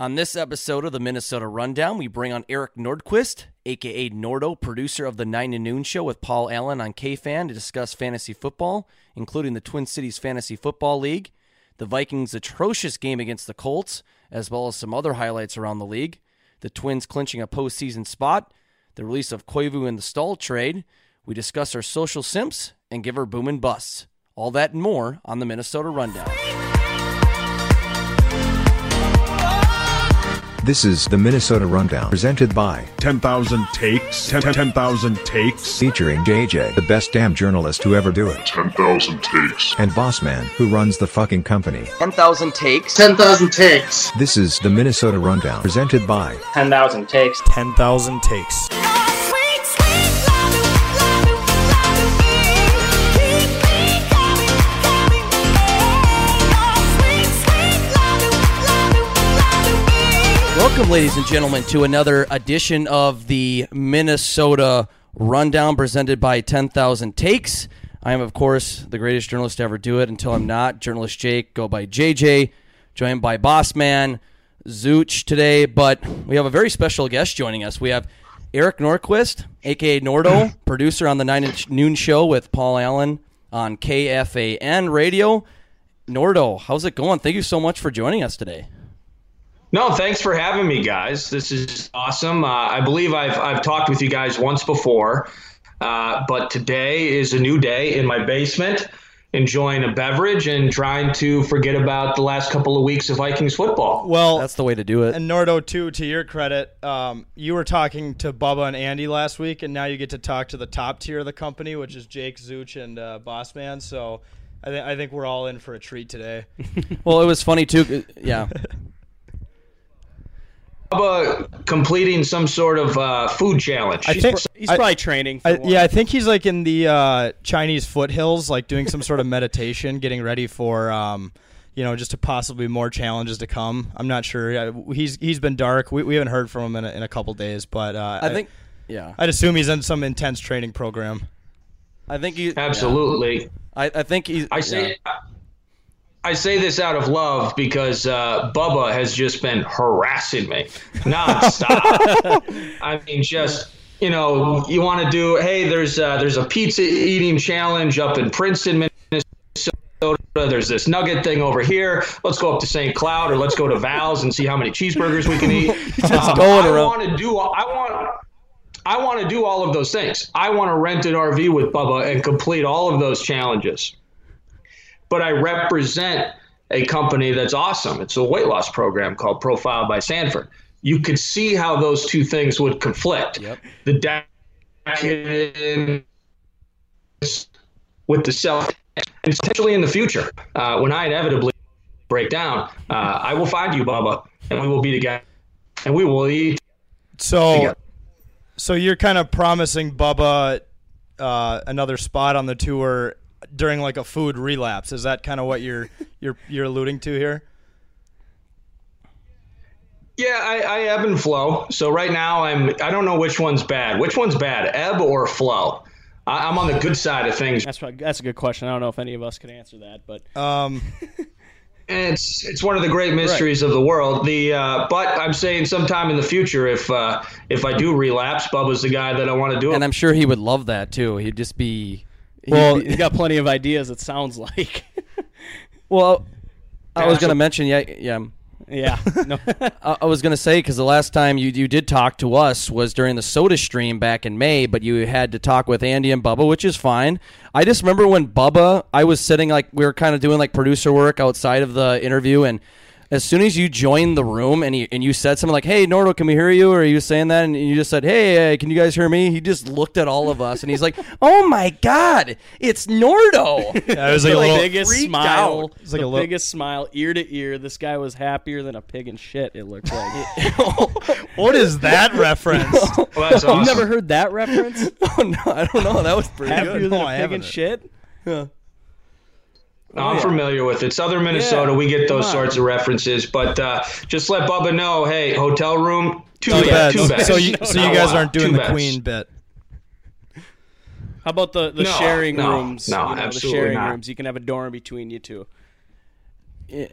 On this episode of the Minnesota Rundown, we bring on Eric Nordquist, aka Nordo, producer of the 9 to Noon Show with Paul Allen on KFan to discuss fantasy football, including the Twin Cities Fantasy Football League, the Vikings' atrocious game against the Colts, as well as some other highlights around the league, the Twins clinching a postseason spot, the release of Koivu in the Staal trade. We discuss our social simps and give our boom and busts. All that and more on the Minnesota Rundown. This is the Minnesota Rundown presented by 10,000 takes, 10 10,000 takes. featuring JJ, the best damn journalist to ever do it, 10,000 takes. and Bossman, who runs the fucking company. 10,000 takes. 10,000 takes. This is the Minnesota Rundown presented by 10,000 takes. 10,000 takes. Welcome, ladies and gentlemen, to another edition of the Minnesota Rundown presented by 10,000 Takes. I am, of course, the greatest journalist to ever do it until I'm not. Journalist Jake, go by JJ, joined by Bossman, Zooch today. But we have a very special guest joining us. We have Eric Norquist, aka Nordo, producer on the 9 to Noon Show with Paul Allen on KFAN Radio. Nordo, how's it going? Thank you so much for joining us today. No, thanks for having me, guys. This is awesome. Uh, I believe I've, I've talked with you guys once before, uh, but today is a new day in my basement, enjoying a beverage and trying to forget about the last couple of weeks of Vikings football. Well, That's the way to do it. and Nordo, too, to your credit, um, you were talking to Bubba and Andy last week, and now you get to talk to the top tier of the company, which is Jake Zuch and uh, Bossman. So I, th- I think we're all in for a treat today. Well, it was funny too. Yeah, Bubba completing some sort of uh, food challenge. I think He's I- probably training. For I, one. yeah, I think he's like in the uh, Chinese foothills, like doing some sort of meditation, getting ready for, um, you know, just to possibly more challenges to come. I'm not sure. He's he's been dark. We, we haven't heard from him in a, in a couple days, but uh, I think. Yeah, I'd assume he's in some intense training program. I think he. Absolutely. I, I think he's. I say yeah. I say this out of love because uh, Bubba has just been harassing me nonstop. I mean, just you know, you want to do? Hey, there's uh, there's a pizza eating challenge up in Princeton, Minnesota. There's this nugget thing over here. Let's go up to St. Cloud or let's go to Val's and see how many cheeseburgers we can eat. Um, going I around. want to do. I want. I want to do all of those things. I want to rent an RV with Bubba and complete all of those challenges. But I represent a company that's awesome. It's a weight loss program called Profile by Sanford. You could see how those two things would conflict. Yep. The decadence with the self, and potentially in the future, uh, when I inevitably break down, uh, I will find you, Bubba, and we will be together, and we will eat So, together. so you're kind of promising Bubba uh, another spot on the tour during like a food relapse. Is that kind of what you're you're you're alluding to here? Yeah, I, I ebb and flow. So right now, I'm. I don't know which one's bad. Which one's bad, ebb or flow? I, I'm on the good side of things. that's right. That's a good question. I don't know if any of us could answer that, but Um, it's it's one of the great mysteries of the world. The uh, but I'm saying sometime in the future, if uh, if I do relapse, Bubba's the guy that I want to do it. and I'm sure he would love that too. He'd just be. Well, you got plenty of ideas. It sounds like. well, I was gonna mention. Yeah, yeah. yeah. No. I I was gonna say because the last time you you did talk to us was during the Soda Stream back in May, but you had to talk with Andy and Bubba, which is fine. I just remember when Bubba, I was sitting like we were kind of doing like producer work outside of the interview, and as soon as you joined the room and you and you said something like, "Hey, Nordo, can we hear you?" or you saying that, and you just said, "Hey, uh, can you guys hear me?" He just looked at all of us and he's like, "Oh my God, it's Nordo!" yeah, it was like a the little. biggest smile. out. It's like the a little- biggest smile, ear to ear. This guy was happier than a pig in shit. It looked like. What is that reference? Well, that's awesome. You never heard that reference? oh no, I don't know. That was pretty Happier good. than No, I a pig in haven't. shit? I'm familiar with it. Southern Minnesota, Yeah, we get those sorts of references. But uh, just let Bubba know, hey, hotel room, two, Two beds, beds. two beds. So you, so you guys aren't doing Two the beds. queen bit. How about the, the No, sharing no, rooms? no, you know, the sharing not. rooms. You can have a dorm between you two. Yeah.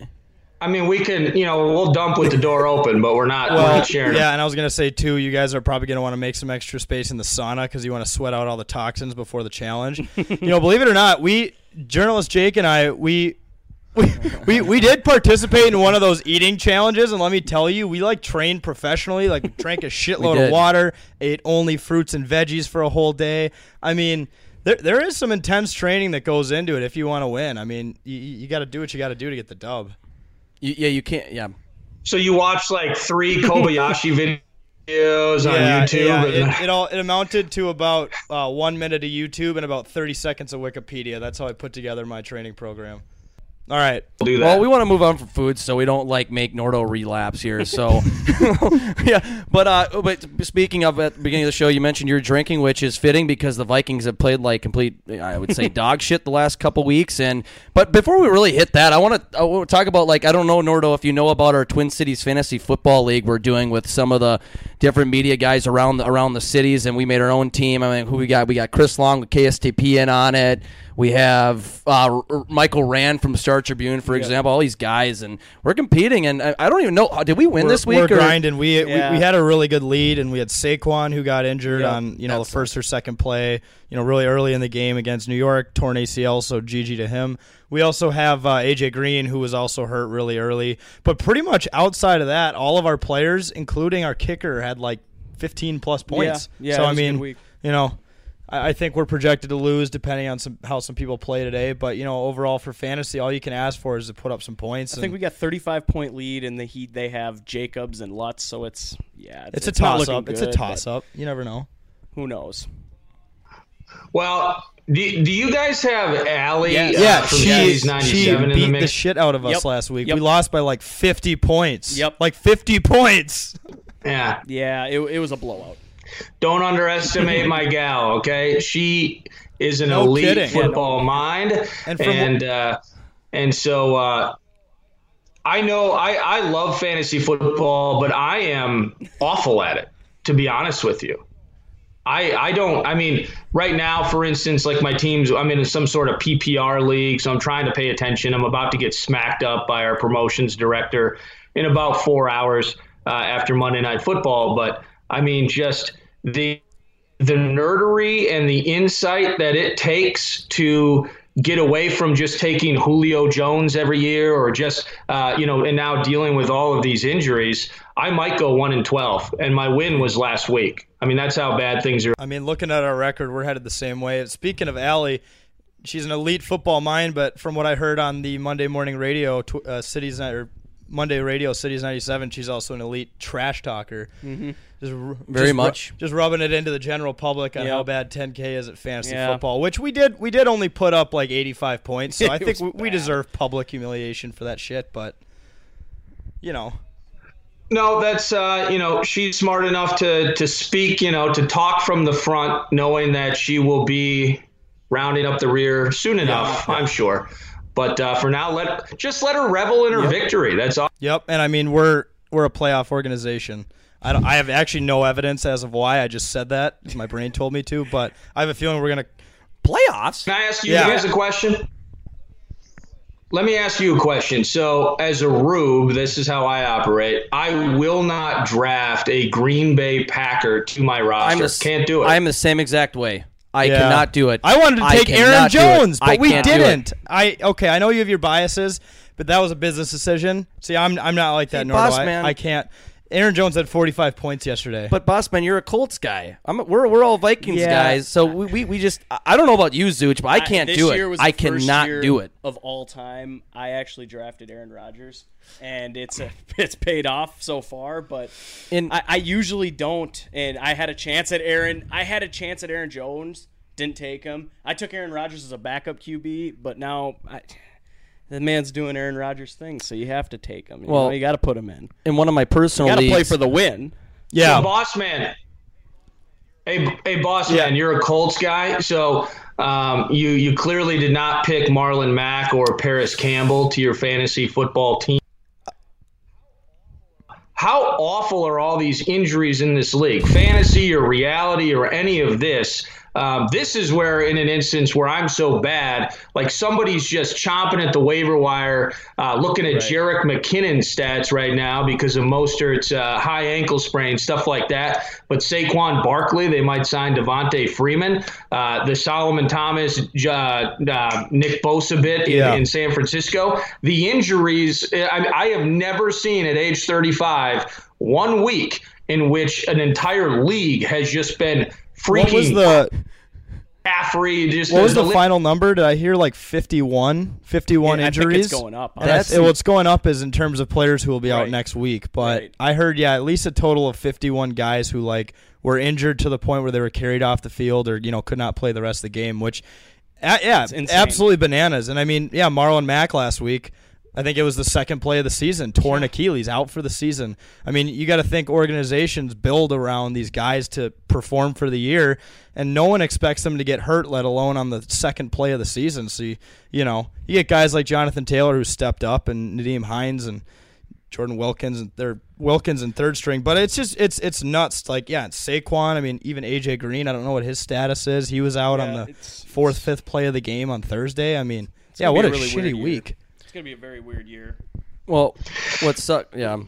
I mean, we can, you know, we'll dump with the door open, but we're not, we're not sharing. yeah, and I was gonna say too, you guys are probably gonna want to make some extra space in the sauna because you want to sweat out all the toxins before the challenge. you know, believe it or not, we journalist Jake and I, we. We, we, we did participate in one of those eating challenges, and let me tell you, we like trained professionally. Like, we drank a shitload of water, ate only fruits and veggies for a whole day. I mean, there, there is some intense training that goes into it if you want to win. I mean, you, you got to do what you got to do to get the dub. You, yeah, you can't. Yeah, So you watch like three Kobayashi videos on Yeah, YouTube. yeah, and, it, it all it amounted to about uh, one minute of YouTube and about thirty seconds of Wikipedia. That's how I put together my training program. All right, do that. Well, we want to move on from food, so we don't like make Nordo relapse here. So, yeah. But uh, but speaking of at the beginning of the show, you mentioned you're drinking, which is fitting because the Vikings have played like complete, I would say, dog shit the last couple weeks. And but before we really hit that, I want to I wanna talk about like I don't know Nordo if you know about our Twin Cities Fantasy Football League we're doing with some of the different media guys around the around the cities, and we made our own team. I mean, who we got? We got Chris Long with KSTP in on it. We have uh, R- R- Michael Rand from Star Tribune, for example. All these guys, and we're competing. And I, I don't even know. Did we win we're, this week? we're or- grinding. We, Yeah. we we had a really good lead, and we had Saquon who got injured Yep. on you know That the first or second play. You know, really early in the game against New York, torn ACL, so GG to him. We also have uh, AJ Green who was also hurt really early, but pretty much outside of that, all of our players, including our kicker, had like 15 plus points. yeah, yeah so it I was a good mean, week. you know. I I think we're projected to lose depending on some how some people play today, but you know overall for fantasy, all you can ask for is to put up some points. I think we got 35 point lead in the heat. They have Jacobs and Lutz, so it's yeah, it's, a toss looking up. It's a toss up. You never know. Who knows? well, do, do you guys have Allie Yes. uh, Yeah, she she 97 the beat the, shit out of us Yep. last week. Yep. We lost by like 50 points. Yep. Like 50 points. yeah. Yeah, it, it was a blowout. Don't underestimate my gal, okay? She is an No elite kidding. Yeah, football mind, And and uh, and so uh, I know I I love fantasy football, but I am awful at it. To be honest with you, I I don't. I mean, right now, for instance, like my teams, I'm in some sort of PPR league, so I'm trying to pay attention. I'm about to get smacked up by our promotions director in about four hours uh, after Monday Night Football. But I mean, just the the nerdery and the insight that it takes to get away from just taking Julio Jones every year or just uh, you know and now dealing with all of these injuries I might go 1 and 12 and my win was last week I mean that's how bad things are I mean, looking at our record, we're headed the same way. Speaking of Allie, she's an elite football mind, but from what I heard on the Monday morning radio, uh, Cities or Monday radio, Cities 97, she's also an elite trash talker. Mm-hmm. Just, Very just ru- much. just rubbing it into the general public on Yep. how bad 10K is at fantasy Yeah. football, which we did. We did only put up like 85 points, so I think we, we deserve public humiliation for that shit. But you know, No, that's uh, you know she's smart enough to to speak, you know, to talk from the front, knowing that she will be rounding up the rear soon enough. I'm sure. But uh, for now, let just let her revel in her victory. That's all. Yep, and I mean we're we're a playoff organization. I don't, I have actually no evidence as of why I just said that. My brain told me to, but I have a feeling we're gonna playoffs. Can I ask you Yeah. guys a question? Let me ask you a question. So, as a rube, this is how I operate. I will not draft a Green Bay Packer to my I'm roster. the s- Can't do it. I'm the same exact way. I Yeah. cannot do it. I wanted to take Aaron cannot do. Jones, I but we can't do it. didn't. I okay. I know you have your biases, but that was a business decision. See, I'm I'm not like that. Hey, nor boss I, man. I can't. Aaron Jones had 45 points yesterday. But Bossman, you're a Colts guy. I'm a, we're we're all Vikings Yeah. guys, so we, we, we just I- I don't know about you, Zuch, but I can't this do year it. was I the first cannot year do it. of all time. I actually drafted Aaron Rodgers, and it's a, it's paid off so far. But In- I, I usually don't, and I had a chance at Aaron. I had a chance at Aaron Jones, didn't take him. I took Aaron Rodgers as a backup QB, but now I, the man's doing Aaron Rodgers thing, so you have to take him. You Well, know, you got to put him in. In one of my personal Got to play for the win. yeah, So, boss man. Hey, hey, boss Yeah. man, you're a Colts guy, so um, you you clearly did not pick Marlon Mack or Parris Campbell to your fantasy football team. How awful are all these injuries in this league? Fantasy or reality or any of this? Um, this is where, in an instance where I'm so bad, like somebody's just chomping at the waiver wire, uh, looking at Jerick McKinnon stats right now because of Mostert's uh, high ankle sprain, stuff like that. But Saquon Barkley, they might sign Devonta Freeman, uh, the Solomon Thomas, uh, uh, Nick Bosa bit in, Yeah. in San Francisco. The injuries, I, I have never seen at age 35 one week in which an entire league has just been freaking What was the Caffrey. Just what was the li- final number? Did I hear like 51? 51 Yeah, I think injuries? it's going up. And that's, That's- what's going up is in terms of players who will be out next week. But Right. I heard, yeah, at least a total of 51 guys who like were injured to the point where they were carried off the field or you know could not play the rest of the game. Which, uh, yeah, absolutely bananas. And I mean, yeah, Marlon Mack last week. I think it was the second play of the season. Torn Achilles, out for the season. I mean, you got to think organizations build around these guys to perform for the year, and no one expects them to get hurt, let alone on the second play of the season. So, you, you know, you get guys like Jonathan Taylor who stepped up, and Nyheim Hines and Jordan Wilkins, and they're Wilkins and third string. But it's just it's it's nuts. Like, yeah, it's Saquon. I mean, even AJ Green. I don't know what his status is. He was out on the fourth, fifth play of the game on Thursday. I mean, yeah, what a, a really shitty week. It's gonna be a very weird year. Well, what suck? Yeah,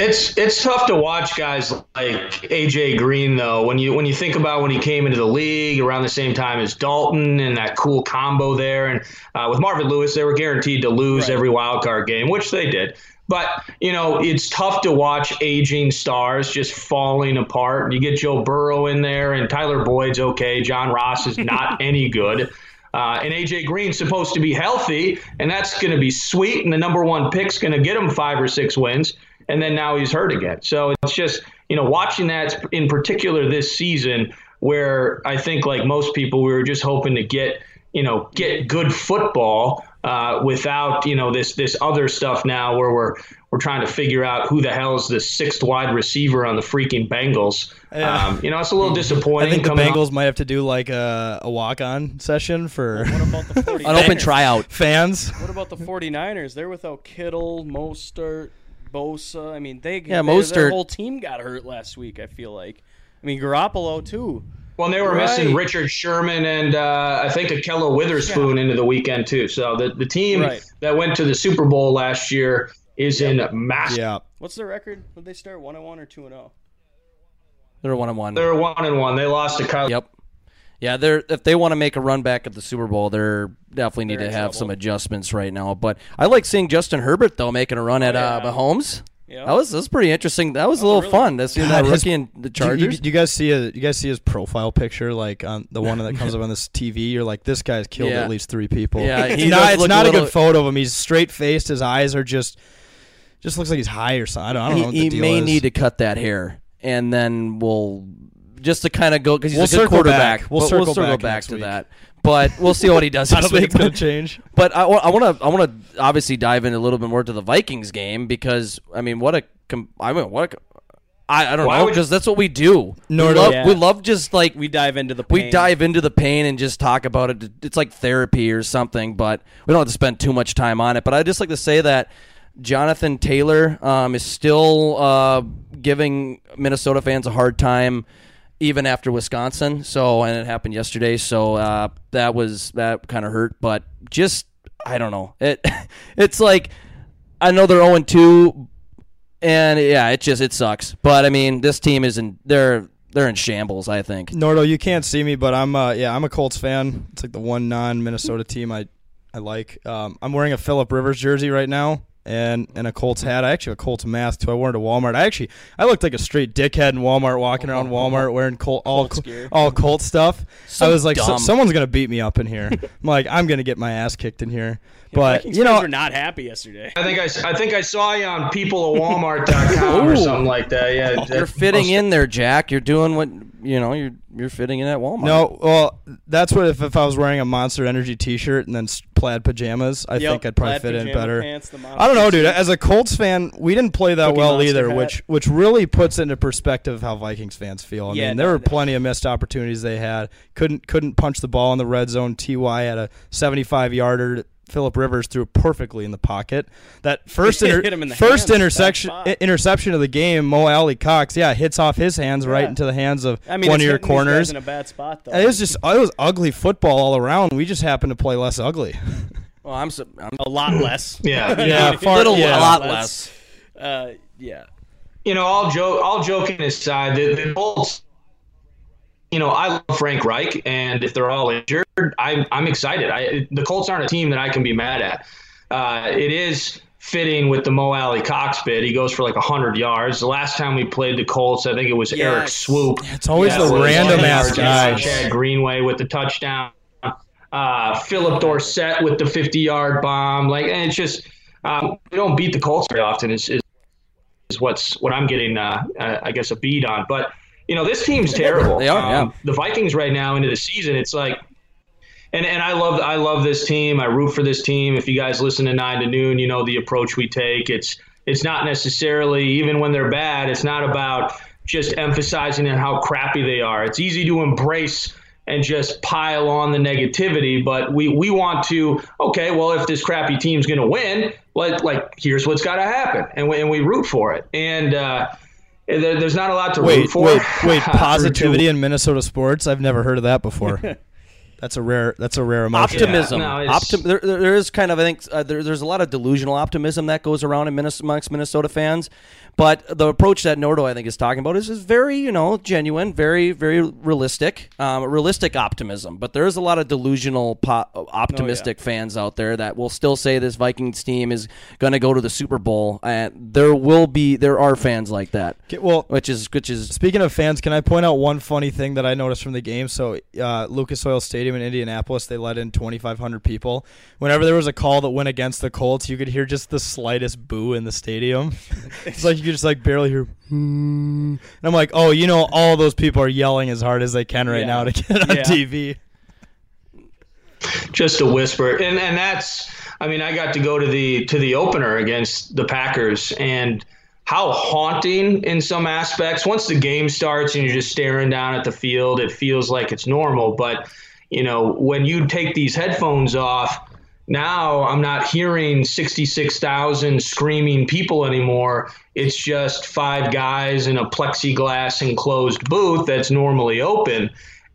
It's it's tough to watch guys like AJ Green though. When you when you think about when he came into the league around the same time as Dalton and that cool combo there, and uh, with Marvin Lewis, they were guaranteed to lose every wild card game, which they did. But you know, it's tough to watch aging stars just falling apart. You get Joe Burrow in there, and Tyler Boyd's okay. John Ross is not any good. Uh, and AJ Green's supposed to be healthy, and that's going to be sweet. And the number one pick's going to get him five or six wins. And then now he's hurt again. So it's just, you know, watching that in particular this season, where I think, like most people, we were just hoping to get, you know, get good football uh, without, you know, this this other stuff now where we're we're trying to figure out who the hell is the sixth wide receiver on the freaking Bengals. Yeah. Um, you know, it's a little disappointing. I think the coming off- Bengals might have to do like a, a walk on session for What about the 49ers? an open tryout. fans. What about the 49ers? They're without Kittle, Mostert, Bosa. I mean, they Yeah, they- Mostert- Their whole team got hurt last week. I feel like. I mean, Garoppolo too. Well, and they were missing Richard Sherman and uh, I think Ahkello Witherspoon into the weekend too. So the the team Right. that went to the Super Bowl last year is in massive. Yeah. What's their record? Did they start one and one or two and oh? zero? They're one on one. They're one and one. They lost to Kyle. Yep. Yeah, they're if they want to make a run back at the Super Bowl, they're definitely need They're to have trouble. some adjustments right now. But I like seeing Justin Herbert though making a run at uh, yeah. Mahomes. Yeah. That was that was pretty interesting. That was a little really? fun to see that God, his- rookie in the Do you, Chargers. you guys see a, you guys see his profile picture like on the one that comes up on this TV? You're like, this guy's killed Yeah. at least three people. Yeah, it's he not, it's not a a, good photo of him. He's straight faced. His eyes are just just looks like he's high or something. I don't, I don't know what he the he deal may is. need to cut that hair, and then we'll just to kind of go because he's We'll a good circle quarterback. back. We'll but circle we'll circle back back, next to week. that. But we'll see what he does I don't think week. it's gonna change. But I want to I want to obviously dive in a little bit more to the Vikings game because I mean what a com- I mean what a, I, I don't Why know would- because that's what we do. No, we, no. love, Yeah. we love just like We dive into the. pain. we dive into the pain and just talk about it. It's like therapy or something, but we don't have to spend too much time on it. But I just like to say that Jonathan Taylor um, is still uh, giving Minnesota fans a hard time, even after Wisconsin. So, and it happened yesterday. So uh, that was that kind of hurt. But just I don't know. It it's like I know they're zero two, and yeah, it just it sucks. But I mean, this team is in they're they're in shambles. I think. Nordo, you can't see me, but I'm uh, yeah, I'm a Colts fan. It's like the one non-Minnesota team I I like. Um, I'm wearing a Philip Rivers jersey right now. And, and a Colts hat. I actually have a Colts mask too. I wore it to Walmart. I actually I looked like a straight dickhead in Walmart, walking around Walmart wearing Colt, all Colts all Colt stuff. So I was like, so, someone's gonna beat me up in here. I'm like, I'm gonna get my ass kicked in here. But Vikings you fans know, were not happy yesterday. I think I, s- I think I saw you on peopleatwalmart.com or something like that. Yeah, You're fitting in there, Jack. You're doing what you know. You're you're fitting in at Walmart. No, well, that's what if, if I was wearing a Monster Energy T-shirt and then plaid pajamas, I Yep, think I'd probably fit in better. pants, I don't know, dude. As a Colts fan, we didn't play that Cookie well Monster either, hat. which which really puts into perspective how Vikings fans feel. I Yeah, mean, there no, were that- plenty of missed opportunities they had. Couldn't couldn't punch the ball in the red zone. Ty had a 75 yarder Philip Rivers threw it perfectly in the pocket. That first inter- Hit him in the first hands, intersection i- interception of the game, Mo Alie-Cox, yeah, hits off his hands right into the hands of I mean, one of your hitting these guys corners. in a bad spot though. It was just it was ugly football all around. We just happened to play less ugly. Well, I'm, su- I'm a lot less. Yeah. Yeah, a far, little, yeah. a lot less. less. Uh, yeah. you know, all joke, all joking aside, the, the Colts. You know, I love Frank Reich, and if they're all injured, I'm I'm excited. I, the Colts aren't a team that I can be mad at. Uh, it is fitting with the Mo Alie-Cox bid. He goes for like hundred yards. The last time we played the Colts, I think it was Erik Swoope. It's always Yeah, the it random 100 ass yards. guys. Chad Greenway with the touchdown. Uh, Phillip Dorsett with the 50 yard bomb. Like, and it's just, um, we don't beat the Colts very often, is, is, is what's what I'm getting, uh, uh, I guess, a beat on. But, you know, this team's terrible. Um, They are, yeah. The Vikings right now into the season, it's like, and, and I love I love this team. I root for this team. If you guys listen to nine to noon, you know the approach we take. It's it's not necessarily even when they're bad. It's not about just emphasizing on how crappy they are. It's easy to embrace and just pile on the negativity, but we, we want to okay. Well, if this crappy team's going to win, like like here's what's got to happen, and we, and we root for it. And uh, there, there's not a lot to root Wait, for. wait, wait! Through Positivity in Minnesota sports. I've never heard of that before. that's a rare. That's a rare emotion. optimism. Yeah, no, Optim- there, there there is kind of, I think, uh, there, there's a lot of delusional optimism that goes around in Minnesota, amongst Minnesota fans. But the approach that Nordo, I think, is talking about is, is very, you know, genuine, very, very realistic, um, realistic optimism. But there is a lot of delusional, po- optimistic fans out there that will still say this Vikings team is going to go to the Super Bowl. And there will be, there are fans like that, Okay, well, which is, which is Speaking of fans, can I point out one funny thing that I noticed from the game? So, uh, Lucas Oil Stadium in Indianapolis, they let in 2,500 people. Whenever there was a call that went against the Colts, you could hear just the slightest boo in the stadium. it's like you could just like barely hear. "Hmm." And I'm like, oh, you know, all those people are yelling as hard as they can right Yeah. now to get on Yeah. TV. just a whisper and and that's i mean i got to go to the to the opener against the packers and how haunting in some aspects once the game starts and you're just staring down at the field it feels like it's normal but you know when you take these headphones off now i'm not hearing 66,000 screaming people anymore it's just five guys in a plexiglass enclosed booth that's normally open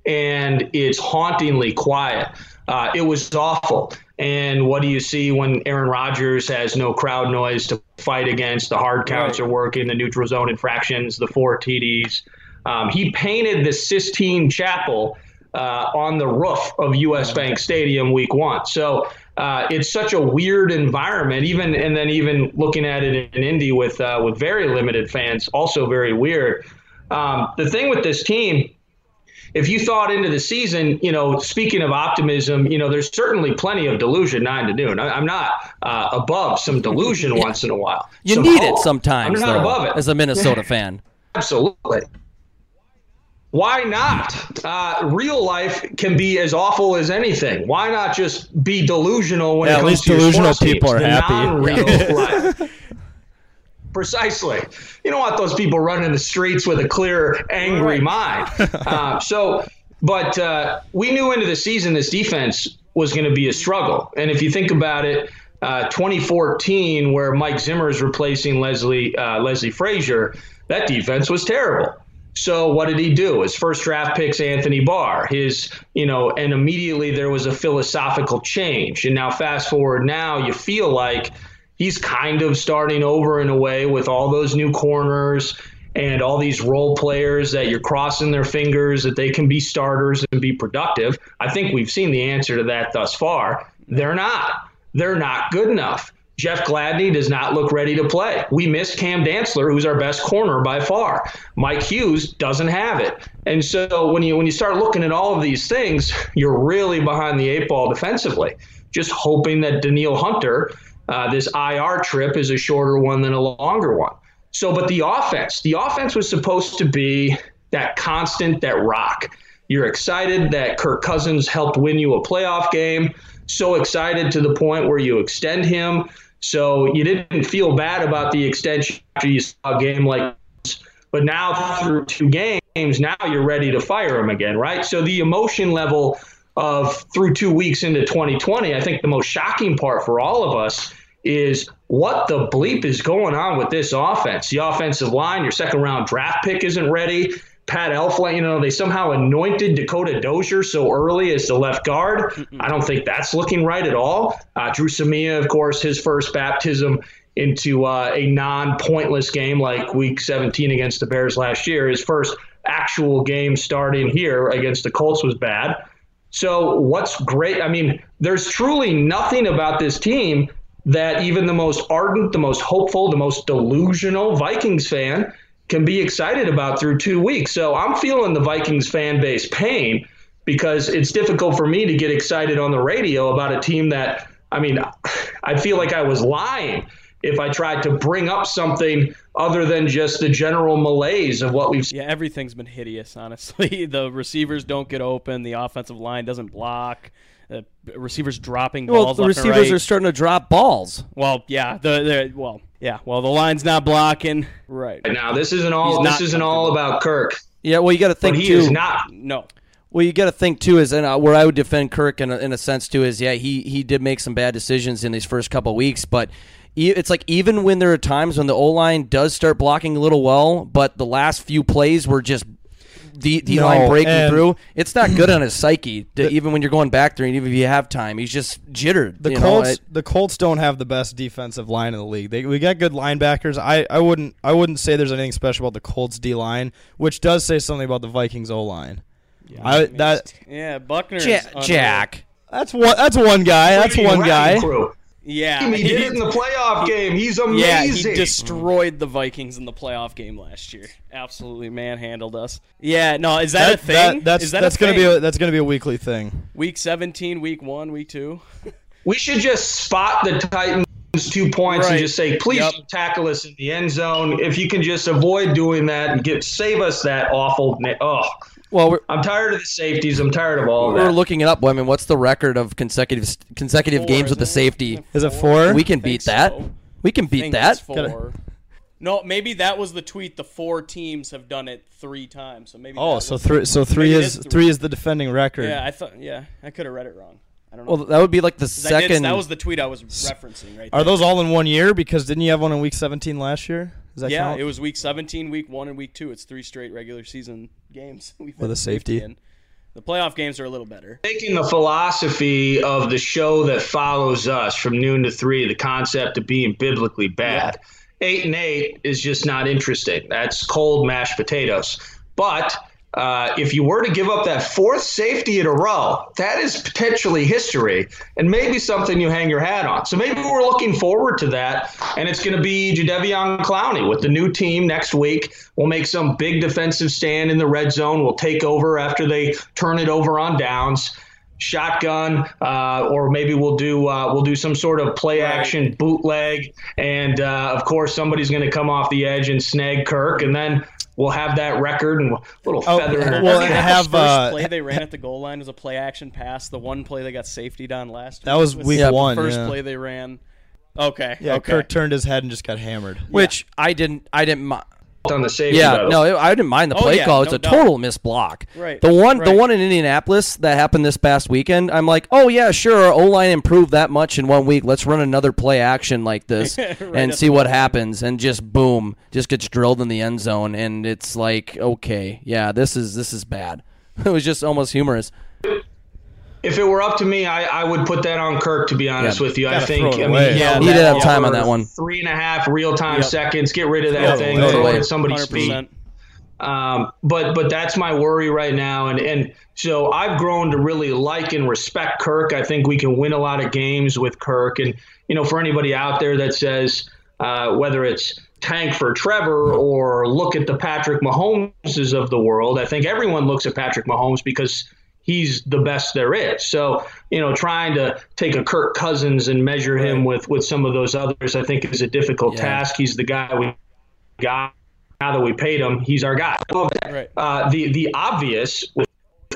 and it's hauntingly quiet. Uh, it was awful. And what do you see when Aaron Rodgers has no crowd noise to fight against? The hard counts are working, the neutral zone infractions, the four TDs. Um, he painted the Sistine Chapel uh, on the roof of US Bank Stadium week one. So uh, it's such a weird environment. Even and then even looking at it in Indy with uh, with very limited fans, also very weird. Um, the thing with this team, if you thought into the season, you know, speaking of optimism, you know, there's certainly plenty of delusion nine to noon. I, I'm not uh, above some delusion once in a while. you Some need it sometimes, I'm not though, above it. as a Minnesota fan. Absolutely. Why not? Uh, real life can be as awful as anything. Why not just be delusional when Yeah, it at comes least to delusional people teams, are happy. Precisely. You don't want those people running the streets with a clear, angry mind. Uh, so, but uh, we knew into the season this defense was going to be a struggle. And if you think about it, uh, 2014, where Mike Zimmer is replacing Leslie uh, Leslie Frazier, that defense was terrible. So what did he do? His first draft picks Anthony Barr. His, you know, and immediately there was a philosophical change. And now fast forward now, you feel like he's kind of starting over in a way with all those new corners and all these role players that you're crossing their fingers that they can be starters and be productive. I think we've seen the answer to that thus far. They're not. They're not good enough. Jeff Gladney does not look ready to play. We missed Cam Dantzler, who's our best corner by far. Mike Hughes doesn't have it. And so when you when you start looking at all of these things, you're really behind the eight ball defensively. Just hoping that Danielle Hunter, uh, this IR trip is a shorter one than a longer one. So, but the offense, the offense was supposed to be that constant, that rock. You're excited that Kirk Cousins helped win you a playoff game. So excited to the point where you extend him. So you didn't feel bad about the extension after you saw a game like this. But now through two games, now you're ready to fire him again, right? So the emotion level of through two weeks into 2020, I think the most shocking part for all of us is what the bleep is going on with this offense. The offensive line, your second round draft pick isn't ready. Pat Elflein, you know, they somehow anointed Dakota Dozier so early as the left guard. I don't think that's looking right at all. Uh, Dru Samia, of course, his first baptism into uh, a non pointless game like week 17 against the Bears last year. His first actual game starting here against the Colts was bad. So, what's great? I mean, there's truly nothing about this team that even the most ardent, the most hopeful, the most delusional Vikings fan can be excited about through two weeks. So, I'm feeling the Vikings fan base pain because it's difficult for me to get excited on the radio about a team that, I mean, I feel like I was lying if I tried to bring up something other than just the general malaise of what we've seen. Yeah, everything's been hideous, honestly. The receivers don't get open, the offensive line doesn't block. The receivers dropping balls. Well, the left receivers right. are starting to drop balls. Well, yeah, the, the well, yeah, well, the line's not blocking. Right. Now, this isn't all He's this isn't all about Kirk, Yeah, well, you got to but think he too. is not. No. Well, you got to think too is and uh, where I would defend Kirk in a, in a sense too is yeah he he did make some bad decisions in these first couple weeks, but it's like even when there are times when the O line does start blocking a little well, but the last few plays were just the the No, line breaking and- through. It's not good on his psyche. To, even when you're going back there, and even if you have time, he's just jittered. The you know? Colts—the Colts don't have the best defensive line in the league. They, we got good linebackers. I, I wouldn't, I wouldn't say there's anything special about the Colts D line, which does say something about the Vikings O line. I, that Yeah, Buckner. Ja- Jack. that's one, that's one guy. That's one guy. Crew. Yeah, He did it in the playoff game. He's amazing. Yeah, amazing. he destroyed the Vikings in the playoff game last year. Absolutely manhandled us. Yeah, no, is that, a thing? That, that's is that that's a gonna thing? be a, that's gonna be a weekly thing. week 17, week one, week two. we should just spot the Titans two points and just say, please Yep. tackle us in the end zone. If you can just avoid doing that and get save us that awful. na- Oh, well, we're, I'm tired of the safeties. I'm tired of all of we're that. looking it up. I mean, what's the record of consecutive consecutive Four, games with the safety? Is it four? We can beat that. so. We can I beat think that. it's four. No, maybe that was the tweet. The four teams have done it three times, so maybe. Oh, so three so three Maybe it is is three. three is the defending record. Yeah, I thought. Yeah, I could have read it wrong. I don't know. Well, that would be like the I did- second. that was the tweet I was referencing, right? Are there. those all in one year? Because didn't you have one in week 17 last year? Does that Yeah, count? it was week 17, week one, and week two. It's three straight regular season games. We've With a safety. in. The playoff games are a little better. taking the philosophy of the show that follows us from noon to three, the concept of being biblically bad. Eight and eight is just not interesting. That's cold mashed potatoes. But uh, if you were to give up that fourth safety in a row, that is potentially history and maybe something you hang your hat on. So maybe we're looking forward to that. And it's going to be Jadeveon Clowney with the new team next week. We'll make some big defensive stand in the red zone. We'll take over after they turn it over on downs shotgun, uh, or maybe we'll do uh, we'll do some sort of play action bootleg, and uh, of course somebody's going to come off the edge and snag Kirk, and then we'll have that record and a little Oh, feather. in our well, cap. and have First uh, play they ran at the goal line was a play action pass. The one play they got safety on last. That was week week the one, First yeah. play they ran. Okay. yeah, okay. Kirk turned his head and just got hammered. which I didn't. I didn't. Mi- on the safety. Yeah, battle. no, it, I didn't mind the Oh, play yeah, call. It's no a doubt. total missed block. Right, The one, the one in Indianapolis that happened this past weekend. I'm like, oh yeah, sure. Our O line improved that much in one week. Let's run another play action like this and see what happens. And just boom, just gets drilled in the end zone. And it's like, okay, yeah, this is this is bad. It was just almost humorous. If it were up to me, I, I would put that on Kirk. To be honest Yeah, with you, I think. throw it I mean, Yeah, held he did that have time on that one. Three and a half real time Yep. seconds. Get rid of that Throw it thing. away. Throw Throw it it at somebody's 100%. feet. Um, but but that's my worry right now, and and so I've grown to really like and respect Kirk. I think we can win a lot of games with Kirk, and you know, for anybody out there that says uh, whether it's tank for Trevor or look at the Patrick Mahomeses of the world, I think everyone looks at Patrick Mahomes because he's the best there is. So you know, trying to take a Kirk Cousins and measure him with with some of those others, I think is a difficult Yeah. task. He's the guy we got now that we paid him, he's our guy. Right. Uh, the the obvious with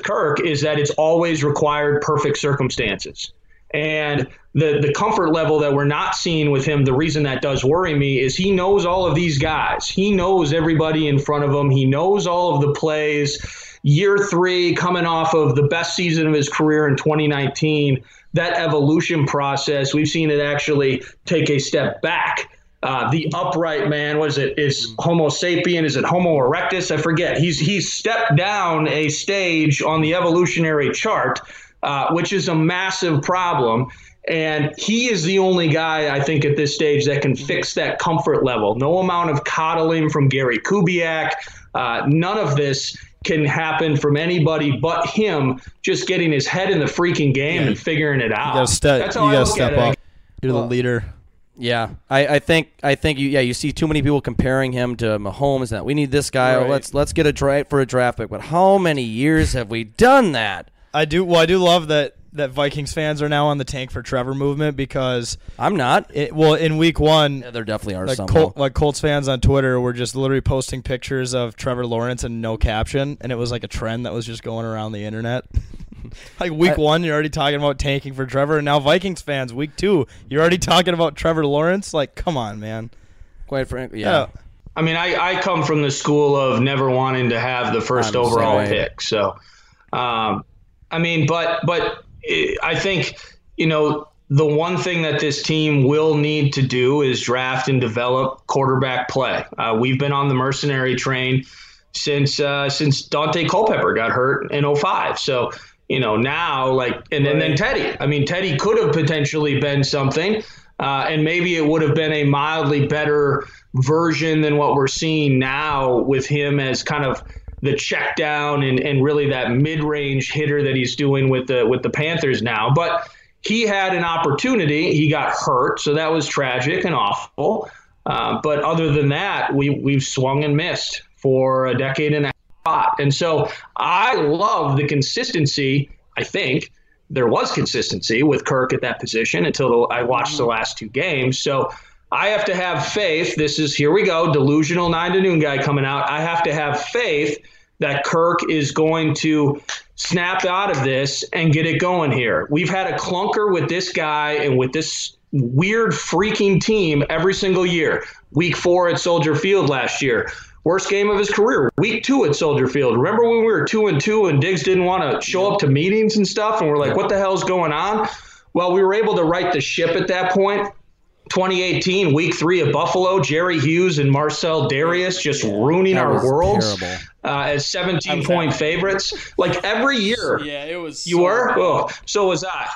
Kirk is that it's always required perfect circumstances. And the the comfort level that we're not seeing with him, the reason that does worry me is he knows all of these guys. He knows everybody in front of him. He knows all of the plays. Year three, coming off of the best season of his career in 2019, that evolution process, we've seen it actually take a step back. Uh, the upright man, was it? Is Homo sapien? Is it Homo erectus? I forget. He's he's stepped down a stage on the evolutionary chart, uh, which is a massive problem. And he is the only guy I think at this stage that can fix that comfort level. No amount of coddling from Gary Kubiak. Uh, none of this can happen from anybody but him just getting his head in the freaking game and figuring it out. You gotta step. That's You how I gotta step up. it. You're the leader. Yeah, I, I think I think you yeah you see too many people comparing him to Mahomes and that we need this guy. Right. Let's let's get a draft for a draft pick. But how many years have we done that? I do. Well, I do love that that Vikings fans are now on the tank for Trevor movement because I'm not. it, well in week one Yeah, there definitely are like some. Col- like Colts fans on Twitter were just literally posting pictures of Trevor Lawrence and no caption, and it was like a trend that was just going around the internet. like week I- one, you're already talking about tanking for Trevor, and now Vikings fans, week two, you're already talking about Trevor Lawrence. Like, come on, man. Quite frankly, yeah. I mean, I, I come from the school of never wanting to have the 1st I'm overall way. pick. So, um, I mean, but but I think you know the one thing that this team will need to do is draft and develop quarterback play. Uh, we've been on the mercenary train since uh, since Daunte Culpepper got hurt in 05. So you know now like and, and then Teddy. I mean, Teddy could have potentially been something. Uh, and maybe it would have been a mildly better version than what we're seeing now with him as kind of the check down and, and really that mid-range hitter that he's doing with the with the Panthers now. But he had an opportunity. He got hurt, so that was tragic and awful. Uh, but other than that, we we've swung and missed for a decade and a half. And so I love the consistency. I think there was consistency with Kirk at that position until I watched the last two games. So I have to have faith. This is here we go, delusional nine to noon guy coming out. I have to have faith that Kirk is going to snap out of this and get it going here. We've had a clunker with this guy and with this weird freaking team every single year. Week four at Soldier Field last year. Worst game of his career. Week two at Soldier Field. Remember when we were two and two and Diggs didn't want to show up to meetings and stuff, and we're like, "What the hell's going on?" Well, we were able to right the ship at that point. 2018, Week three at Buffalo, Jerry Hughes and Marcell Dareus just ruining That our worlds terrible. Uh, as 17 was point at- favorites. Like every year, Yeah, it was. you so were. Oh, so was I.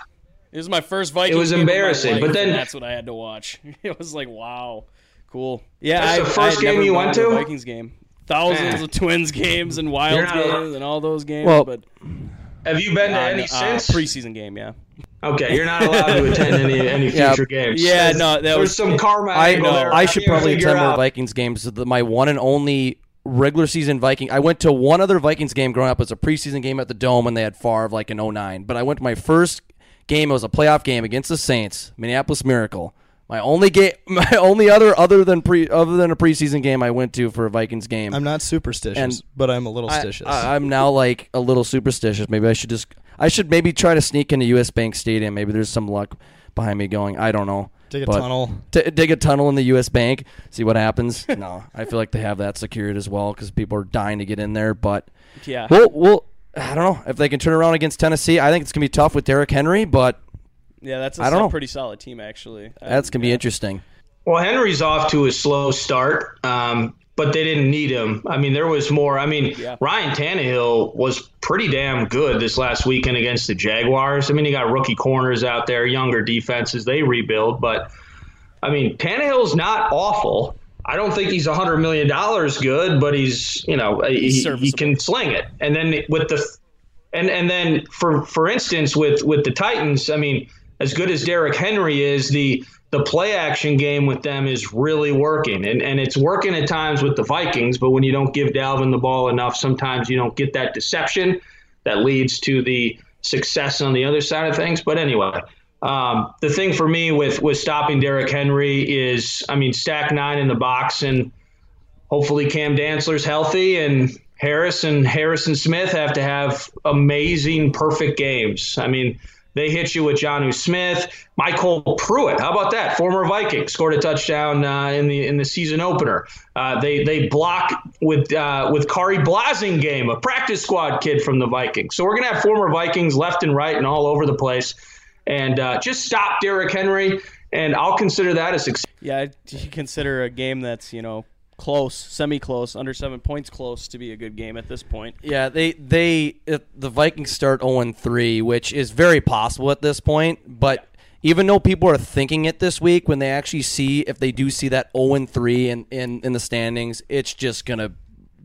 It was my first Vikings. It was game of my embarrassing, but then- that's what I had to watch. It was like, wow, cool. Yeah, That's I, the first I game you gone went a to? Vikings game. Thousands Eh. of Twins games and Wild You're not allowed- games and all those games. Well, but Have you been to any uh, since? preseason game, yeah. okay, you're not allowed to attend any any Yeah. future games. Yeah, There's- no, that there's was- some karma. I angle there. I should probably figure attend more? Vikings games. The- My one and only regular season Viking. I went to one other Vikings game growing up. It was a preseason game at the Dome when they had Favre like in 09. But I went to my first game. It was a playoff game against the Saints, Minneapolis Miracle. My only game, my only other other than pre other than a preseason game I went to for a Vikings game. I'm not superstitious, And but I'm a little stitious. I, am now like a little superstitious. Maybe I should just I should maybe try to sneak into US Bank Stadium. Maybe there's some luck behind me going. I don't know. Dig a But- tunnel. T- dig a tunnel in the U.S. Bank, see what happens. no, I feel like they have that secured as well because people are dying to get in there. But Yeah. we'll, we'll, I don't know if they can turn around against Tennessee. I think it's gonna be tough with Derrick Henry, but Yeah, that's a I don't know. pretty solid team actually. that's gonna be interesting. Well, Henry's off to a slow start, um, but they didn't need him. I mean, there was more. I mean, Yeah. Ryan Tannehill was pretty damn good this last weekend against the Jaguars. I mean, you got rookie corners out there, younger defenses, they rebuild, but I mean, Tannehill's not awful. I don't think he's a hundred million dollars good, but he's you know he, he can sling it. And then with the and and then for for instance with with the Titans, I mean, as good as Derrick Henry is, the the play action game with them is really working, and and it's working at times with the Vikings. But when you don't give Dalvin the ball enough, sometimes you don't get that deception that leads to the success on the other side of things. But anyway. Um, the thing for me with, with stopping Derrick Henry is, I mean, stack nine in the box, and hopefully Cam Dantzler's healthy, and Harris and Harrison Smith have to have amazing, perfect games. I mean, They hit you with Jonnu Smith, MyCole Pruitt. How about that? Former Viking scored a touchdown uh, in the in the season opener. Uh, they they block with uh, with Khari Blasingame, a practice squad kid from the Vikings. So we're gonna have former Vikings left and right and all over the place. And uh, just stop Derrick Henry, and I'll consider that a success. Yeah, do you consider a game that's you know close, semi-close, under seven points, close to be a good game at this point. Yeah, they they it, the Vikings start 0 3, which is very possible at this point. But even though people are thinking it this week, when they actually see if they do see that 0 3 in, in in the standings, it's just gonna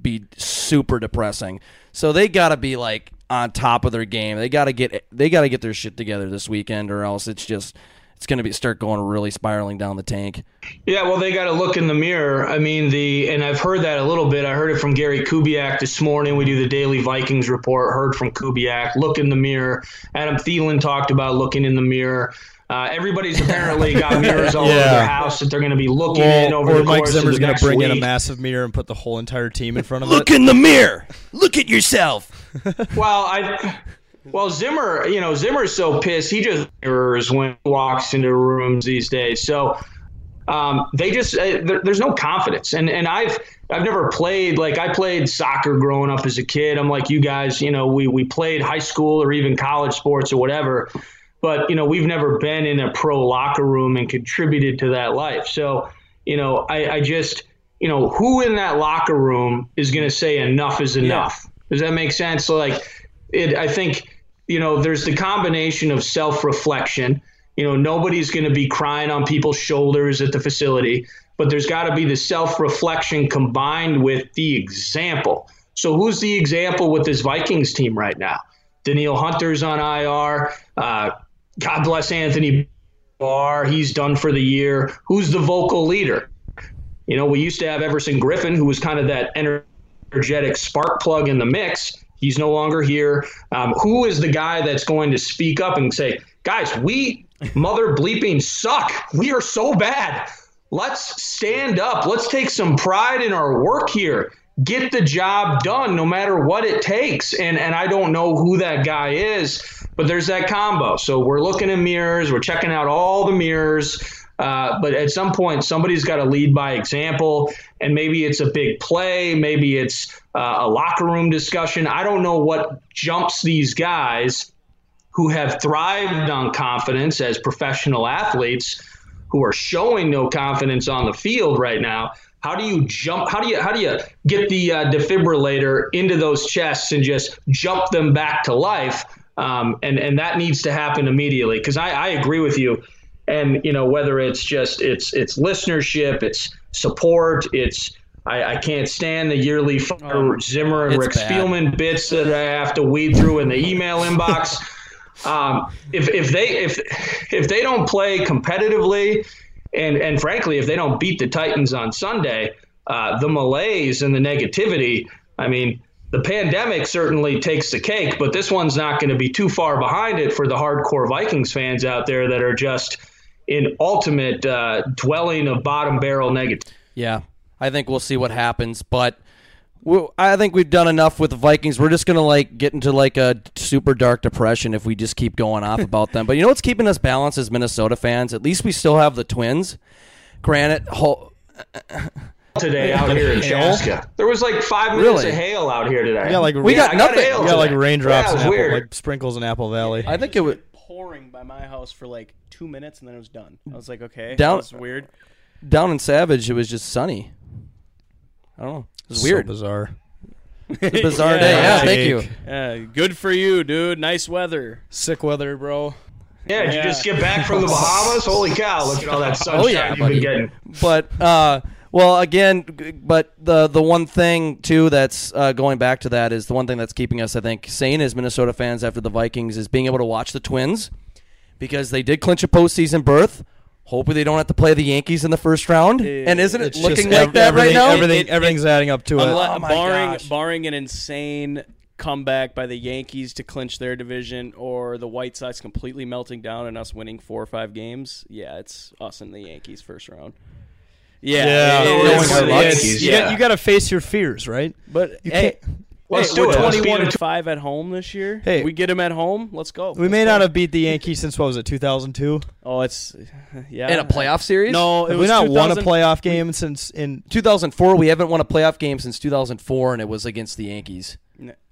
be super depressing. So they got to be like on top of their game. They got to get they got to get their shit together this weekend, or else it's just it's going to be start going really spiraling down the tank. Yeah, well, they got to look in the mirror. I mean, the and I've heard that a little bit. I heard it from Gary Kubiak this morning. We do the daily Vikings report. Heard from Kubiak. Look in the mirror. Adam Thielen talked about looking in the mirror. Uh, everybody's apparently got mirrors all Yeah. over their house that they're going to be looking in over or the Mike course Zimmer's gonna bring week. in a massive mirror and put the whole entire team in front of Look it. Look in the mirror. Look at yourself. Well, I well Zimmer, you know, Zimmer's so pissed he just mirrors when he walks into rooms these days. So um, they just uh, there, there's no confidence, and and I've I've never played like I played soccer growing up as a kid. I'm like you guys, you know, we we played high school or even college sports or whatever. But you know, we've never been in a pro locker room and contributed to that life. So, you know, I, I just, you know, who in that locker room is going to say enough is enough? Does that make sense? Like, it, I think, you know, there's the combination of self reflection. You know, nobody's going to be crying on people's shoulders at the facility, but there's got to be the self reflection combined with the example. So, who's the example with this Vikings team right now? Danielle Hunter's on IR. Uh, God bless Anthony Barr. He's done for the year. Who's the vocal leader? You know, we used to have Everson Griffen, who was kind of that energetic spark plug in the mix. He's no longer here. Um, who is the guy that's going to speak up and say, guys, we mother bleeping suck. We are so bad. Let's stand up. Let's take some pride in our work here. Get the job done no matter what it takes. And and I don't know who that guy is, but there's that combo. So we're looking in mirrors, we're checking out all the mirrors. Uh, but at some point, somebody's got to lead by example, and maybe it's a big play, maybe it's uh, a locker room discussion. I don't know what jumps these guys who have thrived on confidence as professional athletes, who are showing no confidence on the field right now. How do you jump? How do you how do you get the uh, defibrillator into those chests and just jump them back to life? Um, and and that needs to happen immediately because I, I agree with you and you know whether it's just it's it's listenership, it's support, it's I, I can't stand the yearly fire Zimmer and Rick bad. Spielman bits that I have to weed through in the email inbox. Um, if if they if if they don't play competitively, and and frankly, if they don't beat the Titans on Sunday, uh, the malaise and the negativity. I mean, the pandemic certainly takes the cake, but this one's not going to be too far behind it for the hardcore Vikings fans out there that are just in ultimate uh, dwelling of bottom barrel negative. Yeah, I think we'll see what happens, but I think we've done enough with the Vikings. We're just gonna like get into like a super dark depression if we just keep going off about them. But you know what's keeping us balanced as Minnesota fans? At least we still have the Twins. Granted, ho- Today out here in Hail? Chaska, there was like five minutes Really? of hail out here today. Yeah, like We got I got nothing. hail We got like raindrops Yeah, and Apple, like sprinkles in Apple Valley. I think it was pouring by my house for like two minutes and then it was done. I was like, okay, Down- that was weird. down in Savage. It was just sunny. I don't know. It was So weird. bizarre. It's a bizarre day. Yeah, thank you. Yeah, good for you, dude. Nice weather. Sick weather, bro. Yeah, did you just get back from the Bahamas? Holy cow! Look at all that sunshine Oh, yeah, you've buddy. been getting. but uh, well, again, but the the one thing too that's uh, going back to that is the one thing that's keeping us, I think, sane as Minnesota fans after the Vikings is being able to watch the Twins because they did clinch a postseason berth. Hopefully, they don't have to play the Yankees in the first round. and isn't it looking like ev- that right now? Everything, It- it- everything's adding up to it. Oh barring gosh. barring an insane comeback by the Yankees to clinch their division, or the White Sox completely melting down and us winning four or five games, yeah, it's us and the Yankees first round. Yeah, Yeah, it- oh, no, it's- it's for it's- you, yeah. got, you got to face your fears, right? But You hey, can't- Let's hey, do we're it. Twenty-one them and to- five at home this year. Hey. we get them at home. Let's go. We may not have beat the Yankees since what was it, 2002? Oh, it's yeah. In a playoff series? No, it Have we not won a playoff game since in 2004. We haven't won a playoff game since 2004, and it was against the Yankees.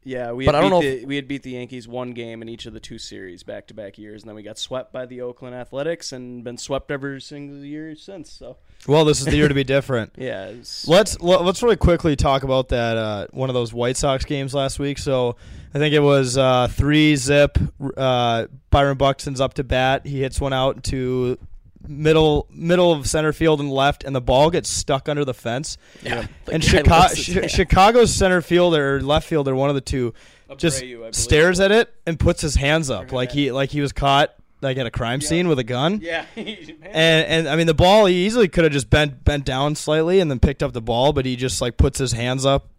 Yeah, we But had I don't beat know the, we had beat the Yankees one game in each of the two series back to back years, and then we got swept by the Oakland Athletics and been swept every single year since. So Well, this is the year to be different. yeah, it's, Let's let- let's really quickly talk about that uh, one of those White Sox games last week. So I think it was uh, three zip. Uh, Byron Buxton's up to bat. He hits one out to middle middle of center field and left, and the ball gets stuck under the fence. Yeah. and Chicago, Chicago's center fielder or left fielder, one of the two, just Abreu, I believe. stares at it and puts his hands up like he like he was caught like at a crime scene with a gun. yeah. And and I mean the ball he easily could have just bent bent down slightly and then picked up the ball, but he just like puts his hands up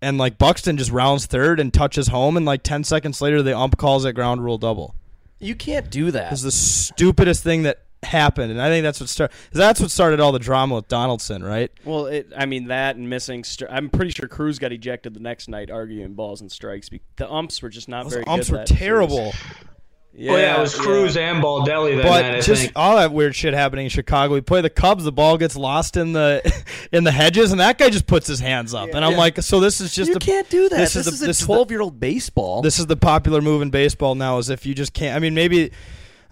and like Buxton just rounds third and touches home and like ten seconds later the ump calls it ground rule double. You can't do that. It's the stupidest thing that happened, and I think that's what started. That's what started all the drama with Donaldson, right? Well, it, I mean that and missing. Str- I'm pretty sure Cruz got ejected the next night arguing balls and strikes. The umps were just not Those very umps good. were that series. terrible. Yeah, well, yeah, it was Cruz and Baldelli that But night. I just think. all that weird shit happening in Chicago. We play the Cubs, the ball gets lost in the in the hedges, and that guy just puts his hands up. And I'm like, so this is just you the, can't do that. This, This, is, is the, this a is the- 12 year old baseball. this is the popular move in baseball now. Is if you just can't. I mean, maybe.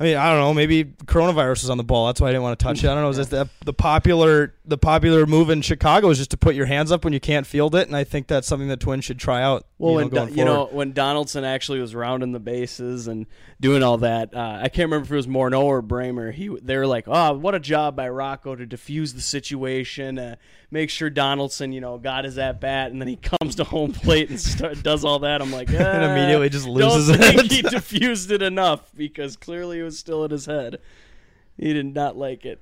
I mean, I don't know. Maybe coronavirus is on the ball. That's why I didn't want to touch it. I don't know. Is the, the popular the popular move in Chicago is just to put your hands up when you can't field it, and I think that's something that Twins should try out. Well, you when know, Do- going you know when Donaldson actually was rounding the bases and doing all that, uh, I can't remember if it was Morneau or Bremer. He they were like, "Oh, what a job by Rocco to defuse the situation, uh, make sure Donaldson, you know, got his at bat, and then he comes to home plate and start, does all that." I'm like, And "Ah, immediately just loses don't think it." he diffused it enough because clearly it was still in his head. He did not like it.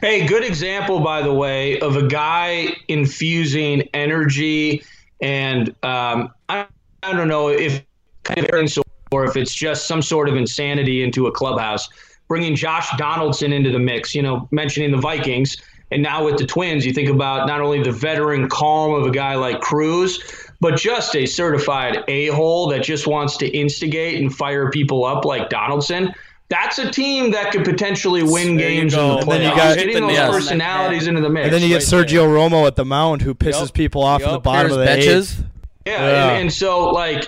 Hey, good example, by the way, of a guy infusing energy and um, I, I don't know if kind of or if it's just some sort of insanity into a clubhouse. Bringing Josh Donaldson into the mix, you know, mentioning the Vikings, and now with the Twins, you think about not only the veteran calm of a guy like Cruz, but just a certified a hole that just wants to instigate and fire people up like Donaldson. That's a team that could potentially win There games in go. the And then you playoffs. got- Getting the those nail on that personalities head. into the mix. and then you get right Sergio Romo at the mound who pisses Yup. people off at the Yup. bottom of the benches. eighth. Yeah, Yeah. And, and so like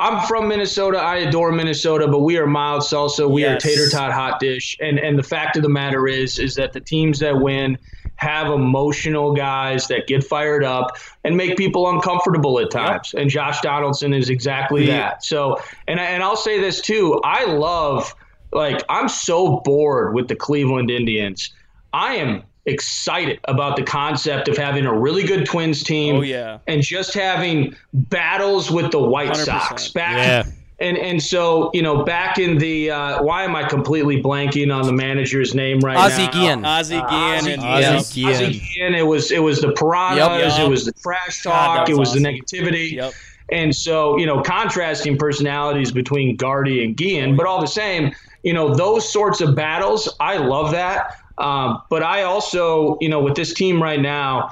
I'm from Minnesota. I adore Minnesota, but we are mild salsa. We Yes. are tater tot hot dish. And and the fact of the matter is is that the teams that win have emotional guys that get fired up and make people uncomfortable at times. And Josh Donaldson is exactly The- that. So and and I'll say this too. I love like I'm so bored with the Cleveland Indians. I am excited about the concept of having a really good Twins team Oh, yeah. and just having battles with the White 100%. Sox back. Yeah. And and so you know back in the uh, why am I completely blanking on the manager's name right Ozzie now? Guillen. Ozzie Guillen Ozzie and Guillen. yeah. Ozzie Ozzie Guillen. Guillen. It was it was the piranhas. Yep. It was the trash God, talk. it was was the negativity. Yep. And so, you know, contrasting personalities between Gardy and Guillen, but all the same, you know, those sorts of battles, I love that. Um, but I also, you know, with this team right now,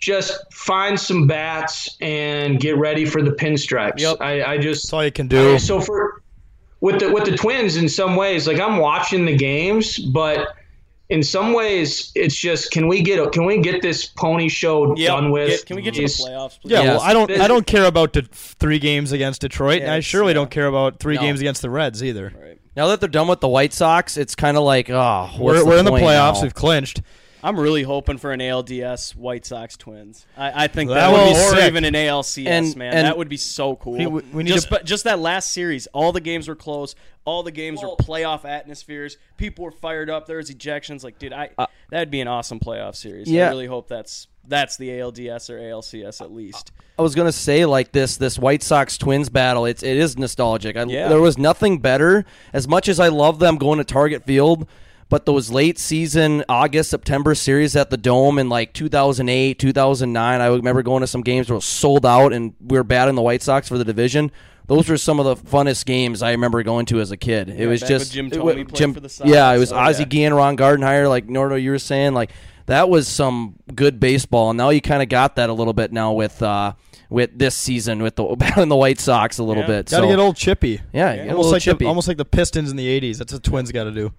just find some bats and get ready for the pinstripes. Yep. I, I just That's all you can do. so for with the with the Twins, in some ways, like I'm watching the games, but in some ways, it's just can we get can we get this pony show Yep. done with? Get- can we get to the Please? playoffs? Please? Yeah, Yes. well, I don't. I don't care about the three games against Detroit, and I surely yeah. don't care about three No. games against the Reds either. Right. Now that they're done with the White Sox, it's kind of like, oh, what's We're, the we're in the playoffs. now? We've clinched. I'm really hoping for an ALDS White Sox Twins. I, I think That that, would would be be, or sick. even an ALCS, And- man. and- that would be so cool. We- we need just, to- but just that last series, all the games were close. All the games were playoff atmospheres. People were fired up. There was ejections. Like, dude, I uh, that'd be an awesome playoff series. yeah. I really hope that's that's the ALDS or ALCS at least. I was gonna say like this this White Sox Twins battle. It's it is nostalgic. I, Yeah. There was nothing better. As much as I love them going to Target Field, but those late season August September series at the Dome in like 2008 2009. I remember going to some games where it was sold out and we were batting the White Sox for the division. Those were some of the funnest games I remember going to as a kid. it was just Jim it wa- played Jim- for the Sox. Yeah, it was Oh, Ozzie yeah. Guillen, Ron Gardenhire, like Nordo, you were saying, like that was some good baseball. And now you kind of got that a little bit now with uh, with this season with the battling the White Sox a little Yeah. bit. Got to so, get old chippy. yeah, you get a almost little like chippy. the, almost like the Pistons in the '80s. That's what Twins got to do.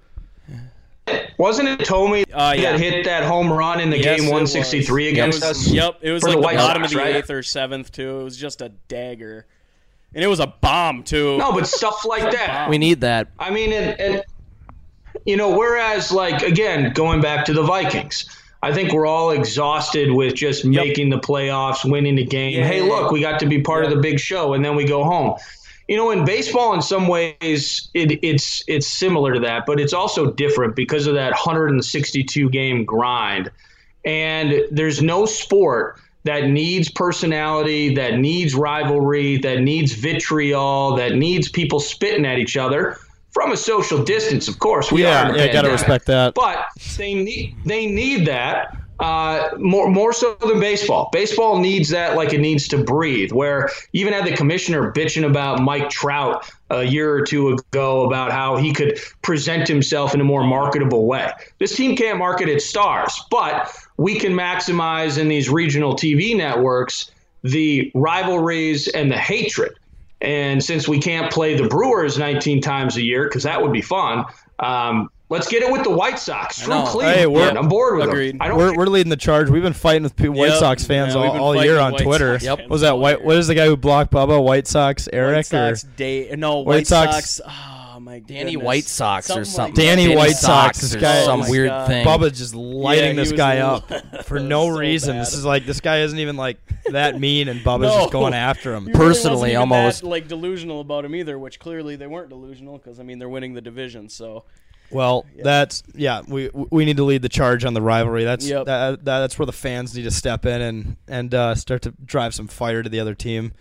Wasn't it Thome Uh, yeah. that hit that home run in the Yes, game 163 was. against It was- us? Yep, it was For the like the, White bottom Sox, of the right? eighth or seventh too. It was just a dagger, and it was a bomb too. No, but stuff like that. we need that. I mean, and, and you know, whereas like again, going back to the Vikings, I think we're all exhausted with just making the playoffs, winning the game. Yeah, hey, yeah, look, yeah. we got to be part of the big show, and then we go home. You know, in baseball, in some ways, it, it's it's similar to that, but it's also different because of that 162 game grind. And there's no sport that needs personality, that needs rivalry, that needs vitriol, that needs people spitting at each other from a social distance. Of course, we Yeah, are. in a yeah, gotta respect that. But they need they need that uh, more more so than baseball. Baseball needs that like it needs to breathe. Where even had the commissioner bitching about Mike Trout a year or two ago about how he could present himself in a more marketable way. This team can't market its stars, but we can maximize in these regional TV networks the rivalries and the hatred. And since we can't play the Brewers 19 times a year, because that would be fun, um, let's get it with the White Sox. Screw. Cleveland. Hey, I'm bored with Agreed. them. I don't We're, we're leading the charge. We've been fighting with White Yep. Sox fans Yeah, all, all year on White Twitter. Sox Yep. Was that White? What is the guy who blocked Bubba? White Sox Eric White Sox or day? No, White White, Sox- Sox. Oh my god, Danny White Sox or something. Danny Danny White Sox, Sox this or guy- some Oh weird God. thing. Bubba just lighting Yeah, this guy up for no so reason. bad. This is like this guy isn't even like that mean, and Bubba's No. just going after him. He really wasn't Personally, even almost. that, like delusional about him either. Which clearly they weren't delusional because I mean they're winning the division. So Well, that's yeah. We we need to lead the charge on the rivalry. That's Yep. that, that's where the fans need to step in and and uh, start to drive some fire to the other team.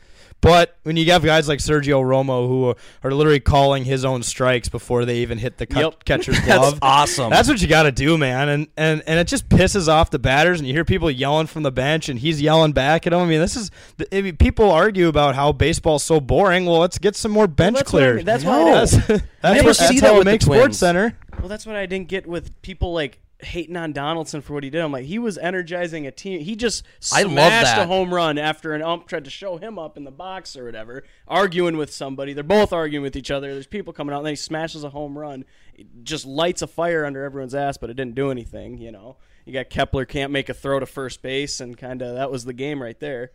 But when you have guys like Sergio Romo who are, are literally calling his own strikes before they even hit the cut, Yep. catcher's glove, That's awesome. That's what you got to do, man. And, and and it just pisses off the batters, and you hear people yelling from the bench, and he's yelling back at them. I mean, this is I mean, people argue about how baseball's so boring. Well, let's get some more bench that's what I mean. That's why I that's, that's, what, see that's how it with the makes Sports Center. well, that's what I didn't get with people like hating on Donaldson for what he did. I'm like, he was energizing a team. He just I love smashed a home run after an ump tried to show him up in the box or whatever, arguing with somebody. They're both arguing with each other. There's people coming out, and then he smashes a home run. It just lights a fire under everyone's ass, but it didn't do anything. You know, you got Kepler can't make a throw to first base, and kind of that was the game right there.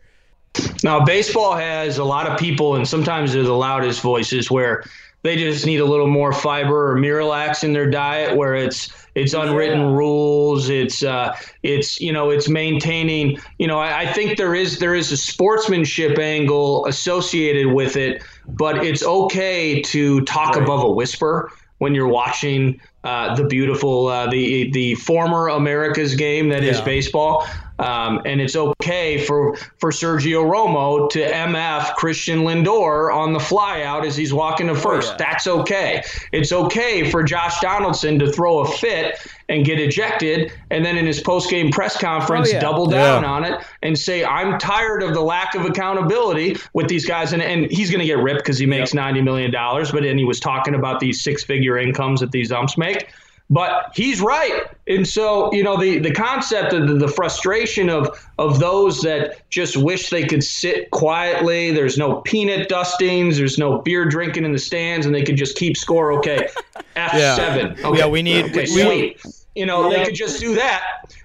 Now, baseball has a lot of people, and sometimes they're the loudest voices where they just need a little more fiber or Miralax in their diet, where it's it's unwritten rules. It's uh, it's you know it's maintaining. You know, I, I think there is there is a sportsmanship angle associated with it, but it's okay to talk above a whisper when you're watching uh, the beautiful uh, the the former America's game that is Yeah. baseball. Um, and it's okay for for Sergio Romo to MF Christian Lindor on the flyout as he's walking to first. That's okay. It's okay for Josh Donaldson to throw a fit and get ejected, and then in his post game press conference, Oh, yeah. double down Yeah. on it and say, "I'm tired of the lack of accountability with these guys." And, and he's going to get ripped because he makes ninety million dollars, but then he was talking about these six figure incomes that these umps make. But he's right, and so you know the the concept of the, the frustration of of those that just wish they could sit quietly. There's no peanut dustings. There's no beer drinking in the stands, and they could just keep score. Okay, F Yeah. seven. Okay. Yeah, we need- Okay, we- sweet. You know, they could just do that.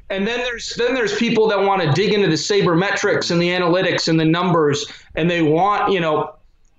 And then there's then there's people that want to dig into the sabermetrics and the analytics and the numbers, and they want you know,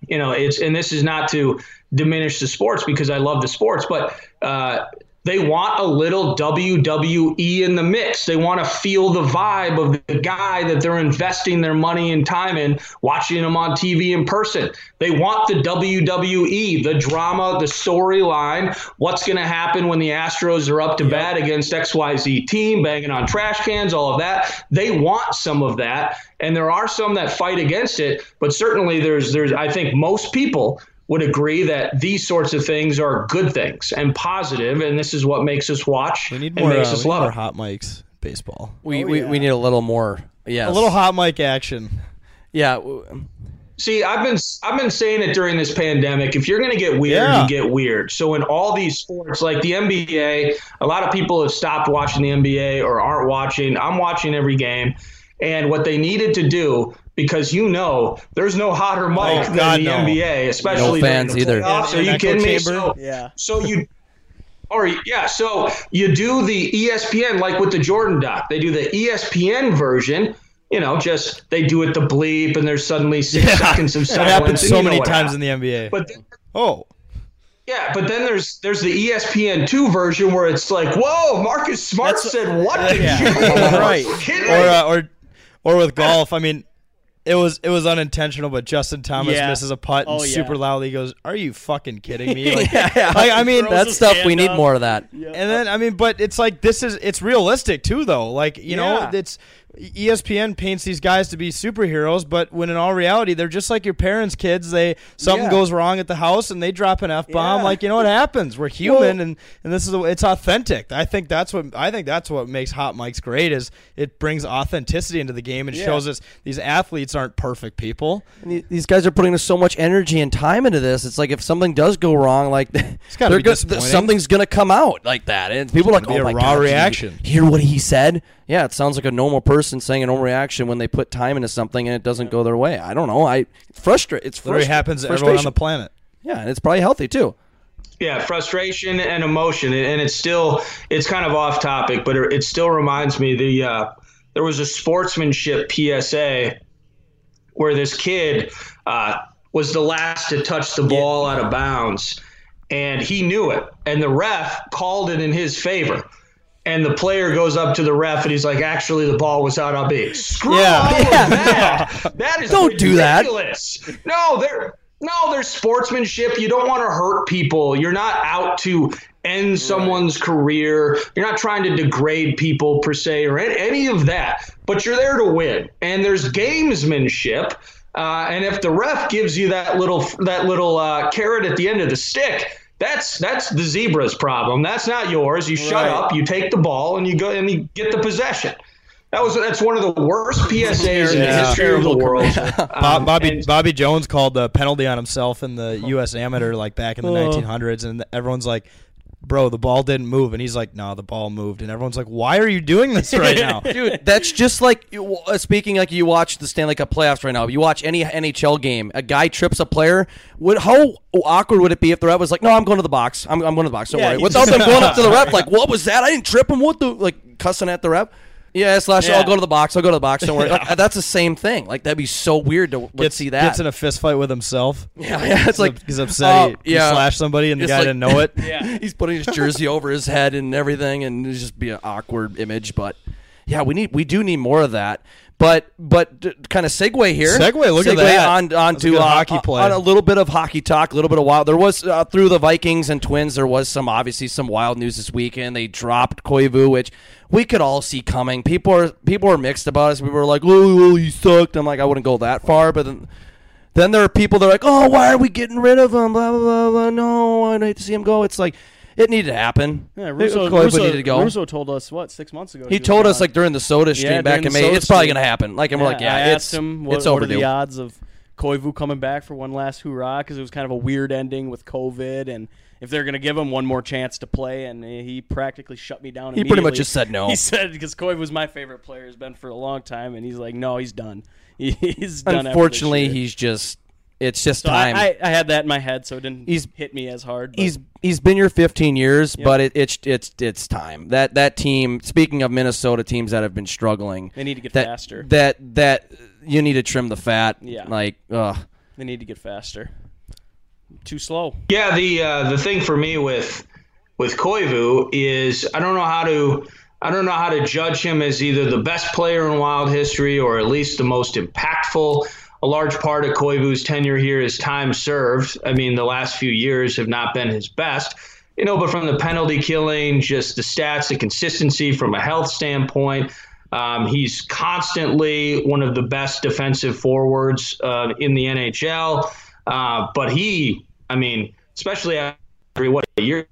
you know, it's and this is not to diminish the sports because I love the sports, but uh, they want a little WWE in the mix. They want to feel the vibe of the guy that they're investing their money and time in, watching him on TV in person. They want the WWE, the drama, the storyline, what's going to happen when the Astros are up to bat against XYZ team, banging on trash cans, all of that. They want some of that. And there are some that fight against it, but certainly there's there's I think most people would agree that these sorts of things are good things and positive, and this is what makes us watch We need and more, uh, makes we us need love more it. hot mics baseball. we, we, we need a little more. Yes. A little hot mic action. Yeah. See, I've been I've been saying it during this pandemic. If you're going to get weird, Yeah. you get weird. So in all these sports, like the NBA, a lot of people have stopped watching the NBA or aren't watching. I'm watching every game, and what they needed to do because you know there's no hotter mic Oh, than God, the no. NBA, especially No fans the either. playoffs. In Are you kidding me? So, Yeah. so you or yeah, so you do the ESPN like with the Jordan doc. They do the ESPN version. You know, just they do it the bleep, and there's suddenly six seconds of It silence. happens so many times happened. in the NBA. But then, oh, yeah, but then there's there's the ESPN two version where it's like, whoa, Marcus Smart That's- said what? the yeah, shit? right. Or uh, or or with golf. I mean, it was it was unintentional, but Justin Thomas Yeah. misses a putt and Oh, yeah. super loudly goes, "Are you fucking kidding me?" Like, like, I mean, Throws That his stuff we hand need up. more of that. And then I mean, but it's like this is it's realistic too, though. Like you know, Yeah. it's ESPN paints these guys to be superheroes, but when in all reality, they're just like your parents' kids. They something Yeah. goes wrong at the house and they drop an f bomb. Yeah. Like you know what happens. We're human, Well- and and this is the- it's authentic. I think that's what I think that's what makes hot mics great. Is it brings authenticity into the game and Yeah. shows us these athletes aren't perfect people. And These guys are putting so much energy and time into this. It's like if something does go wrong, like gotta be go- disappointing. something's to come out like that, and people are like, "Oh my raw god, reaction." Hear what he said? Yeah, it sounds like a normal person saying a normal reaction when they put time into something and it doesn't go their way. I don't know. I frustrate. It's Literally frustra- happens to everyone on the planet. Yeah, and it's probably healthy too. Yeah, frustration and emotion, and it's still it's kind of off topic, but it still reminds me the uh, there was a sportsmanship PSA where this kid uh, was the last to touch the ball out of bounds, and he knew it, and the ref called it in his favor. And the player goes up to the ref and he's like, "Actually, the ball was out on me." Screw Yeah. all of Yeah. that. That is Don't do that. ridiculous. No, there. No, there's sportsmanship. You don't want to hurt people. You're not out to end someone's career. You're not trying to degrade people per se or any, any of that. But you're there to win. And there's gamesmanship. Uh, and if the ref gives you that little that little uh, carrot at the end of the stick, that's that's the zebra's problem. That's not yours. You shut Right. up. You take the ball and you go and you get the possession. That was that's one of the worst PSAs in the history of the world. Bob, Um, Bobby and- Bobby Jones called the penalty on himself in the U.S. Amateur like back in the 1900s, and everyone's like, "Bro, the ball didn't move," and he's like, "No, the ball moved," and everyone's like, "Why are you doing this right now?" Dude, that's just like uh, speaking like you watch the Stanley Cup playoffs right now. If you watch any NHL game, a guy trips a player. Would how awkward would it be if the ref was like, "No, I'm going to the box. I'm, I'm going to the box. Don't Yeah, worry." Without just- them going up to the ref, like, "What was that? I didn't trip him. What the like cussing at the ref." Yeah, slash. Yeah. I'll go to the box. I'll go to the box. Don't worry. Like, that's the same thing. Like that'd be so weird to Gets, see that. gets in a fist fight with himself. yeah, yeah, it's like he's upset. oh, he, he slashed somebody, and the It's guy like- didn't know it. Yeah. he's putting his jersey over his head and everything, and it's just be an awkward image. But yeah, we need we do need more of that. But but kind of segue here. Segue, look at that. on on That's a to uh, hockey play. on a little bit of hockey talk, a little bit of wild. There was uh, through the Vikings and Twins. There was some obviously some wild news this weekend. They dropped Koivu, which we could all see coming. People are people are mixed about us. People were like, "Oh, he sucked." I'm like, I wouldn't go that far, but then. Then there are people that are like, "Oh, why are we getting rid of him?" Blah blah blah. blah. No, I'd hate to see him go. It's like it needed to happen. Yeah, Russo, Russo, needed to go. Russo told us what six months ago. he was told us like during the soda stream Yeah, back in May, it's probably gonna happen. Like, and we're like, yeah, I it's asked him what, it's what are the odds of Koivu coming back for one last hurrah because it was kind of a weird ending with COVID and. If they're going to give him one more chance to play, and he practically shut me down. He pretty much just said no. He said because Koivu was my favorite player, has been for a long time, and he's like, no, he's done. He's done. Unfortunately, he's just it's just So time. I, I, I had that in my head, so it didn't He's- hit me as hard. but- he's he's been here 15 years, but it, it's it's it's time. That that team. Speaking of Minnesota teams that have been struggling, They need to get that, faster. That that you need to trim the fat. Yeah. like ugh. they need to get faster. Too slow. Yeah, the uh, the thing for me with with Koivu is I don't know how to I don't know how to judge him as either the best player in Wild history or at least the most impactful. A large part of Koivu's tenure here is time served. I mean, the last few years have not been his best. You know, but from the penalty killing, just the stats, the consistency from a health standpoint, um, he's constantly one of the best defensive forwards uh, in the NHL. Uh, but he, I mean, especially after what a year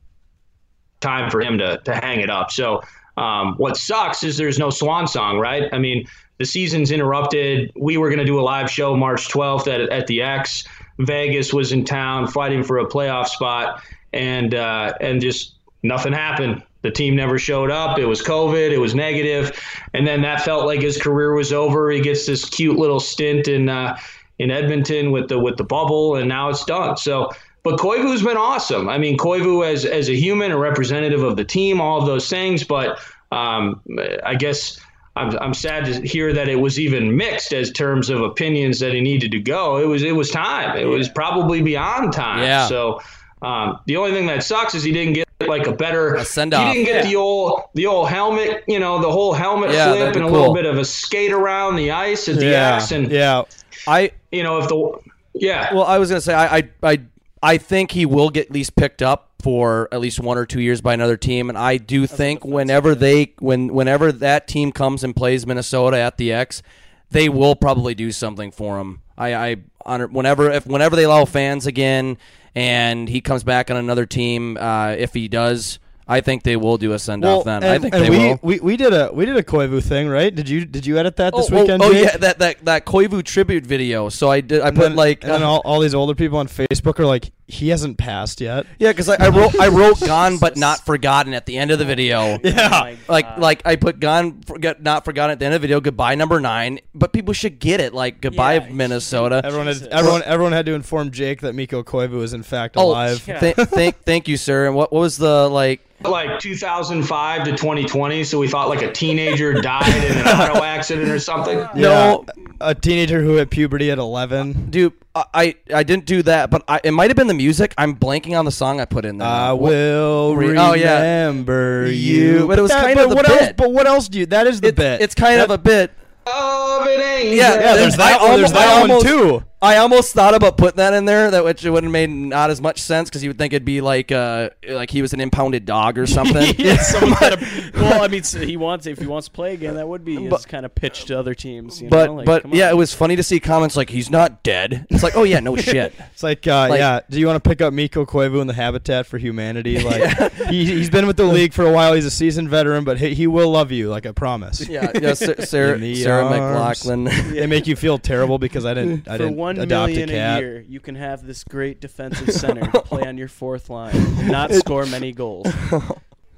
time for him to to hang it up. So um, what sucks is there's no swan song, right? I mean, the season's interrupted. We were going to do a live show March 12th at, at the X. Vegas was in town fighting for a playoff spot, and uh, and just nothing happened. The team never showed up. It was COVID. It was negative, and then that felt like his career was over. He gets this cute little stint in uh, in Edmonton with the with the bubble, and now it's done. So. But Koivu's been awesome. I mean, Koivu as as a human, a representative of the team, all of those things. But um, I guess I'm, I'm sad to hear that it was even mixed as terms of opinions that he needed to go. It was it was time. It was probably beyond time. Yeah. So um, the only thing that sucks is he didn't get like a better A send-off. He didn't get the old the old helmet. You know, the whole helmet Yeah, flip and a cool. little bit of a skate around the ice at the yeah, X. And yeah. I you know if the yeah Well, I was gonna say I, I I I think he will get at least picked up for at least one or two years by another team, and I do think whenever they when whenever that team comes and plays Minnesota at the X, they will probably do something for him. I, I honor whenever if whenever they allow fans again, and he comes back on another team, uh, if he does. I think they will do a send off then. I think and they we, will. we we did a we did a Koivu thing, right? Did you did you edit that this oh, weekend? oh, oh, yeah, that that that Koivu tribute video. So I did. I And put then, like and then all, all these older people on Facebook are like, he hasn't passed yet. Yeah, because I, I wrote I wrote "Gone but Not Forgotten" at the end of the video. Yeah. my Like like I put "Gone forget Not Forgotten" at the end of the video. Goodbye number nine. But people should get it. Like goodbye Yeah, Minnesota. Everyone had, everyone everyone had to inform Jake that Mikko Koivu is in fact Oh, alive. Yeah. th- thank thank you, sir. And what, what was the like? like 2005 to 2020. So we thought like a teenager died in an auto accident or something. Yeah, No. a teenager who hit puberty at 11. Dude, I I, I didn't do that, but I, it might have been the music. I'm blanking on the song I put in there. I What- will Re- oh, yeah. remember You- you. but it was that- kind of the what Else, bit. but what else do you? That is the It's, bit. it's kind of a bit. Of an angel. Yeah, yeah. There's that I one. There's I that one almost- too. I almost thought about putting that in there, that which it would have made not as much sense because you would think it'd be like uh like he was an impounded dog or something. yeah, someone kind of. Well, I mean, he wants if he wants to play again, that would be his But- kind of pitch to other teams. You but know? like, but yeah, it was funny to see comments like he's not dead. It's like oh yeah, no shit. It's like, uh, Like- yeah. Do you want to pick up Mikko Koivu in the Habitat for Humanity? Like, he, he's been with the league for a while. He's a seasoned veteran, but he, he will love you. Like I promise. Yeah, yeah. Sa- Sarah, Sarah arms. McLachlan. They make you feel terrible because I didn't. I For didn't one adopt million a cat. year, you can have this great defensive center to play on your fourth line and not score many goals.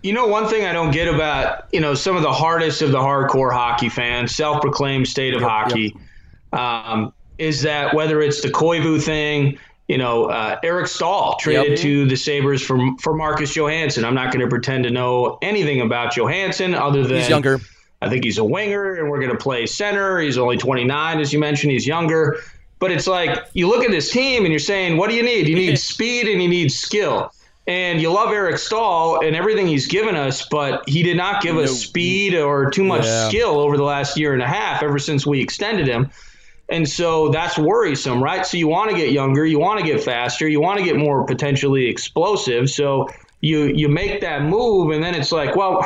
You know, one thing I don't get about, you know, some of the hardest of the hardcore hockey fans, self proclaimed state of hockey, um, is that whether it's the Koivu thing, you know, uh, Eric Staal traded Yep. to the Sabres for, for Marcus Johansson. I'm not going to pretend to know anything about Johansson other than He's younger. I think he's a winger, and we're going to play center. He's only 29, as you mentioned. He's younger. But it's like you look at this team and you're saying, what do you need? You need speed and you need skill. And you love Eric Staal and everything he's given us, but he did not give us speed or too much Yeah. skill over the last year and a half, ever since we extended him. And so that's worrisome, right? So you want to get younger, you want to get faster, you want to get more potentially explosive. So you you make that move, and then it's like, well,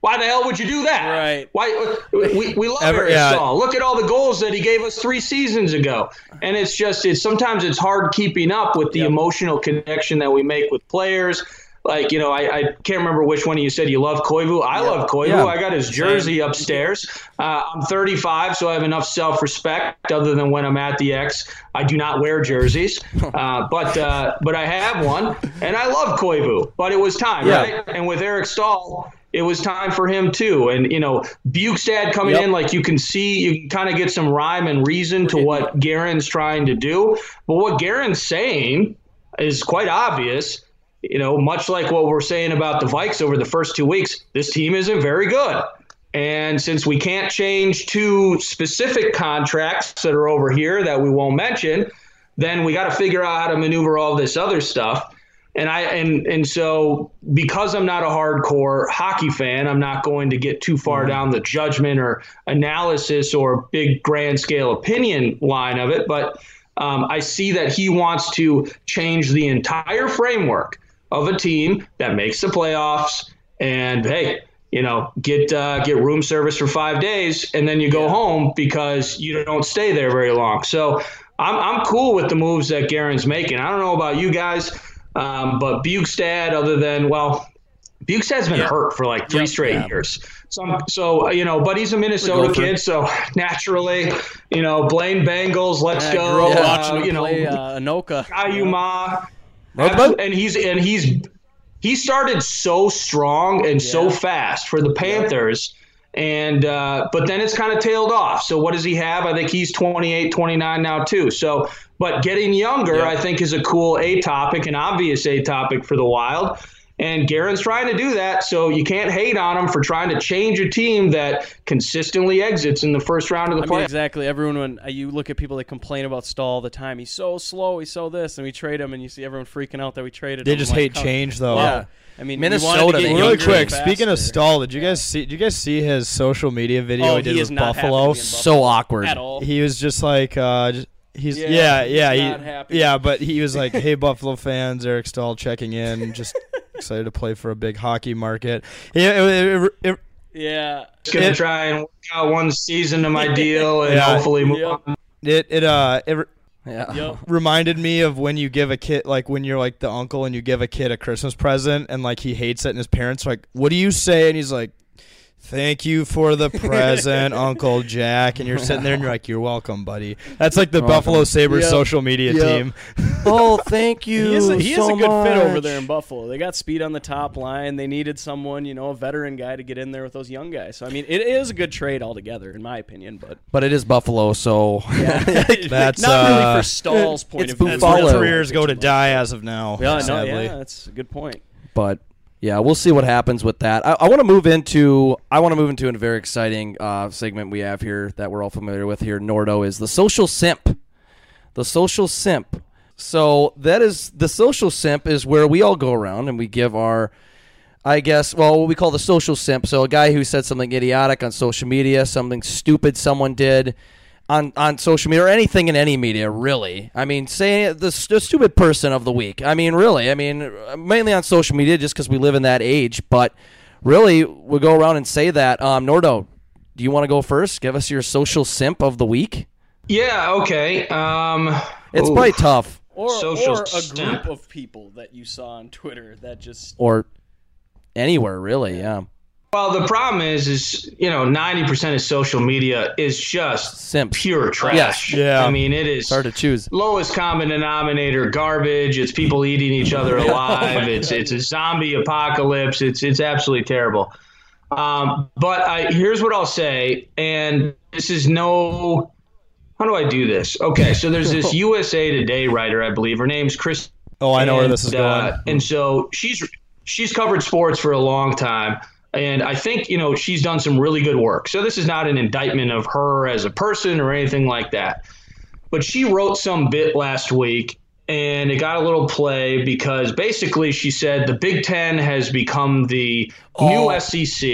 why the hell would you do that? Right. Why we, we love Ever- Eric yeah. Staal. Look at all the goals that he gave us three seasons ago, and it's just it's sometimes it's hard keeping up with the emotional connection that we make with players. Like you know, I, I can't remember which one of you said you love Koivu. I love Koivu. Yeah. I got his jersey upstairs. Uh, I'm 35, so I have enough self-respect. Other than when I'm at the X, I do not wear jerseys, uh, but uh, but I have one, and I love Koivu. But it was time, right? And with Eric Staal, it was time for him too. And you know, Bjugstad coming Yep. in, like you can see, you can kind of get some rhyme and reason to what Guerin's trying to do. But what Guerin's saying is quite obvious. You know, much like what we're saying about the Vikes over the first two weeks, this team isn't very good. And since we can't change two specific contracts that are over here that we won't mention, then we got to figure out how to maneuver all this other stuff. And I and and so because I'm not a hardcore hockey fan, I'm not going to get too far down the judgment or analysis or big grand scale opinion line of it. But um, I see that he wants to change the entire framework of a team that makes the playoffs. And hey, you know, get uh, get room service for five days, and then you go home because you don't stay there very long. So I'm I'm cool with the moves that Guerin's making. I don't know about you guys, um, but Bjugstad, other than well, Bukes has been hurt for like three Yep. straight Yeah. years. So, so you know, but he's a Minnesota kid, so naturally, you know, Blaine Bengals, let's I go. grew uh, watching you know, play uh, Anoka. Ayuma. Rugby? and he's and he's he started so strong and so fast for the Panthers. And uh, but then it's kind of tailed off. So what does he have? I think he's 28, 29 now too. So but getting younger, Yeah. I think, is a cool a topic, an obvious a topic for the Wild. And Guerin's trying to do that, so you can't hate on him for trying to change a team that consistently exits in the first round of the I mean, playoffs. exactly. Everyone, when uh, you look at people that complain about Staal all the time, he's so slow, he's so this, and we trade him, and you see everyone freaking out that we traded They him. just I'm hate come- change, though. Wow. I mean, you to Minnesota, Really quick, speaking of faster. Staal, did you guys see? Did you guys see his social media video Oh, he did he is with not happy Buffalo? So awkward. at all. He was just like, uh, just, he's Yeah, yeah, he's yeah, not he- happy. yeah, but he was like, "Hey, Buffalo fans, Eric Staal checking in, just excited to play for a big hockey market." Yeah, it, it, it, Yeah. Just gonna it- try and work out one season of my deal and Yeah. hopefully move Yep. on. it, it uh, it, Yeah. Yep. reminded me of when you give a kid like when you're like the uncle and you give a kid a Christmas present and like he hates it and his parents are like, "What do you say?" and he's like, "Thank you for the present, Uncle Jack." And you're sitting there and you're like, "You're welcome, buddy." That's like the Buffalo Sabres Yep. social media Yep. team. Oh, thank you. He is a, he is so a good fit over much. there in Buffalo. They got speed on the top line. They needed someone, you know, a veteran guy to get in there with those young guys. So I mean, it is a good trade altogether, in my opinion. But But it is Buffalo, so That's not really uh, for Staal's point it's of view. That's Buffalo. where Follow. careers go to die as of now. Yeah, no, sadly. yeah, that's a good point. but yeah, we'll see what happens with that. I, I want to move into I want to move into a very exciting uh, segment we have here that we're all familiar with here. Nordo is the social simp, the social simp. So that is the social simp is where we all go around and we give our. I guess, well, what we call the social simp. So, a guy who said something idiotic on social media, something stupid someone did on, on social media, or anything in any media, really. I mean, say the, the stupid person of the week. I mean, really. I mean, mainly on social media just because we live in that age. But really, we'll go around and say that. Um, Nordo, do you want to go first? Give us your social simp of the week. Yeah, okay. Um, It's ooh. probably tough. Or, Social or a simp. group of people that you saw on Twitter that just Or anywhere, really, yeah. Well, the problem is, is you know, ninety percent of social media is just Simps. pure trash. Yes. Yeah. I mean, it is It's hard to choose. lowest common denominator garbage. It's people eating each other alive. it's it's a zombie apocalypse. It's it's absolutely terrible. Um, but I here's what I'll say, and this is no. How do I do this? Okay, so there's this USA Today writer, I believe. Her name's Chris Oh, I know where this is uh, going. and so she's she's covered sports for a long time, and I think you know she's done some really good work. So this is not an indictment of her as a person or anything like that. But she wrote some bit last week, and it got a little play because basically she said the Big Ten has become the new SEC.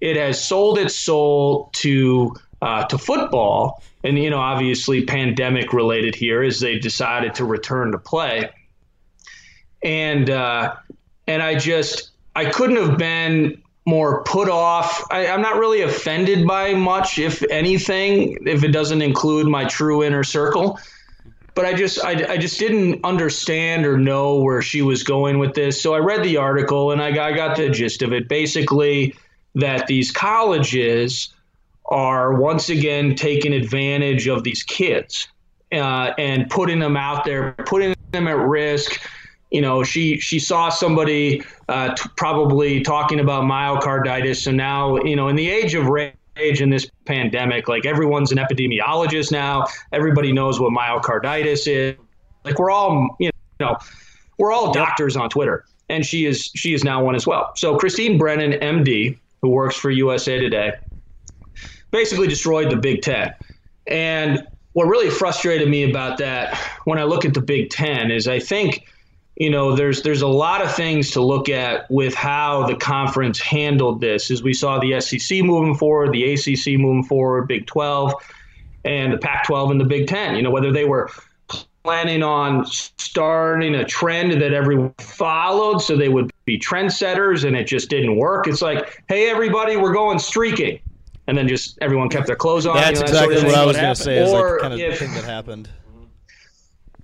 It has sold its soul to uh, to football, and you know obviously pandemic related here as they decided to return to play and uh, and I just I couldn't have been more put off. I, I'm not really offended by much, if anything, if it doesn't include my true inner circle. But I just I, I just didn't understand or know where she was going with this. So I read the article and I got, I got the gist of it. Basically, that these colleges are once again taking advantage of these kids uh, and putting them out there, putting them at risk. You know, she she saw somebody uh, t- probably talking about myocarditis, so now you know, in the age of rage in this pandemic, like everyone's an epidemiologist now. Everybody knows what myocarditis is. Like we're all you know, we're all doctors on Twitter, and she is she is now one as well. So Christine Brennan, MD, who works for USA Today, basically destroyed the Big Ten. And what really frustrated me about that when I look at the Big Ten is I think, you know, there's there's a lot of things to look at with how the conference handled this. As we saw the SEC moving forward, the ACC moving forward, Big 12, and the Pac-12 and the Big Ten. You know, whether they were planning on starting a trend that everyone followed so they would be trendsetters and it just didn't work. It's like, hey, everybody, we're going streaking. And then just everyone kept their clothes on. That's you know, that sort exactly of what. I was going to say. Is Or like kind of if- thing that happened.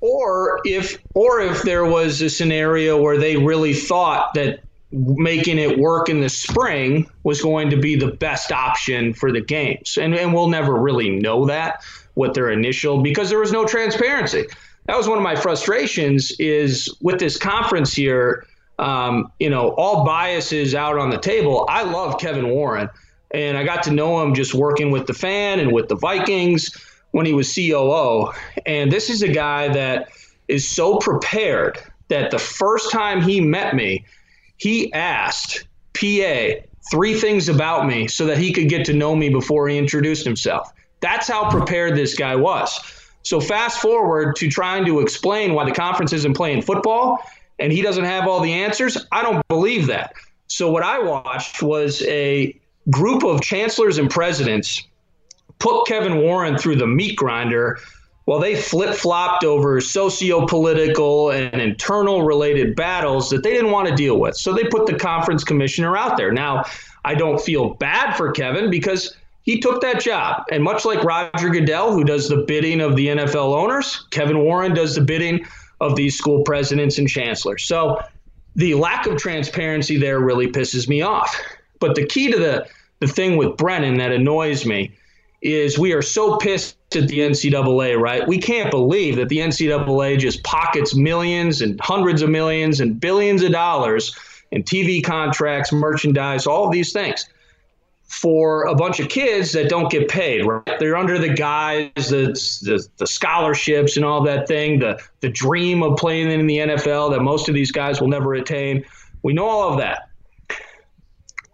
Or if or if there was a scenario where they really thought that making it work in the spring was going to be the best option for the games. And, and we'll never really know that what their initial because there was no transparency. That was one of my frustrations is with this conference here, um, you know, all biases out on the table. I love Kevin Warren and I got to know him just working with the fan and with the Vikings when he was COO. And this is a guy that is so prepared that the first time he met me, he asked PA three things about me so that he could get to know me before he introduced himself. That's how prepared this guy was. So fast forward to trying to explain why the conference isn't playing football and he doesn't have all the answers. I don't believe that. So what I watched was a group of chancellors and presidents put Kevin Warren through the meat grinder while they flip flopped over socio political and internal related battles that they didn't want to deal with. So they put the conference commissioner out there. Now, I don't feel bad for Kevin because he took that job. And much like Roger Goodell, who does the bidding of the NFL owners, Kevin Warren does the bidding of these school presidents and chancellors. So the lack of transparency there really pisses me off. But the key to the, the thing with Brennan that annoys me is we are so pissed at the NCAA, right? We can't believe that the NCAA just pockets millions and hundreds of millions and billions of dollars in TV contracts, merchandise, all of these things for a bunch of kids that don't get paid. Right? They're under the guise, the, the, the scholarships and all that thing, the the dream of playing in the NFL that most of these guys will never attain. We know all of that.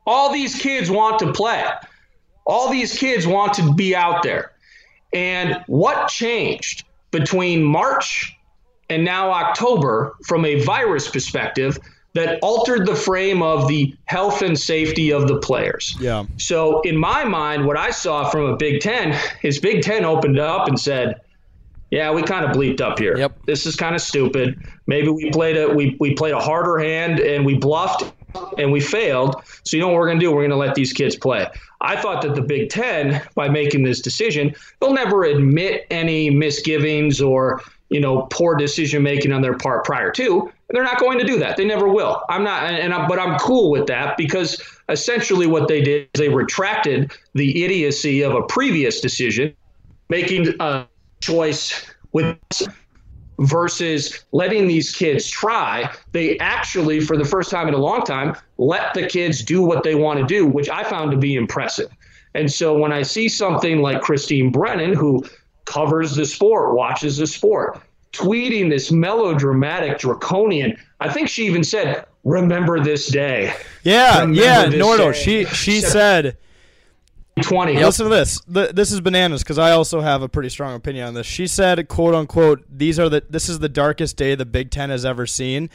All these kids want to play. All these kids want to be out there. And what changed between March and now October from a virus perspective that altered the frame of the health and safety of the players. Yeah. So in my mind, what I saw from a Big Ten is Big Ten opened up and said, "Yeah, we kind of bleeped up here. Yep. This is kind of stupid. Maybe we played a we we played a harder hand and we bluffed and we failed. So you know what we're going to do? We're going to let these kids play." I thought that the Big Ten, by making this decision, they'll never admit any misgivings or you know poor decision making on their part prior to. They're not going to do that. They never will. I'm not, and I, but I'm cool with that because essentially what they did is they retracted the idiocy of a previous decision, making a choice with versus letting these kids try. They actually, for the first time in a long time, let the kids do what they want to do, which I found to be impressive. And so when I see something like Christine Brennan, who covers the sport, watches the sport, tweeting this melodramatic draconian. I think she even said, "Remember this day." Yeah, Remember yeah, Nordo. day. She she said. Twenty. Listen to this. Th- This is bananas because I also have a pretty strong opinion on this. She said, "quote unquote," these are the this is the darkest day the Big Ten has ever seen.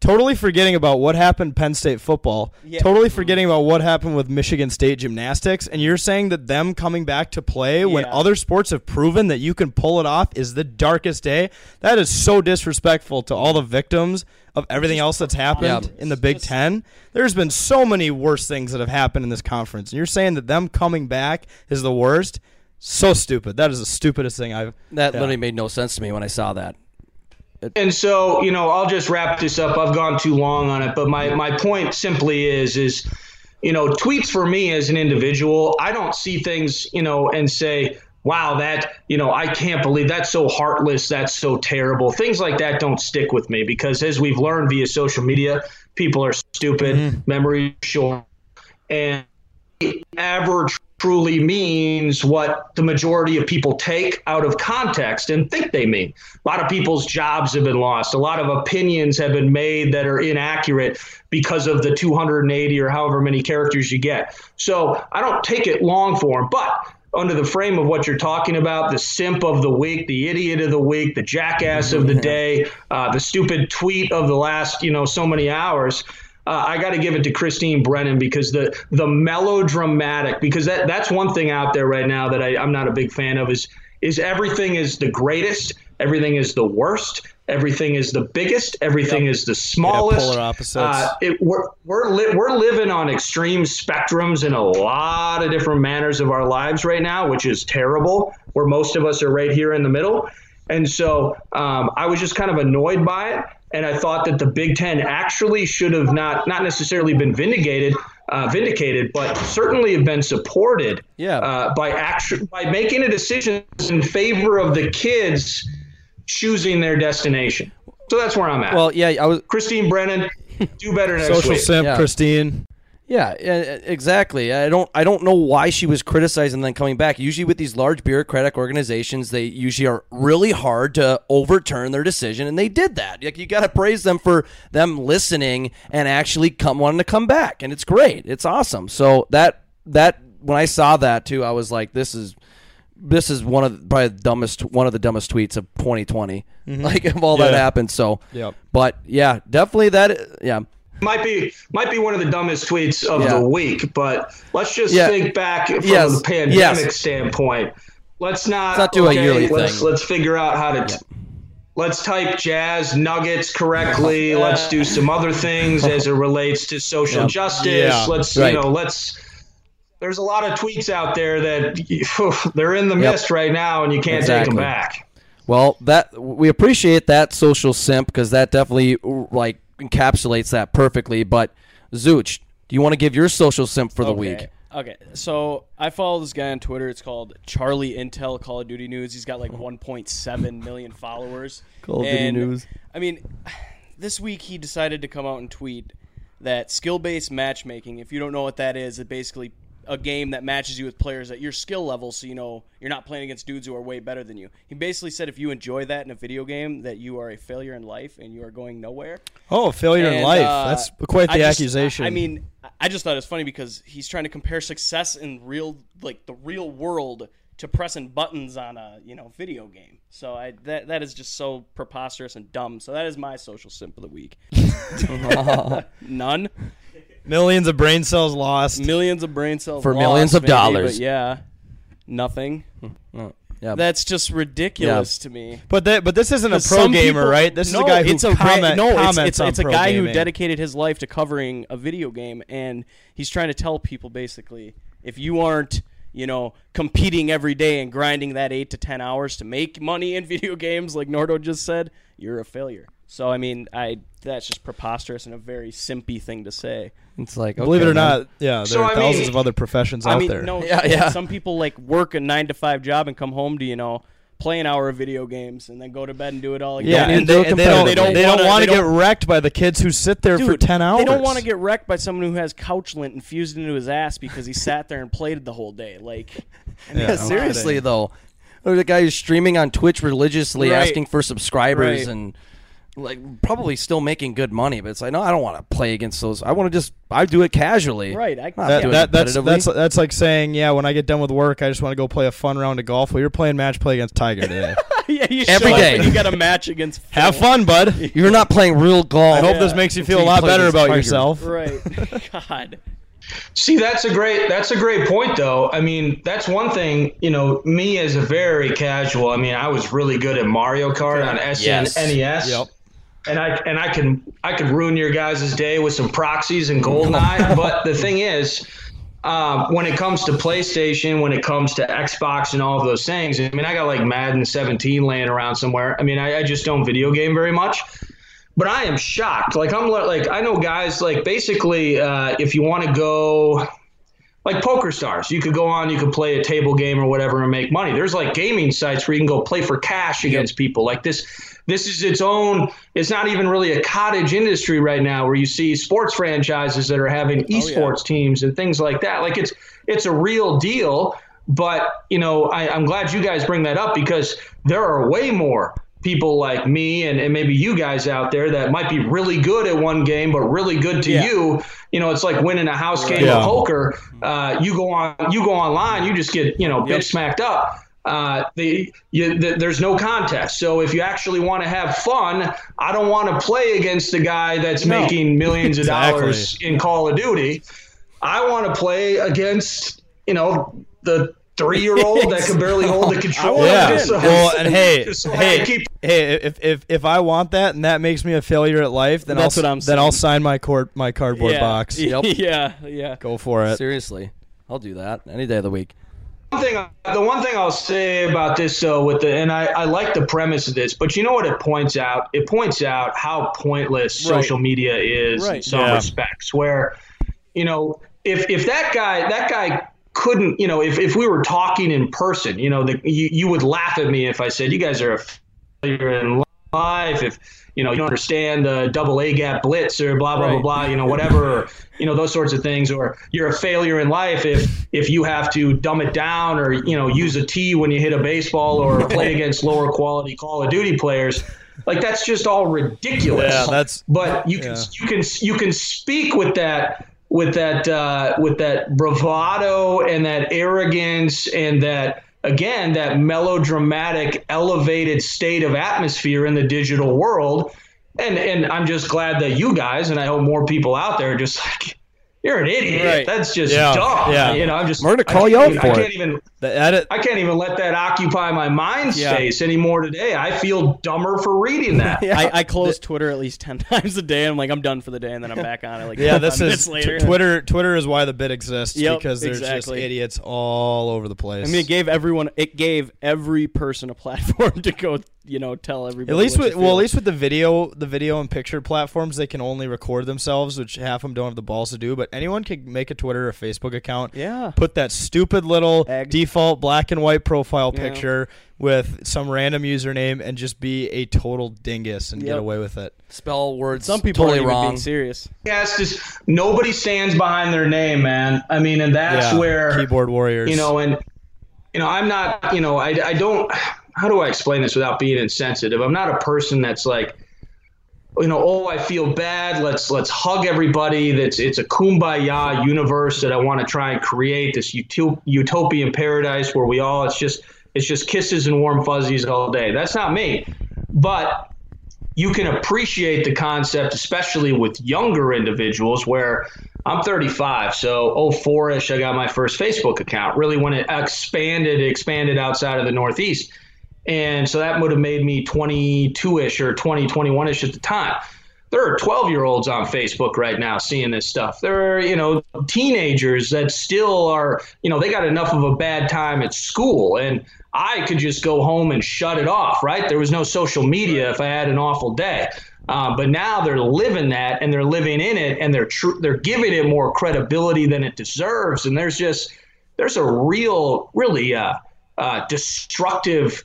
Totally forgetting about what happened Penn State football. Totally forgetting about what happened with Michigan State gymnastics. And you're saying that them coming back to play when other sports have proven that you can pull it off is the darkest day. That is so disrespectful to all the victims of everything else that's happened Yeah. in the Big Ten. There's been so many worse things that have happened in this conference. And you're saying that them coming back is the worst? So stupid. That is the stupidest thing I've. That Yeah. literally made no sense to me when I saw that. And so, you know, I'll just wrap this up. I've gone too long on it, but my my point simply is is you know, tweets for me as an individual, I don't see things, you know, and say, wow, that, you know, I can't believe that's so heartless, that's so terrible. Things like that don't stick with me because as we've learned via social media, people are stupid, mm-hmm. memory short, and ever truly means what the majority of people take out of context and think they mean. A lot of people's jobs have been lost. A lot of opinions have been made that are inaccurate because of the 280 or however many characters you get. So I don't take it long form, but under the frame of what you're talking about, the simp of the week, the idiot of the week, the jackass of the day, uh, the stupid tweet of the last, you know, so many hours. Uh, I got to give it to Christine Brennan because the the melodramatic because that that's one thing out there right now that I, I'm not a big fan of is is everything is the greatest, everything is the worst, everything is the biggest, everything is the smallest. polar opposites. Uh, it, we're we're, li- we're living on extreme spectrums in a lot of different manners of our lives right now, which is terrible. Where most of us are right here in the middle. And so um, I was just kind of annoyed by it. And I thought that the Big Ten actually should have not, not necessarily been vindicated, uh, vindicated, but certainly have been supported Yeah. uh, by action, by making a decision in favor of the kids choosing their destination. So that's where I'm at. Well, yeah, I was. Christine Brennan, do better next Social week. simp, Yeah. Christine. Yeah, yeah, exactly. I don't I don't know why she was criticized and then coming back. Usually with these large bureaucratic organizations, they usually are really hard to overturn their decision and they did that. Like you got to praise them for them listening and actually come wanting to come back. And it's great. It's awesome. So that that when I saw that too, I was like this is this is one of the, probably the dumbest one of the dumbest tweets of 2020. Mm-hmm. Like if all that happened. So Yep. But yeah, definitely that yeah. might be might be one of the dumbest tweets of Yeah. the week, but let's just Yeah. think back from Yes. the pandemic Yes. standpoint. Let's not, Let's not do a okay, yearly let's, thing. Let's figure out how to. T- Let's type jazz nuggets correctly. let's do some other things as it relates to social justice. Yeah. Let's Right. you know. Let's. There's a lot of tweets out there that they're in the mist right now, and you can't take them back. Well, that we appreciate that social simp because that definitely like encapsulates that perfectly. But Zooch, do you want to give your social simp for the okay. week? Okay, so I follow this guy on Twitter. It's called Charlie Intel Call of Duty News. He's got like 1.7 million followers. Call of Duty News. I mean, this week he decided to come out and tweet that skill-based matchmaking. If you don't know what that is, it basically a game that matches you with players at your skill level, so you know you're not playing against dudes who are way better than you. He basically said if you enjoy that in a video game, that you are a failure in life and you are going nowhere. Oh, failure in life. uh, That's quite the I just- accusation. I mean, I just thought it was funny because he's trying to compare success in real, like the real world, to pressing buttons on a you know video game. So I that that is just so preposterous and dumb. So that is my social simp of the week. None. Millions of brain cells lost. Millions of brain cells For lost, millions of maybe, dollars. But yeah, nothing. Yeah, That's just ridiculous to me. But that, but this isn't a 'Cause pro some gamer, people- right? This no, is a guy who it's a ra- comment, no, it's, comments it's, on it's a pro guy gaming. who dedicated his life to covering a video game, and he's trying to tell people basically, if you aren't, you know, competing every day and grinding that eight to ten hours to make money in video games, like Nordo just said, you're a failure. So I mean, I that's just preposterous and a very simpy thing to say. It's like Believe it or man. not, yeah, there So, are I thousands mean- of other professions I out mean, there. no, Yeah, yeah. Some people like work a nine to five job and come home to you know play an hour of video games and then go to bed and do it all again. yeah, need and they, and they don't, they don't, They don't wanna- want to they get wrecked by the kids who sit there for ten hours. They don't want to get wrecked by someone who has couch lint infused into his ass because he sat there and played it the whole day. Like, Yeah, no seriously kidding. though, there's a guy who's streaming on Twitch religiously, Right. asking for subscribers Right. and like probably still making good money. But it's like, no, I don't want to play against those. I want to just I do it casually. right? I, Not That, do it that, that's that's that's like saying, yeah, when I get done with work, I just want to go play a fun round of golf. Well, you're playing match play against Tiger today. yeah, you Every show up day. and you got a match against. Have fun, bud. You're not playing real golf. I hope Yeah. this makes you feel a Until you lot better about Tiger. yourself. Right. God. See, that's a great that's a great point though. I mean, that's one thing, you know, me as a very casual, I mean, I was really good at Mario Kart on Yes. SNES. Yep. And I and I can I could ruin your guys' day with some proxies and GoldenEye, but the thing is, um, when it comes to PlayStation, when it comes to Xbox and all of those things, I mean, I got like Madden 17 laying around somewhere. I mean, I, I just don't video game very much but I am shocked. Like I'm like I know guys like basically uh, if you want to go like PokerStars, you could go on, you could play a table game or whatever and make money. There's like gaming sites where you can go play for cash against people. Like this this is its own it's not even really a cottage industry right now where you see sports franchises that are having esports teams and things like that. Like it's it's a real deal. But you know, I, I'm glad you guys bring that up because there are way more people like me and, and maybe you guys out there that might be really good at one game but really good to Yeah. you you know it's like winning a house game Yeah. of poker uh, you go on you go online you just get you know bitch smacked up uh, the, you, the, there's no contest. So if you actually want to have fun, I don't want to play against the guy that's No. making millions of Exactly. dollars in Call of Duty. I want to play against you know the three-year-old that can barely hold the controller. Yeah. so- Well, and hey, so hey, keep hey, if, if if I want that and that makes me a failure at life, then That's I'll what I'm then I'll sign my cord my cardboard yeah. box. Yep. yeah. Yeah. Go for it. Seriously, I'll do that any day of the week. Thing, the one thing I'll say about this, though, with the and I, I like the premise of this, but you know what it points out? It points out how pointless Right. social media is in some Yeah. respects. Where, you know, if if that guy that guy couldn't, you know, if, if we were talking in person, you know, the, you you would laugh at me if I said you guys are a failure in life. If you know you don't understand the double A gap blitz or blah blah blah Right. blah, you know, whatever, or, you know, those sorts of things, or you're a failure in life if if you have to dumb it down or you know use a T when you hit a baseball or play against lower quality Call of Duty players. Like that's just all ridiculous. Yeah, that's- But you can yeah. you can you can speak with that with that uh, with that bravado and that arrogance and that again that melodramatic elevated state of atmosphere in the digital world. And and I'm just glad that you guys and I hope more people out there just like you're an idiot Right. that's just Yeah, dumb yeah. you know I'm just We're gonna call you out even- for I can't even The edit. I can't even let that occupy my mind Yeah. space anymore today. I feel dumber for reading that. I, I close Twitter at least ten times a day. I'm like, I'm done for the day, and then I'm back on it. Like, Yeah, this is later. t- Twitter. Twitter is why the bit exists Yep, because there's just idiots all over the place. I mean, it gave everyone, it gave every person a platform to go, you know, tell everybody. At least what with you well, at least with the video, the video and picture platforms, they can only record themselves, which half of them don't have the balls to do. But anyone can make a Twitter or Facebook account. Yeah. Put that stupid little Egg. default black and white profile Yeah. picture with some random username and just be a total dingus and get away with it. Spell words some people totally aren't even wrong. being serious. Yes, just nobody stands behind their name, man. I mean, and that's yeah. where keyboard warriors. you know, and you know, I'm not, you know, I, I don't. How do I explain this without being insensitive? I'm not a person that's like, you know, oh, I feel bad. Let's let's hug everybody. That's it's a kumbaya universe that I want to try and create this utop- utopian paradise where we all it's just it's just kisses and warm fuzzies all day. That's not me, but you can appreciate the concept, especially with younger individuals, where I'm 35, so 04ish, I got my first Facebook account. Really, when it expanded, it expanded outside of the Northeast. And so that would have made me 22ish or 20, 21ish at the time. There are 12 year olds on Facebook right now seeing this stuff. There are, you know, teenagers that still are, you know, they got enough of a bad time at school. And I could just go home and shut it off, right? There was no social media if I had an awful day. Uh, but now they're living that and they're living in it and they're tr- they're giving it more credibility than it deserves. And there's just there's a real, really uh, uh, destructive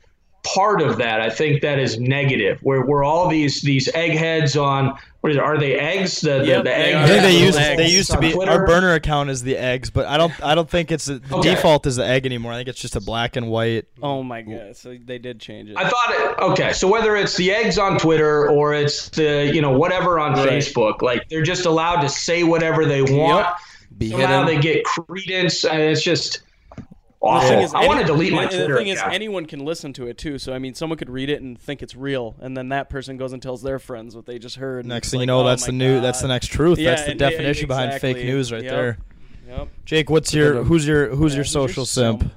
part of that. I think that is negative. Where where all these these eggheads on what is it, are they eggs? The the, Yep, the they egg are. I think they used eggs. they used to be Twitter. our burner account is the eggs, but I don't I don't think it's the, the Okay. default is the egg anymore. I think it's just a black and white. Oh my god! So they did change it. I thought it okay. So whether it's the eggs on Twitter or it's the you know whatever on Right. Facebook, like they're just allowed to say whatever they want. Be Somehow hidden. they get credence, and it's just The awful. thing is, I want to delete my and Twitter The thing is, account. anyone can listen to it too. So I mean, someone could read it and think it's real, and then that person goes and tells their friends what they just heard. Next it's thing you know, oh that's the new that's the next truth. Yeah, that's the and- and definition behind fake news right Yep. there. Yep. Jake, what's your who's your who's your who's your social simp? simp?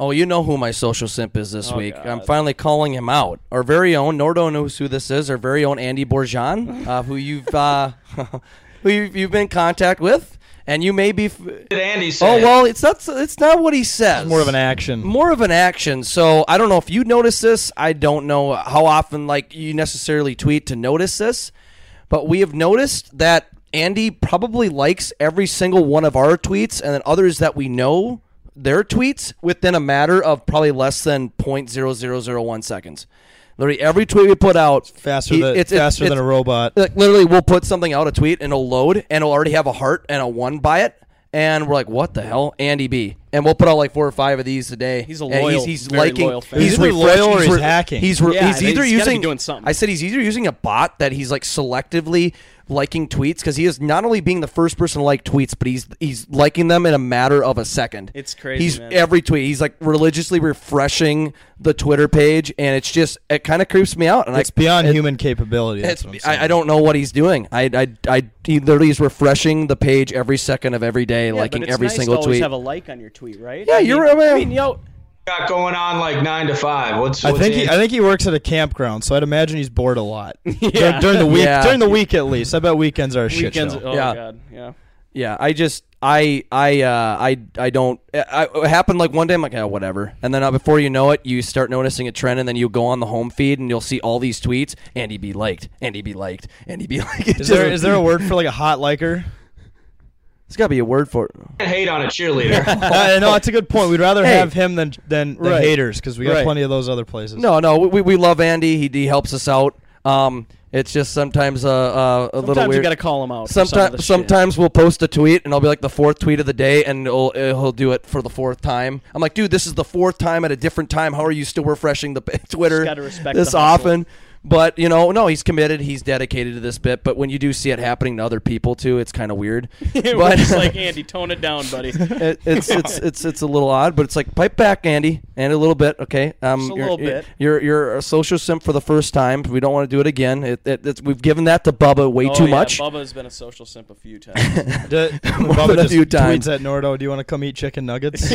Oh, you know who my social simp is this Oh, week. God. I'm finally calling him out. Our very own, Nordo knows who this is. Our very own Andy Bourgeon, uh, who you've uh, who you've, you've been in contact with, and you may be. F- Did Andy say? oh well, it's not. It's not what he says. More of an action. more of an action. So I don't know if you notice this. I don't know how often like you necessarily tweet to notice this, but we have noticed that Andy probably likes every single one of our tweets, and then others that we know their tweets within a matter of probably less than 0.0001 seconds. Literally every tweet we put out faster he- than it's- it's- faster than it's- a robot. like literally we'll put something out a tweet and it'll load and it'll already have a heart and a one by it and we're like what the hell andy b and we'll put out like four or five of these a day He's a And loyal- he's, he's very liking loyal fan. he's He's either loyal or he's re- hacking. he's, re- Yeah, he's either he's gotta be using doing something. i said he's either using a bot that he's like selectively liking tweets because he is not only being the first person to like tweets but he's he's liking them in a matter of a second It's crazy, he's man. every tweet he's like religiously refreshing the twitter page and it's just it kind of creeps me out and It's I, beyond it- human capability. That's it's, what I'm. I, I don't know what he's doing. I, I, I, he literally is refreshing the page every second of every day, Yeah, liking but it's every nice single to always tweet. Have a like on your tweet, right? Yeah, I you're mean, right, I man. mean, yo, got going on like nine to five. What's, I think he, Andy- I think he works at a campground, so I'd imagine he's bored a lot Yeah. Dur- during the week. Yeah. During the week, at least. I bet weekends are a shit show. Oh Yeah. god, yeah. Yeah, I just I I uh, I I don't. I, it happened like one day. I'm like, oh, whatever. And then uh, before you know it, you start noticing a trend, and then you go on the home feed, and you'll see all these tweets. Andy be liked. Andy be liked. Andy be liked. Is there is there a word for like a hot liker? There's got to be a word for it. Can't hate on a cheerleader. uh, no, that's a good point. We'd rather Hey. have him than than the Right. haters because we got Right. plenty of those other places. No, no, we, we love Andy. He, he helps us out. Um, it's just sometimes uh, uh, a little Sometimes weird. you got to call him out. for some Sometimes, sometimes we'll post a tweet and I'll be like the fourth tweet of the day, and it'll, he'll do it for the fourth time. I'm like, dude, this is the fourth time at a different time. How are you still refreshing the Twitter gotta respect this the hustle. often? But you know, no, he's committed. He's dedicated to this bit. But when you do see it happening to other people too, it's kind of weird. We're but just like Andy, tone it down, buddy. it, it's it's it's it's a little odd, but it's like pipe back, Andy, and a little bit, okay. Um, Just a you're, little you're- bit. You're you're a social simp for the first time. We don't want to do it again. It, it, it's, we've given that to Bubba way Oh, too yeah, much. Bubba's been a social simp a few times. D- More Bubba than a just few times. tweets at Nordo, "Do you want to come eat chicken nuggets?"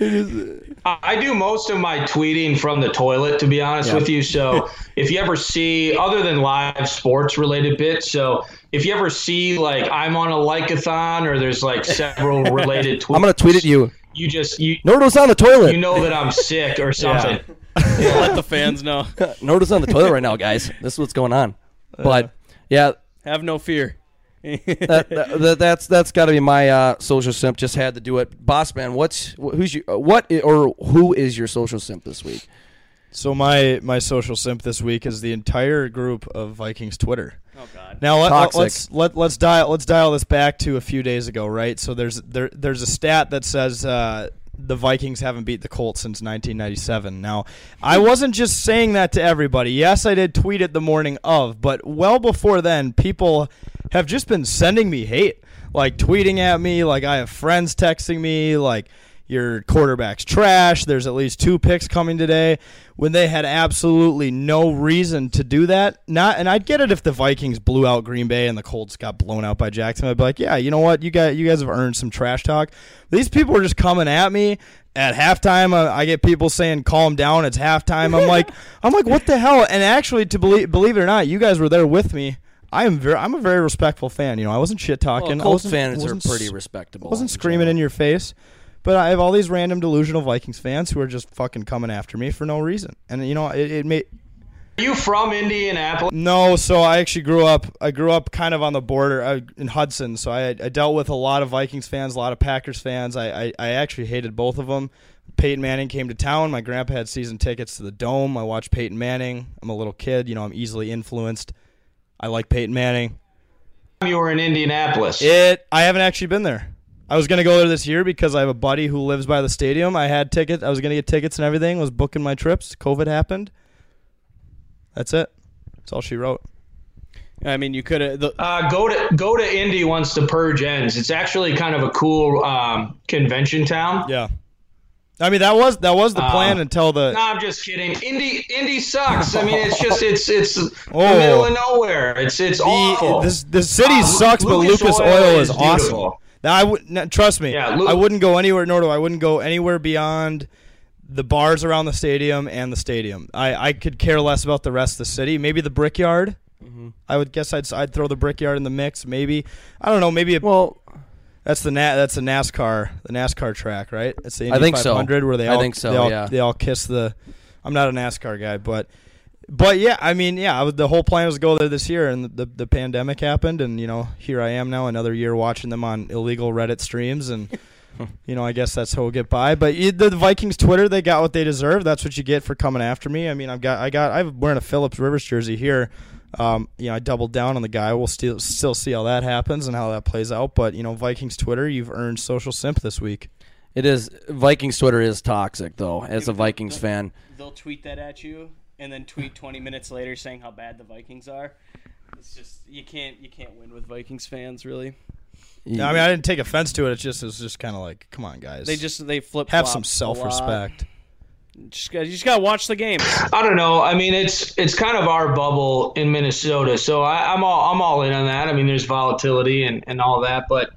I I do most of my tweeting from the toilet, to be honest Yeah. with you. So if you ever see, other than live sports related bits, so if you ever see like I'm on a likeathon or there's like several related tweets, I'm gonna tweet at you. You just you Nordo's on the toilet. you know that I'm sick or something. Let the fans know. Nordo's on the toilet right now, guys. This is what's going on. But yeah, Have no fear. that, that, that- that's that's got to be my uh, social simp. Just had to do it. Boss man, what's who's your what or who is your social simp this week? So my my social simp this week is the entire group of Vikings Twitter. Oh God. Now let, Toxic. let's let let's dial let's dial this back to a few days ago, right? So there's there there's a stat that says uh, the Vikings haven't beat the Colts since 1997. Now, I wasn't just saying that to everybody. Yes, I did tweet it the morning of, but well before then, people have just been sending me hate, like tweeting at me, like I have friends texting me, like your quarterback's trash. There's at least two picks coming today when they had absolutely no reason to do that. Not, and I'd get it if the Vikings blew out Green Bay and the Colts got blown out by Jackson. I'd be like, yeah, you know what, you got you guys have earned some trash talk. These people are just coming at me. At halftime, uh, I get people saying, "Calm down, it's halftime." I'm like, I'm like, what the hell? And actually, to believe believe it or not, you guys were there with me. I am very, I'm a very respectful fan. You know, I wasn't shit talking. Well, Colts fans are pretty s- I wasn't screaming in your face, but I have all these random delusional Vikings fans who are just fucking coming after me for no reason. And you know, it, it made Are you from Indianapolis? no. So I actually grew up. I grew up kind of on the border uh, in Hudson. So I, I dealt with a lot of Vikings fans, a lot of Packers fans. I, I, I actually hated both of them. Peyton Manning came to town. My grandpa had season tickets to the Dome. I watched Peyton Manning. I'm a little kid. You know, I'm easily influenced. I like Peyton Manning. You were in Indianapolis. It. I haven't actually been there. I was gonna go there this year because I have a buddy who lives by the stadium. I had tickets. I was gonna get tickets and everything. Was booking my trips. COVID happened. That's it. That's all she wrote. I mean, you could have. Uh, go to go to Indy once the purge ends. It's actually kind of a cool um, convention town. Yeah. I mean that was that was the plan Uh, until the No, I'm just kidding. Indy Indy sucks. I mean, it's just it's it's Oh. the middle of nowhere. It's it's awful. the, this the city Uh, sucks, but Lucas Lucas Oil Oil, is is, awesome. Beautiful. Now I would no, trust me. Yeah, Lu- I wouldn't go anywhere. Nor do I wouldn't go anywhere beyond the bars around the stadium and the stadium. I, I could care less about the rest of the city. Maybe the Brickyard. Mm-hmm. I would guess I'd I'd throw the Brickyard in the mix. Maybe I don't know. Maybe a, Well, that's the na- that's the NASCAR the NASCAR track, right? It's the I think so. 500 where they all, I think so, they all, yeah. they all kiss the. I'm not a NASCAR guy, but but yeah, I mean, yeah, I was, the whole plan was to go there this year, and the, the the pandemic happened, and you know, here I am now, another year watching them on illegal Reddit streams, and you know, I guess that's how we'll get by. But you, the Vikings Twitter, they got what they deserve. That's what you get for coming after me. I mean, I've got I got I'm wearing a Phillips Rivers jersey here. Um, you know, I doubled down on the guy. We'll still still see how that happens and how that plays out. But you know, Vikings Twitter, you've earned social simp this week. it is Vikings Twitter is toxic though. As a Vikings fan, They'll tweet that at you, and then tweet 20 minutes later saying how bad the Vikings are. It's just you can't you can't win with Vikings fans really. I mean, I didn't take offense to it. It's just it was just kind of like, come on, guys. They just they flip have some self respect. Just got you just got to watch the game. I don't know. I mean, it's it's kind of our bubble in Minnesota, so I, I'm all I'm all in on that. I mean, there's volatility and, and all that, but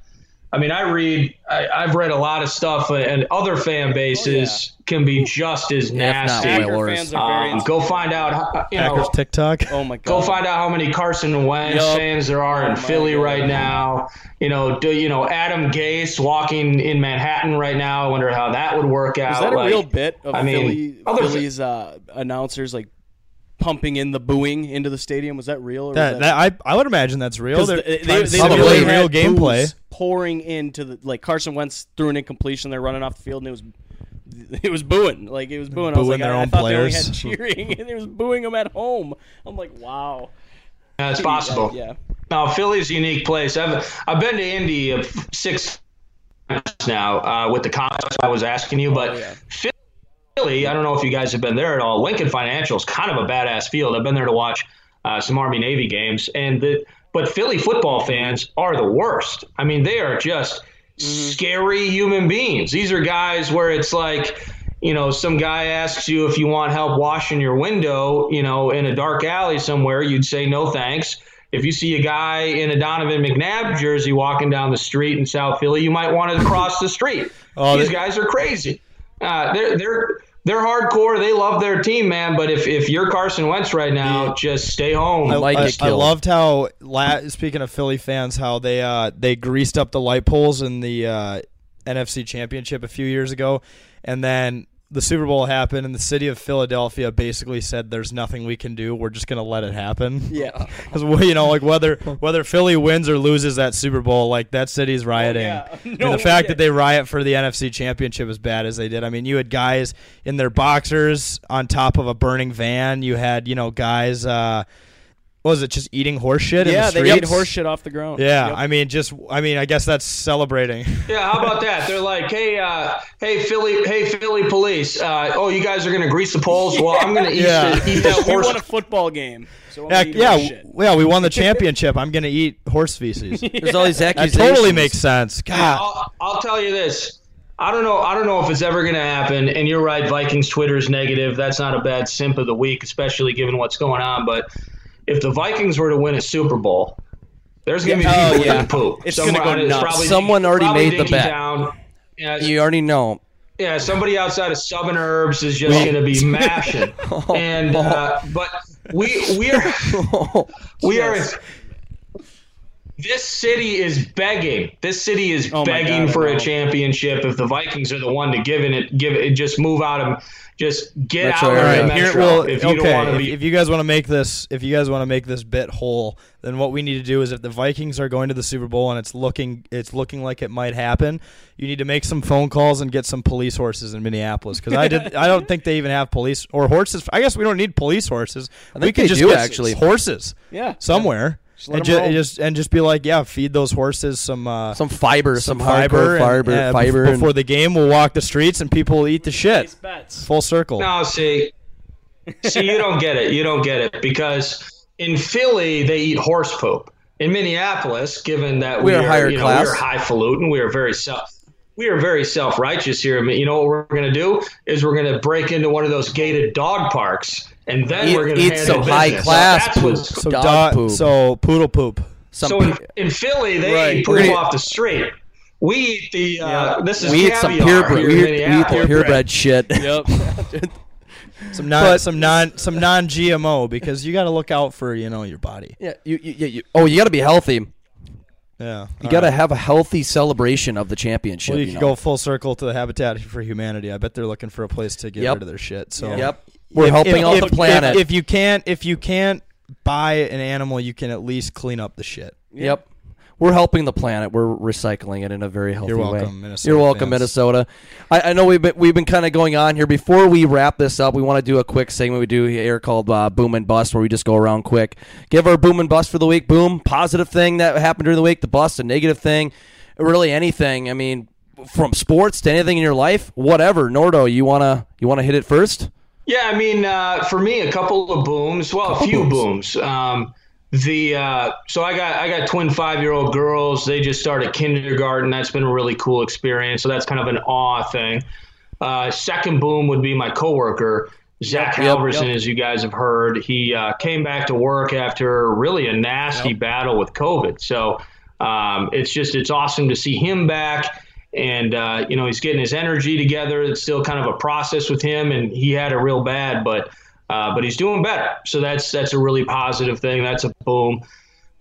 I mean, I read, I, I've read a lot of stuff, and other fan bases can be just as nasty. way fans are very Um, go find out, how, you know, Packers TikTok. Oh my god. Go find out how many Carson Wentz Yup. fans there are Oh in Philly God. right now. You know, do you know Adam Gase walking in Manhattan right now? I wonder how that would work out. Is that a Like, real bit of I mean, Philly, Philly's uh, announcers like pumping in the booing into the stadium? Was that real? Or That, was that I I would imagine that's real. They're they, trying they, to they simulate literally real gameplay. pouring into the like Carson Wentz threw an incompletion. They're running off the field and it was it was booing like it was booing. I was Booing like, their I, I own thought they only players. had cheering and it was booing them at home. I'm like, wow. Yeah, it's possible. Yeah. Now Philly's a unique place. I've I've been to Indy uh, six times now uh, with the conference I was asking you, but Oh, yeah. Philly, I don't know if you guys have been there at all. Lincoln Financial is kind of a badass field. I've been there to watch uh, some Army Navy games, and the but Philly football fans are the worst. I mean, they are just scary human beings. These are guys where it's like. You know, some guy asks you if you want help washing your window, you know, in a dark alley somewhere, you'd say no thanks. If you see a guy in a Donovan McNabb jersey walking down the street in South Philly, you might want to cross the street. Oh, These they- guys are crazy. Uh, they're they're they're hardcore. They love their team, man. But if, if you're Carson Wentz right now, just stay home. I like I, it I loved how la- speaking of Philly fans, how they uh, they greased up the light poles in the uh, NFC Championship a few years ago, and then the Super Bowl happened, and the city of Philadelphia basically said, "There's nothing we can do. We're just gonna let it happen." Yeah. Because you know, like whether whether Philly wins or loses that Super Bowl, like that city's rioting. yeah. And No the fact that they riot for the NFC Championship as bad as they did. I mean, you had guys in their boxers on top of a burning van. You had you know guys. Uh, was it just eating horse shit? Yeah, in the they eat streets? horse shit off the ground. Yeah, Yep. I mean, just I mean, I guess that's celebrating. Yeah, how about that? They're like, hey, uh, hey, Philly, hey, Philly police. Uh, oh, you guys are gonna grease the poles? Well, I'm gonna eat, Yeah. the, eat Yeah, this we won a football game. So yeah, yeah, shit. yeah. We won the championship. I'm gonna eat horse feces. There's all these accusations. That totally makes sense. God, I'll, I'll tell you this. I don't know. I don't know if it's ever going to happen. And you're right. Vikings Twitter is negative. That's not a bad simp of the week, especially given what's going on. But if the Vikings were to win a Super Bowl, there's going to be people Oh, yeah. poop. It's gonna go nuts. probably Someone already probably made the bet. Dinkytown. Yeah, You already know. yeah, somebody outside of Sub and Herbs is just going to be mashing. and uh, but we we are we are. This city is begging. This city is Oh begging God, for a championship. If the Vikings are the one to give it, give it, just move out of, just get Metro out area. of the Here, well, if you okay. don't want to if, be, if you guys want to make this, if you guys want to make this bit whole, then what we need to do is, if the Vikings are going to the Super Bowl and it's looking, it's looking like it might happen, you need to make some phone calls and get some police horses in Minneapolis because I did. I don't think they even have police or horses. I guess we don't need police horses. we think could just do, get actually. horses. Yeah. somewhere. Just let and, 'em ju- roll. just and just be like, yeah, feed those horses some uh, Some fiber, some, fiber, fiber, and, uh, fiber. bef- and- before the game. We'll walk the streets and people will eat the shit. Nice bets. Full circle. no, see, see, you don't get it. You don't get it because in Philly they eat horse poop. In Minneapolis, given that we, We are are, higher you know, class. we are highfalutin, we are very self. We are very self-righteous here. You know what we're going to do is we're going to break into one of those gated dog parks, and then Eat- we're going to eat handle some business. high-class That's what's- poop. So Dog dog- poop. So poodle poop. some So in, in Philly, they Right. eat poop gonna- off the street. We eat the. Uh, Yeah. This is we eat some caviar purebred. We eat, we eat the Minneapolis. purebred shit. Yep. Some non, But- some non, some non GMO because you got to look out for you know your body. Yeah, you, you, you, you, oh, you got to be healthy. Yeah, You got to have a healthy celebration of the championship. Well, you you could know? go full circle to the Habitat for Humanity. I bet they're looking for a place to get Yep. rid of their shit. So Yep. We're helping out the planet. If, if you can't, if you can't buy an animal, you can at least clean up the shit. Yep. We're helping the planet. We're recycling it in a very healthy You're way. welcome, Minnesota You're welcome, fans. Minnesota. I, I know we've been we've been kind of going on here. Before we wrap this up, we want to do a quick segment we do here called uh, Boom and Bust, where we just go around quick, give our boom and bust for the week. Boom, positive thing that happened during the week. The bust, a negative thing, really anything. I mean, from sports to anything in your life, whatever. Nordo, you wanna you wanna hit it first? Yeah, I mean, uh, for me, a couple of booms. Well, a few booms. Um, the uh, so I got I got twin five year old girls. They just started kindergarten. That's been a really cool experience. So that's kind of an awe thing. Uh, second boom would be my coworker Zach Yep, Halverson, yep. as you guys have heard. He uh, came back to work after really a nasty battle with COVID. So um, it's just it's awesome to see him back. And uh, you know he's getting his energy together. It's still kind of a process with him, and he had a real bad, but uh, but he's doing better. So that's that's a really positive thing. That's a boom.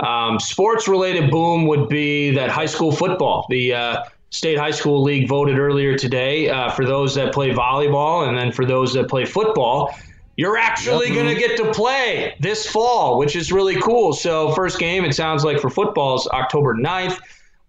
Um, sports related boom would be that high school football. The uh, State High School League voted earlier today uh, for those that play volleyball and then for those that play football. You're actually going to get to play this fall, which is really cool. So, first game, it sounds like for football is October 9th.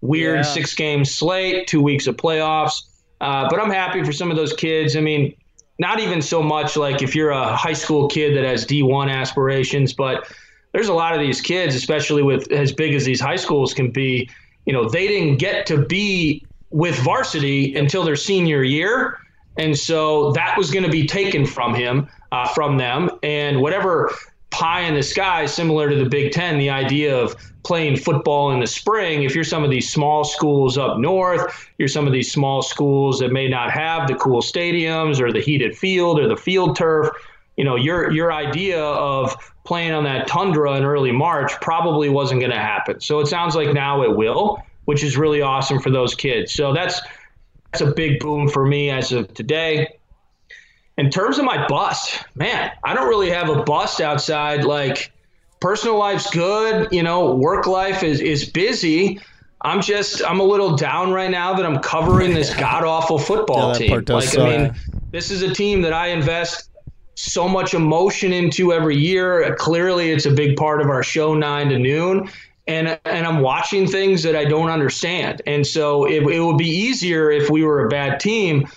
Weird Yeah. six game slate, two weeks of playoffs. Uh, but I'm happy for some of those kids. I mean, not even so much like if you're a high school kid that has D1 aspirations, but there's a lot of these kids, especially with as big as these high schools can be, you know, they didn't get to be with varsity until their senior year. And so that was going to be taken from him, uh, from them. And whatever pie in the sky, similar to the Big Ten, the idea of playing football in the spring, if you're some of these small schools up north, you're some of these small schools that may not have the cool stadiums or the heated field or the field turf, you know, your your idea of playing on that tundra in early March probably wasn't going to happen. So it sounds like now it will, which is really awesome for those kids. So that's that's a big boom for me as of today. In terms of my bust, man, I don't really have a bust outside like personal life's good, you know, work life is is busy. I'm just I'm a little down right now that I'm covering this god awful football Yeah, team. Like suck. I mean, this is a team that I invest so much emotion into every year. Clearly, it's a big part of our show nine to noon. And, and I'm watching things that I don't understand. And so it, it would be easier if we were a bad team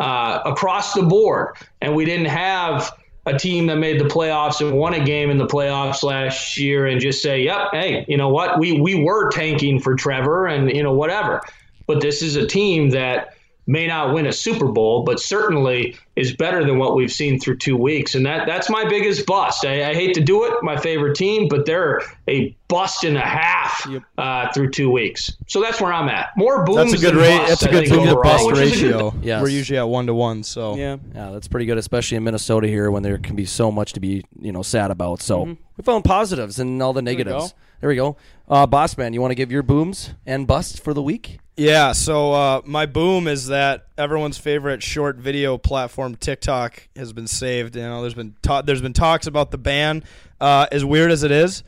uh, across the board and we didn't have a team that made the playoffs and won a game in the playoffs last year and just say, yep, hey, you know what? We, we were tanking for Trevor and, you know, whatever. But this is a team that may not win a Super Bowl, but certainly is better than what we've seen through two weeks. And that that's my biggest bust. I, I hate to do it, my favorite team, but they're a bust and a half uh, through two weeks. So that's where I'm at. More booms That's a good rate. That's a I good boom to overall, bust which is a good ratio. Yes. We're usually at one to one. So Yeah. Yeah, that's pretty good, especially in Minnesota here when there can be so much to be you know sad about. So we found positives and all the negatives. There we go. Uh, Boss man, you want to give your booms and busts for the week? Yeah, so uh, my boom is that everyone's favorite short video platform TikTok has been saved. You know, there's been ta- there's been talks about the ban. Uh, as weird as it is,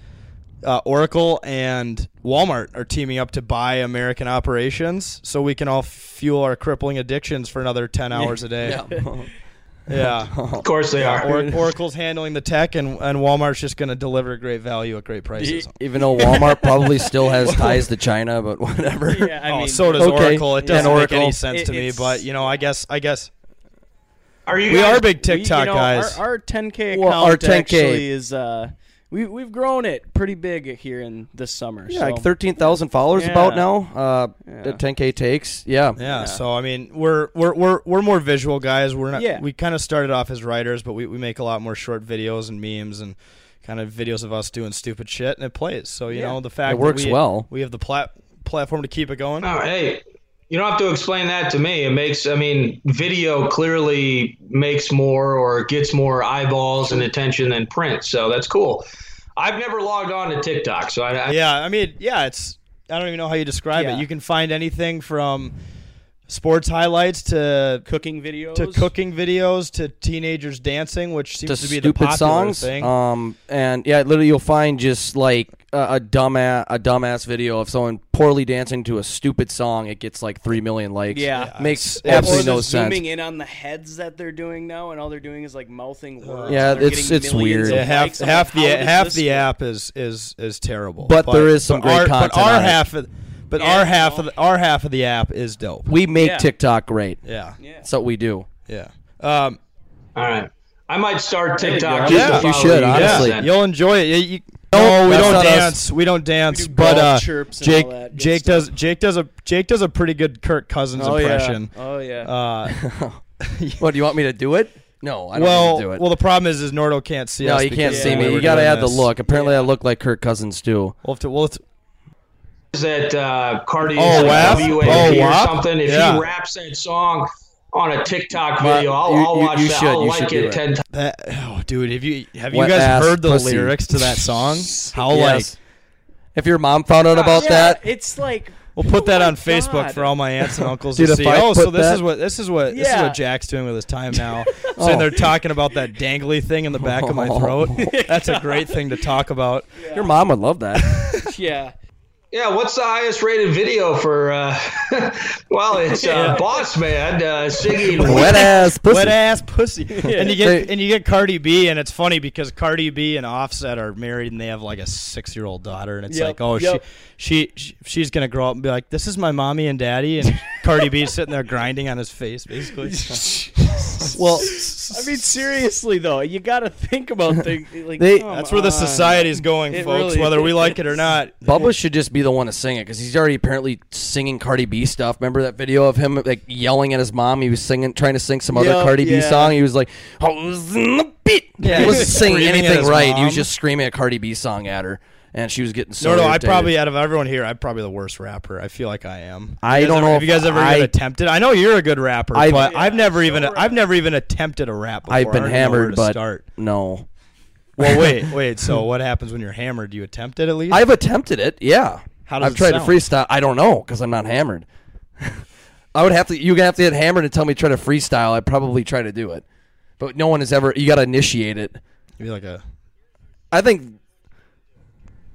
uh, Oracle and Walmart are teaming up to buy American operations, so we can all fuel our crippling addictions for another ten hours a day. Yeah, Yeah, of course they are. Or- Oracle's handling the tech, and, and Walmart's just going to deliver great value at great prices. Even though Walmart probably still has ties to China, but whatever. Yeah, I oh, mean, so does Okay. Oracle. It doesn't make Oracle. any sense It- to me, but you know, I guess I guess Are you we guys, are big we- you TikTok know, guys. Our, our 10k account Well, our 10K. actually is uh, we we've grown it pretty big here in this summer. Yeah, so. like thirteen thousand followers Yeah. about now. Uh, Yeah. 10k takes. Yeah. yeah, so I mean, we're we're we're we're more visual guys. We're not. Yeah. We kind of started off as writers, but we, we make a lot more short videos and memes and kind of videos of us doing stupid shit, and it plays. So you Yeah. know, the fact It works that we, well. we have the plat- platform to keep it going. Oh, hey, you don't have to explain that to me. It makes, I mean, video clearly makes more or gets more eyeballs and attention than print. So that's cool. I've never logged on to TikTok, so I, I Yeah, I mean, yeah, it's I don't even know how you describe Yeah. it. You can find anything from sports highlights to cooking videos to cooking videos to teenagers dancing, which seems to to be the stupid popular songs. thing. Um, and yeah, literally, you'll find just like a, a dumbass a dumbass video of someone poorly dancing to a stupid song. It gets like three million likes. Yeah. makes It's- absolutely or they're no sense. zooming in on the heads that they're doing now, and all they're doing is like mouthing words. Yeah, it's- it's weird. yeah, half half like, the half the work? app is is is terrible. But there is some great our, content But our on it. half of but Yeah, our half no. of the, our half of the app is dope. we make Yeah. TikTok great. Yeah, Yeah. That's what we do. yeah, um, all right. I might start There TikTok. go. just to Yeah, you should, honestly. You'll enjoy it. You- you- Nope, no, we don't not us. dance. We don't dance. do but uh, chirps and Jake all that Jake stuff. does Jake does a Jake does a pretty good Kirk Cousins Oh impression. yeah. Oh yeah. Uh, What do you want me to do it? No, I don't well, want to do it. well, the problem is, is Nordo can't see no, us. you can't see of me. way You got to doing add the look. Apparently, I look like Kirk Cousins too. We'll have to. We'll have to that uh, Cardi Oh, is WAP? WAP Oh, or something. If Yeah. he raps that song on a TikTok video, I'll, you- I'll you- watch you that. should. I'll You like it it. ten times. That, oh, dude, have you have you Wet guys heard the pussy. lyrics to that song? How Yes. If your mom found out uh, about Yeah, that, it's like We'll put that Oh my on Facebook God. for all my aunts and uncles Dude, to see. I Oh, so this that- is what this is what this is what Jack's doing with his time now. Oh. So they're oh. talking about that dangly thing in the back of my throat. That's a great thing to talk about. your mom would love that. yeah. Yeah, what's the highest rated video for? Uh, well, it's uh, Boss Man uh, singing. Wet ass pussy. Wet ass pussy. And you get and you get Cardi B, and it's funny because Cardi B and Offset are married, and they have like a six year old daughter, and it's Yep, like, oh, yep. she, she she's gonna grow up and be like, this is my mommy and daddy, and Cardi B sitting there grinding on his face, basically. well, I mean, seriously though, you got to think about things. Like, They- That's where the society is going, It folks, really whether we like it or not. Bubba should just be the one to sing it because he's already apparently singing Cardi B stuff. Remember that video of him like yelling at his mom? He was singing, trying to sing some other Yeah, Cardi B yeah. song. He was like, "Hoes in the beat." Yeah, he he wasn't was singing screaming at anything his right. He was just screaming a Cardi B song at her, and she was getting so. No, no, I probably out of everyone here, I'm probably the worst rapper. I feel like I am. I don't ever- know Have if you guys ever I- even attempted? I know you're a good rapper, I've- but Yeah, I've never so even rap. I've never even attempted a rap. Before. I've been don't even know where hammered, to but start. no. Well, wait, wait. So what happens when you're hammered? Do you attempt it at least? I've attempted it. Yeah. How does I've it tried sound? to freestyle. I don't know because I'm not hammered. I would have to. You have to get hammered and tell me to try to freestyle. I'd probably try to do it, but no one has ever. You got to initiate it. Maybe like a I think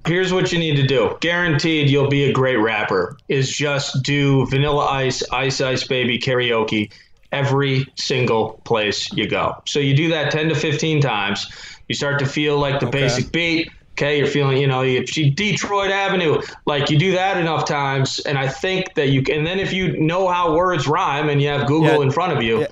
Here's what you need to do. Guaranteed you'll be a great rapper. Is just do Vanilla Ice, Ice Ice Baby karaoke every single place you go. So you do that 10 to 15 times. You start to feel like the basic beat. Okay, you're feeling, you know, you Detroit Avenue. Like you do that enough times, and I think that you can. And then if you know how words rhyme and you have Google Yeah. in front of you, Yeah.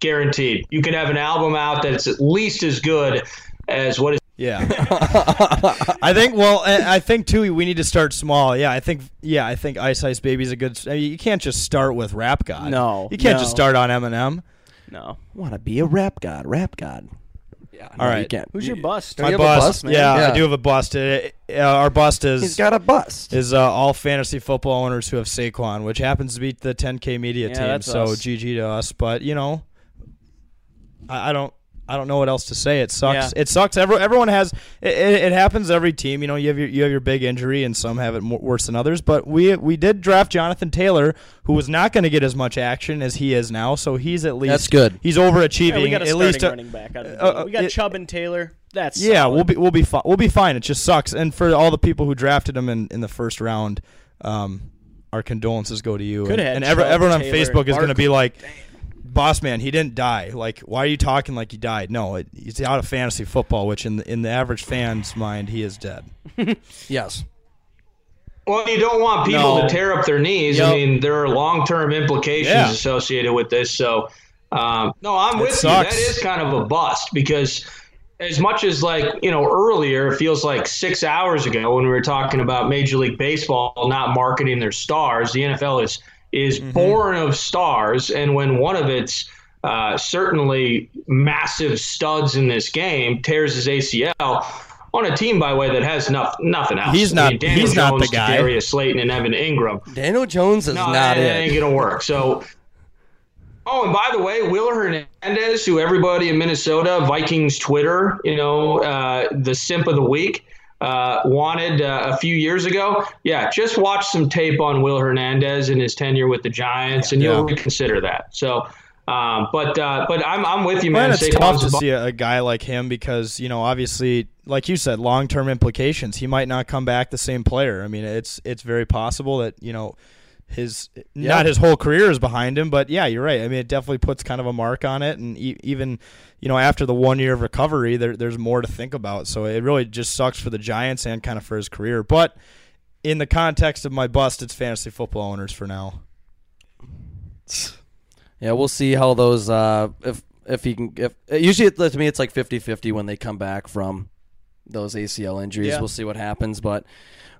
guaranteed you can have an album out that's at least as good as what is yeah. I think. Well, I I think too. We need to start small. Yeah, I think. Yeah, I think Ice Ice Baby's a good. I mean, you can't just start with Rap God. No, you can't no. just start on Eminem. No. want to be a rap god. Rap god. Yeah. All no, right. You can't. Who's your bust? Do My you have a bust, bust, man? yeah, Yeah. I do have a bust. Uh, uh, our bust is He's got a bust. is uh, all fantasy football owners who have Saquon, which happens to be the 10K media Yeah, team. that's So us. GG to us. But you know, I, I don't. I don't know what else to say. It sucks. Yeah. It sucks. Every, everyone has. It, it, it happens every team. You know, you have your you have your big injury, and some have it more, worse than others. But we we did draft Jonathan Taylor, who was not going to get as much action as he is now. So he's at least That's good. He's overachieving. Yeah, we got a at least. a- running back. Out of the uh, we got it- Chubb and Taylor. That's yeah, solid. we'll be we'll be fine. We'll be fine. It just sucks. And for all the people who drafted him in, in the first round, um, our condolences go to you. Could and and every, Chubb, everyone on Taylor, Facebook is going to be like, "Boss man, he didn't die. Like, why are you talking like he died? No, it, he's out of fantasy football, which in the, in the average fan's mind, he is dead. Yes. Well, you don't want people No. to tear up their knees. Yep. I mean, there are long term implications Yeah. associated with this. So, um, no, I'm It with sucks. you. That is kind of a bust because, as much as like you know, earlier it feels like six hours ago when we were talking about Major League Baseball not marketing their stars, the NFL is is Mm-hmm. born of stars, and when one of its uh, certainly massive studs in this game tears his ACL. On a team, by the way, that has noth- nothing else. He's I not- mean, Daniel he's not the Jones, guy. Darius Slayton, and Evan Engram. Daniel Jones is No, not that it. ain't gonna work. So, oh, and by the way, Will Hernandez, who everybody in Minnesota, Vikings Twitter, you know, uh, the simp of the week, uh, wanted uh, a few years ago. Yeah, just watch some tape on Will Hernandez and his tenure with the Giants, and you'll Yeah. reconsider that. So, um, but uh, but I'm I'm with you, man. Man, it's Saquon's tough to see a, a guy like him because you know, obviously, like you said, long term implications. He might not come back the same player. I mean, it's it's very possible that you know his not his whole career is behind him, but yeah, you're right. I mean, it definitely puts kind of a mark on it, and e- even you know after the one year of recovery, there, there's more to think about. So it really just sucks for the Giants and kind of for his career. But in the context of my bust, it's fantasy football owners for now. Yeah, we'll see how those uh if if he can if usually to me it's like 50-50 when they come back from those ACL injuries. Yeah. We'll see what happens, but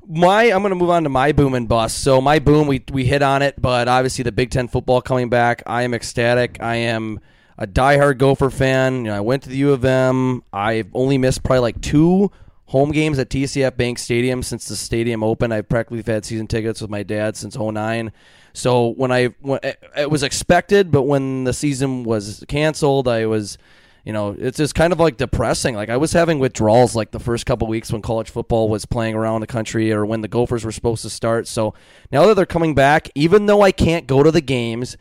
my I'm going to move on to my boom and bust. So my boom we we hit on it, but obviously the Big 10 football coming back, I am ecstatic. I am a diehard Gopher fan. You know, I went to the U of M. I've only missed probably like two home games at TCF Bank Stadium since the stadium opened. I've practically had season tickets with my dad since 09. So when I when it was expected, but when the season was canceled, I was you know, it's just kind of like depressing. Like I was having withdrawals like the first couple weeks when college football was playing around the country or when the Gophers were supposed to start. So now that they're coming back, even though I can't go to the games,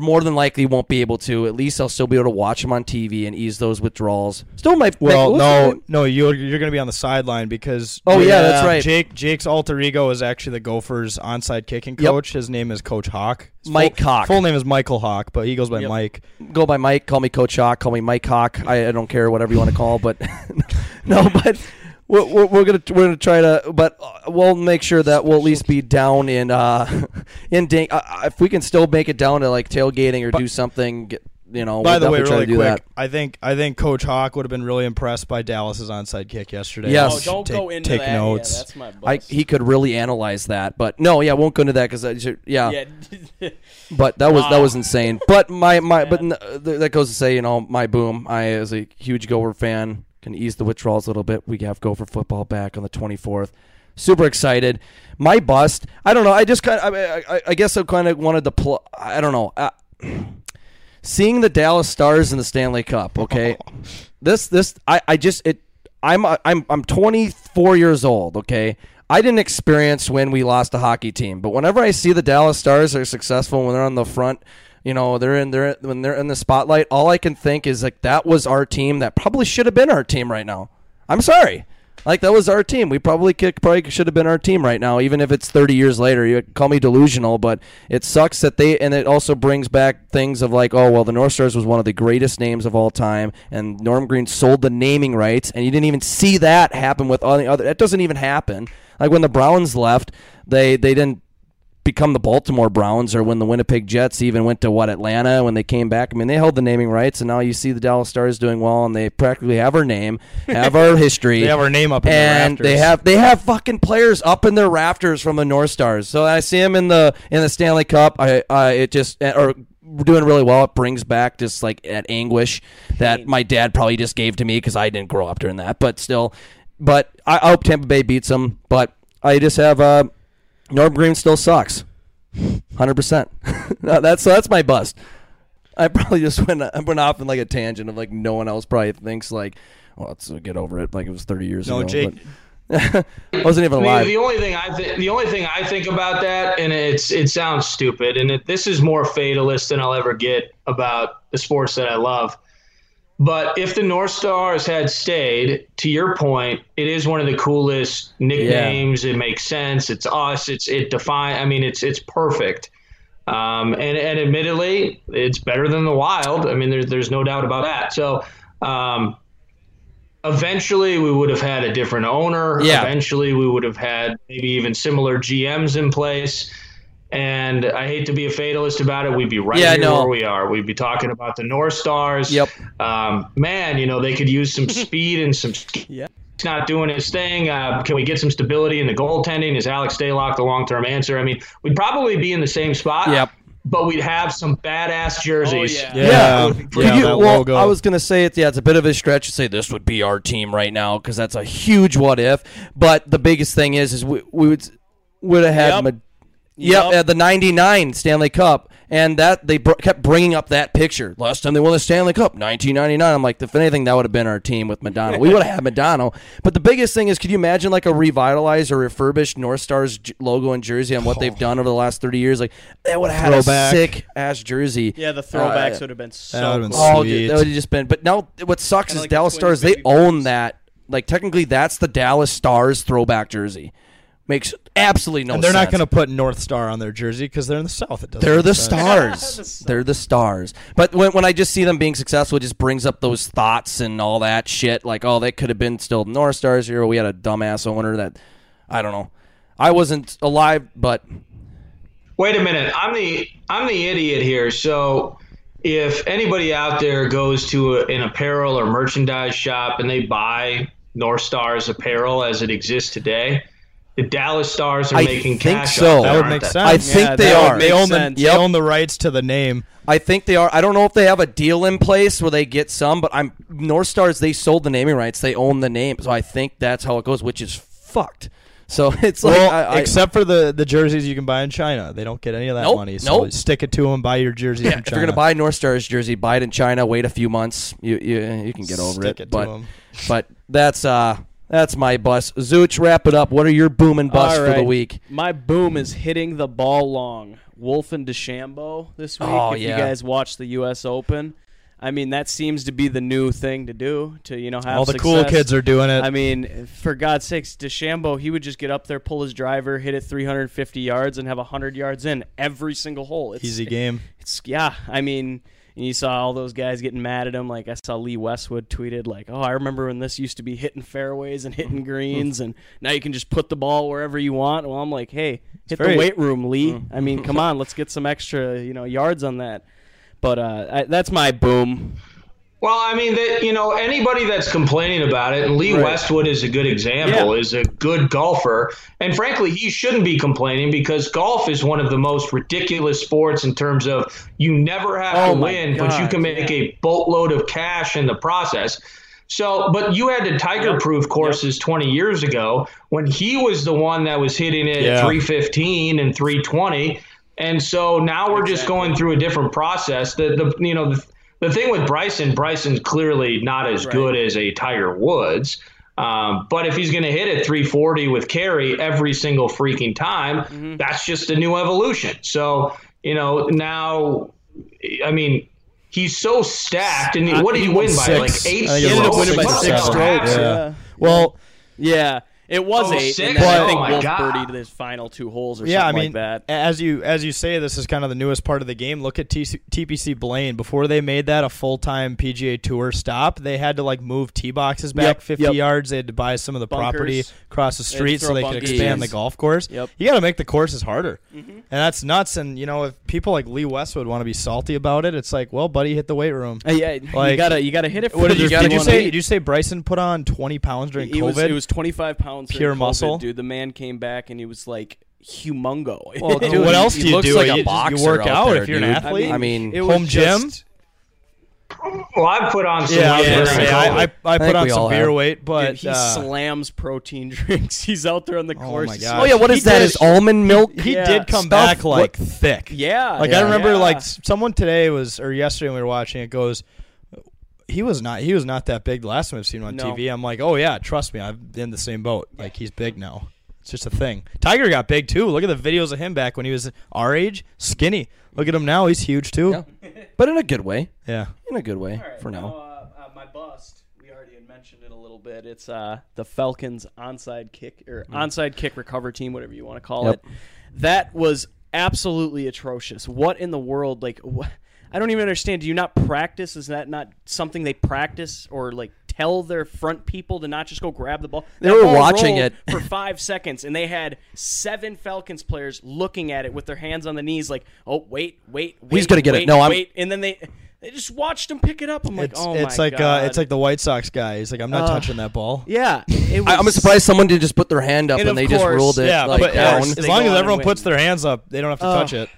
more than likely won't be able to. At least I'll still be able to watch them on TV and ease those withdrawals. Still might. Well, no, no, you're you're going to be on the sideline because. Oh, yeah, that's uh, right. Jake Jake's alter ego is actually the Gophers' onside kicking Yep. coach. His name is Coach Hawk. His Mike full, Hawk. Full name is Michael Hawk, but he goes by Yep. Mike. go by Mike. Call me Coach Hawk. Call me Mike Hawk. I, I don't care whatever you want to call, but no, but. We're, we're, we're gonna we're gonna try to, but uh, we'll make sure that we'll at least be down in uh in Dink. Uh, uh, if we can still make it down to like tailgating or do something, get, you know. By we'll the way, really quick, that. I think I think Coach Hawk would have been really impressed by Dallas's onside kick yesterday. Yes. Oh, don't take, go into take that. notes. Yeah, that's my I, he could really analyze that, but no, yeah, won't go into that because yeah, yeah. But that was that was insane. But my my but n- th- that goes to say, you know, my boom. I as a huge Gopher fan can ease the withdrawals a little bit. We have Gopher football back on the 24th. Super excited. My bust. I don't know. I just kind of. I, I, I guess I kind of wanted to. Pl- I don't know. Uh, seeing the Dallas Stars in the Stanley Cup. Okay, this this I I just it. I'm I'm I'm 24 years old. Okay, I didn't experience when we lost a hockey team, but whenever I see the Dallas Stars are successful when they're on the front, you know they're in they're when they're in the spotlight. All I can think is like that was our team. That probably should have been our team right now. I'm sorry. Like that was our team. We probably could, probably should have been our team right now, even if it's 30 years later. You call me delusional, but it sucks that they and it also brings back things of like, oh well, the North Stars was one of the greatest names of all time, and Norm Green sold the naming rights, and you didn't even see that happen with all the other. That doesn't even happen. Like when the Browns left, they they didn't become the Baltimore Browns or when the Winnipeg Jets even went to what Atlanta when they came back. I mean, they held the naming rights, and now you see the Dallas Stars doing well, and they practically have our name, have our history, They have our name up in their and they have they have fucking players up in their rafters from the North Stars. So I see them in the in the Stanley Cup. I uh, it just or doing really well. It brings back just like that anguish that my dad probably just gave to me because I didn't grow up during that. But still, but I, I hope Tampa Bay beats them. But I just have uh, Norm Green still sucks. Hundred percent. That's that's my bust. I probably just went I went off in like a tangent of like no one else probably thinks like, well, let's get over it. Like it was thirty years No, ago. Jake- but- I wasn't even The, alive. the only thing I think the only thing I think about that, and it's it sounds stupid, and it, this is more fatalist than I'll ever get about the sports that I love. But if the North Stars had stayed, to your point, it is one of the coolest nicknames. It makes sense. It's us. It's it define. I mean, it's it's perfect. Um, and and admittedly, it's better than the Wild. I mean, there's there's no doubt about that. So. Um, Eventually, we would have had a different owner. Yeah. Eventually, we would have had maybe even similar GMs in place. And I hate to be a fatalist about it. We'd be right Yeah, here know. where we are. We'd be talking about the North Stars. Yep. Um, man, you know, they could use some speed and some. Yeah. He's not doing his thing. Uh, can we get some stability in the goaltending? Is Alex Stalock the long term answer? I mean, we'd probably be in the same spot. Yep. But we'd have some badass jerseys. yeah. Yeah, Yeah, yeah, Could you- well, logo. I was gonna say it. Yeah, it's a bit of a stretch to say this would be our team right now because that's a huge what if. But the biggest thing is, is we, we would would have had. Yep. Ma- Yep, Yep. uh, the '99 Stanley Cup, and that they br- kept bringing up that picture. Last time they won the Stanley Cup, 1999. I'm like, if anything, that would have been our team with Madonna. We would have had Madonna. But the biggest thing is, could you imagine like a revitalized or refurbished North Stars j- logo and jersey and what they've done over the last 30 years? Like that would have had Throwback. a sick ass jersey. Yeah, the throwbacks Uh, would have been so. that would've been cool. Oh, Sweet. dude, that would have just been. But now, what sucks Kinda is like Dallas Stars. They baby own that. Like technically, that's the Dallas Stars throwback jersey. Makes absolutely no. and they're not going to put North Star on their jersey because they're in the South. It doesn't They're the sense. stars. They're the stars. But when, when I just see them being successful, it just brings up those thoughts and all that shit. Like, oh, they could have been still North Stars here. We had a dumbass owner that, I don't know. I wasn't alive, but Wait a minute. I'm the I'm the idiot here. So if anybody out there goes to a, an apparel or merchandise shop and they buy North Stars apparel as it exists today, the Dallas Stars are I making think cash. so. off That That would make they? sense. I think Yeah, they that would are. make They own the sense. they own the rights to the name. I think they are. I don't know if they have a deal in place where they get some, but I'm North Stars. They sold the naming rights. They own the name, so I think that's how it goes, which is fucked. So it's like Well, I, I, except for the, the jerseys you can buy in China, they don't get any of that Nope, money. So nope. stick it to them. Buy your jerseys yeah, from if you're gonna buy a North Stars jersey, buy it in China. Wait a few months. You you, you can get over Stick it. it to but 'em. but that's uh that's my bus. Zooch, wrap it up. What are your boom and bust All for the week? My boom is hitting the ball long. Wolff and DeChambeau this week. Oh, if yeah. you guys watch the U.S. Open, I mean that seems to be the new thing to do. To you know have All the cool kids are doing it. I mean, for God's sakes, DeChambeau, he would just get up there, pull his driver, hit it 350 yards, and have 100 yards in every single hole. It's, Easy game. It's yeah. I mean, and you saw all those guys getting mad at him. Like I saw Lee Westwood tweeted, like, "Oh, I remember when this used to be hitting fairways and hitting greens, and now you can just put the ball wherever you want." Well, I'm like, "Hey, hit very- the weight room, Lee. I mean, come on, let's get some extra, you know, yards on that." But uh, I, that's my boom. Well, I mean that you know anybody that's complaining about it, and Lee Right. Westwood is a good example. Yeah. Is a good golfer, and frankly, he shouldn't be complaining because golf is one of the most ridiculous sports in terms of you never have Oh to win, but you can make yeah. a boatload of cash in the process. So, but you had the Tiger Proof courses 20 years ago when he was the one that was hitting it Yeah. 315 and 320. And so now we're just going through a different process. The, the you know the, the thing with Bryson, Bryson's clearly not as Right. good as a Tiger Woods. Um, but if he's going to hit it 340 with carry every single freaking time, Mm-hmm. that's just a new evolution. So you know now, I mean. He's so stacked, and what did he win by? Six. Like eight I think He ended up was winning by six strokes. happened? Yeah. Well, Yeah, it was Oh, eight, six? and then I think Oh my Wolff God. birdied his final two holes or yeah, I something mean, like that. as you as you say, this is kind of the newest part of the game. Look at TC, TPC Blaine. Before they made that a full time PGA Tour stop, they had to like move tee boxes back Yep, 50 yep. yards. They had to buy some of the property across the They street so throw they could expand the golf course. Yep. You got to make the courses harder, Mm-hmm. and that's nuts. And you know, if people like Lee Westwood want to be salty about it, it's like, well, buddy, hit the weight room. Uh, yeah, you gotta you gotta hit it. For What did you, did you say? Did you say Bryson put on 20 pounds during He COVID? was, it was 25 pounds during Pure COVID, muscle? dude. The man came back and he was like humongo. Well, Dude, dude, what else he do you do? like You a just- you work out there, if you're an athlete? I mean, it was Home gym? just- Well, I've put on some yeah, I, weight was gonna during say, I, I, COVID. I put on some beer have. weight, but Dude, he uh, slams protein drinks. He's out there on the course. my He's. Oh yeah, what is he that? did- Is almond milk? he Yeah. did come Stuff- back like thick. Yeah, Like yeah, I remember, yeah. like someone today was or yesterday when we were watching it goes. He was not. He was not that big the last time I've seen him on No. TV. I'm like, oh yeah, trust me, I'm in the same boat. Like he's big now. It's just a thing. Tiger got big too. Look at the videos of him back when he was our age, skinny. Look at him now; he's huge too. Yeah. But in a good way. Yeah. In a good way All right, for now, now. uh, uh, my bust. We already had mentioned it a little bit. It's uh, the Falcons onside kick or onside kick recover team, whatever you want to call Yep. it. That was absolutely atrocious. What in the world? Like, wh- I don't even understand. Do you not practice? Is that not something they practice or like tell their front people to not just go grab the ball? They That were ball watching it. for five seconds, and they had seven Falcons players looking at it with their hands on the knees, like, "Oh, wait, wait, wait He's gonna get it. No, I'm- wait," and then they. They just watched him pick it up. I'm like, It's oh it's my like god, uh, it's like the White Sox guy. He's like, I'm not Uh, touching that ball. yeah. It was, I, I'm surprised someone didn't just put their hand up And and, they just ruled it Yeah, like but down. as They long as everyone puts their hands up, they don't have to Oh. touch it.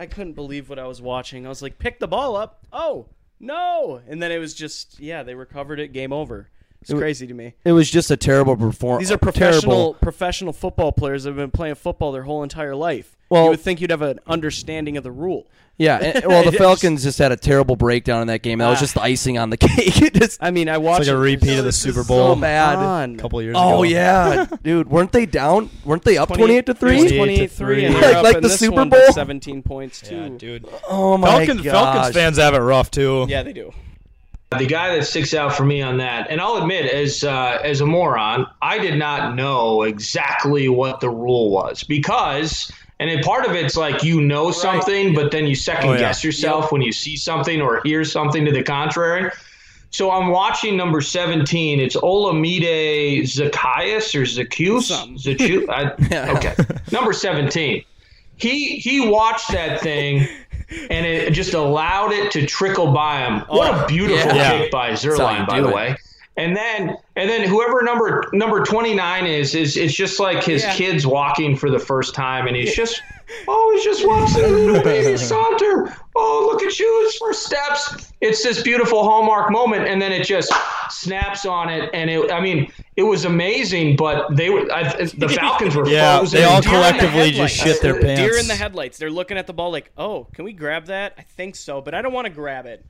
I couldn't believe what I was watching. I was like, pick the ball up. Oh no! And then it was just, yeah, they recovered it. Game over. It's crazy to me. It was just a terrible performance. These are professional professional football players that have been playing football their whole entire life. Well- you would think you'd have an understanding of the rule. Yeah, and- well, the Falcons just had a terrible breakdown in that game. That was Ah. just the icing on the cake. Just I mean, I watched It's like a it. repeat of the It's Super so Bowl. bad. a couple of years ago. Oh yeah, dude, weren't they down? Weren't they up 28 to 3? 28 to 3 and Like- they're like the Super Bowl? 17 points too. Yeah, dude. Oh my Falcons, gosh. Falcons fans have it rough too. Yeah, they do. The guy that sticks out for me on that, and I'll admit, as uh, as a moron, I did not know exactly what the rule was because, and then part of it's like you know something, but then you second Oh, yeah. guess yourself when you see something or hear something to the contrary. So I'm watching number 17. It's Olamide Zaccheaus or Zaccheaus? Something. Zachu- I, okay. Number 17. He he watched that thing and it just allowed it to trickle by him. What a oh, beautiful yeah. kick by how Zuerlein, by do the it. Way. And then and then whoever number number 29 is is it's just like his Yeah. kids walking for the first time and he's just oh he's just walking a little baby saunter. Oh look at you his first steps. It's this beautiful hallmark moment and then it just snaps on it and it I mean it was amazing but they were I, the Falcons were Yeah, frozen they all collectively headlights. just shit their pants. Deer pants. in the headlights. They're looking at the ball like, oh, can we grab that? I think so, but I don't want to grab it.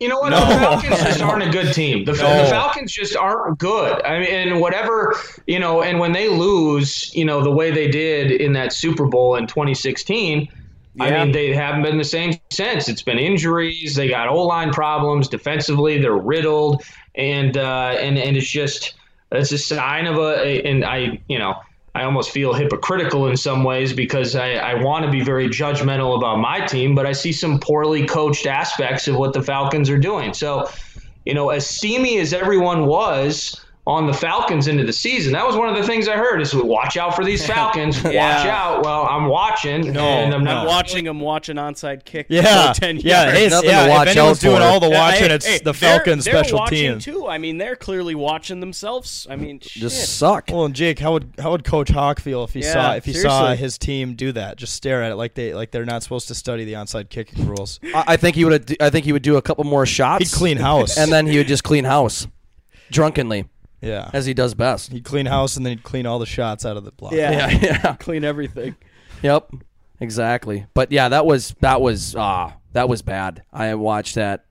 You know what? No. The Falcons just aren't a good team. The, No. the Falcons just aren't good. I mean, and whatever you know, and when they lose, you know, the way they did in that Super Bowl in 2016. I mean, they haven't been the same since. It's been injuries. They got O line problems. Defensively, they're riddled, and uh, and and it's just it's a sign of a. And I, you know, I almost feel hypocritical in some ways because I, I want to be very judgmental about my team, but I see some poorly coached aspects of what the Falcons are doing. So, you know, as steamy as everyone was on the Falcons into the season, that was one of the things I heard is watch out for these Falcons. Watch out. Well, I'm watching. No, and I'm not I'm watching them watch an onside kick. Yeah, go 10 yeah. yards. Hey, Nothing yeah, to watch if anyone's out doing all the watching, hey, it's hey, the they're- Falcons they're special watching team. too. I mean, they're clearly watching themselves. I mean, Just shit. suck. Well, and Jake, how would how would Coach Hawk feel if he Yeah, saw if he saw his team do that? Just stare at it like they like they're not supposed to study the onside kicking rules. I I think he would. I think he would do a couple more shots. He'd clean house, and then he would just clean house, drunkenly, yeah, as he does best. he'd clean house and then he'd clean all the shots out of the block. Yeah. Yeah, yeah. clean everything. Yep, exactly. But yeah, that was that was ah that was bad. I watched that.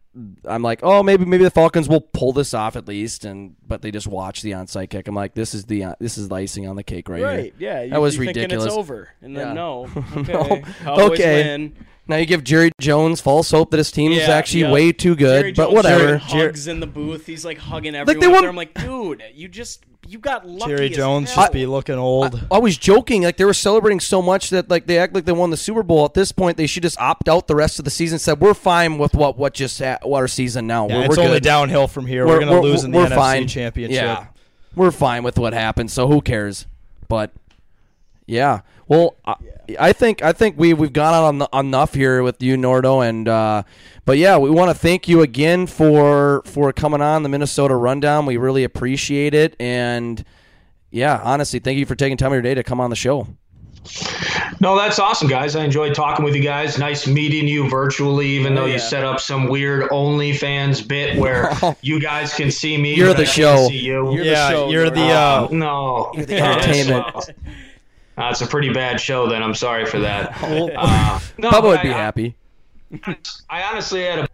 I'm like, oh, maybe maybe the Falcons will pull this off at least, and but they just watch the onside kick. I'm like, this is the uh, this is the icing on the cake right, Right. here. Yeah. You, that was you thinking ridiculous. It's over, and then Yeah. no. No. Okay. Cowboys Okay. Win. Now you give Jerry Jones false hope that his team is Yeah, actually yeah. way too good, Jerry but Jones whatever. Jerry hugs in the booth. He's like hugging everyone. won't- there. I'm like, dude, you just you got lucky. Jerry as Jones hell. just be looking old. I was joking, like they were celebrating so much that like they act like they won the Super Bowl. At this point, they should just opt out the rest of the season. Said we're fine with what what just ha- what our season now. yeah, we're, it's we're only good. downhill from here. We're, gonna lose in the we're NFC fine. Championship. Yeah, we're fine with what happened. So who cares? But yeah, well, I, I think I think we we've gone on en- enough here with you, Nordo, and uh, but yeah, we want to thank you again for for coming on the Minnesota Rundown. We really appreciate it, and yeah, honestly, thank you for taking time of your day to come on the show. No, that's awesome, guys. I enjoyed talking with you guys. Nice meeting you virtually, even though yeah. you set up some weird OnlyFans bit where you guys can see me. You're the show. See you. You're the Yeah, show, you're Lord. the uh, no, the entertainment. Uh, it's a pretty bad show. Then I'm sorry for that. Well, Uh, no, Bubba would I- be I- happy. I honestly had a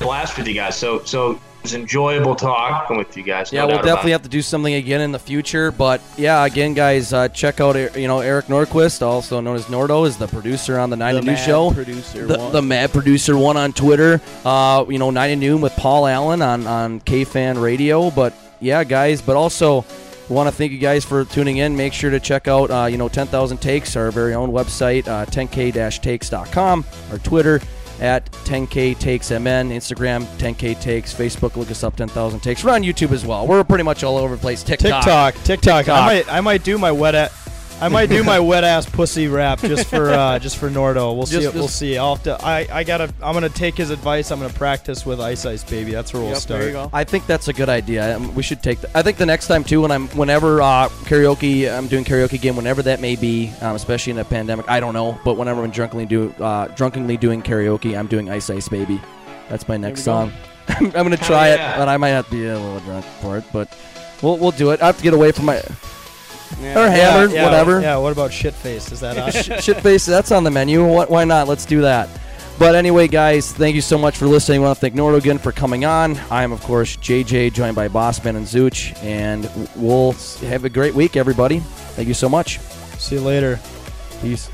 blast with you guys. So so it was enjoyable talking with you guys. no Yeah, we'll definitely have to do something again in the future. But yeah, again, guys, uh, check out uh, you know Eric Norquist, also known as Nordo, is the producer on the Nine The to Noon show. producer the, one. the Mad Producer One on Twitter. Uh, you know, Nine to Noon with Paul Allen on on KFan Radio. But yeah, guys, but also. We want to thank you guys for tuning in. Make sure to check out, uh, you know, 10,000 Takes, our very own website, uh, 10k-takes.com, our Twitter at 10k takes mn, Instagram 10k takes, Facebook look us up 10,000 takes. We're on YouTube as well. We're pretty much all over the place. TikTok. TikTok, TikTok. TikTok. I might, I might do my wet, a- I might do my wet ass pussy rap just for, uh, just for Nordo. We'll see. Just- we'll see. I'll have to. I, I gotta. I'm gonna take his advice. I'm gonna practice with Ice Ice Baby. That's where we'll Yep, start. there you go. I think that's a good idea. Um, We should take. The, I think the next time too, when I'm whenever uh, karaoke, I'm doing karaoke again, whenever that may be, um, especially in a pandemic. I don't know, but whenever I'm drunkenly do uh, drunkenly doing karaoke, I'm doing Ice Ice Baby. That's my next song. I'm, gonna try yeah. it, but I might have to be a little drunk for it. But we'll we'll do it. I have to get away from my Yeah. or hammered, yeah, whatever. Yeah. What about shit face? Is that on? shit face that's on the menu Wh- why not let's do that but anyway guys thank you so much for listening i want to thank nordo again for coming on i am of course jj joined by bossman and zooch and we'll have a great week everybody thank you so much see you later. peace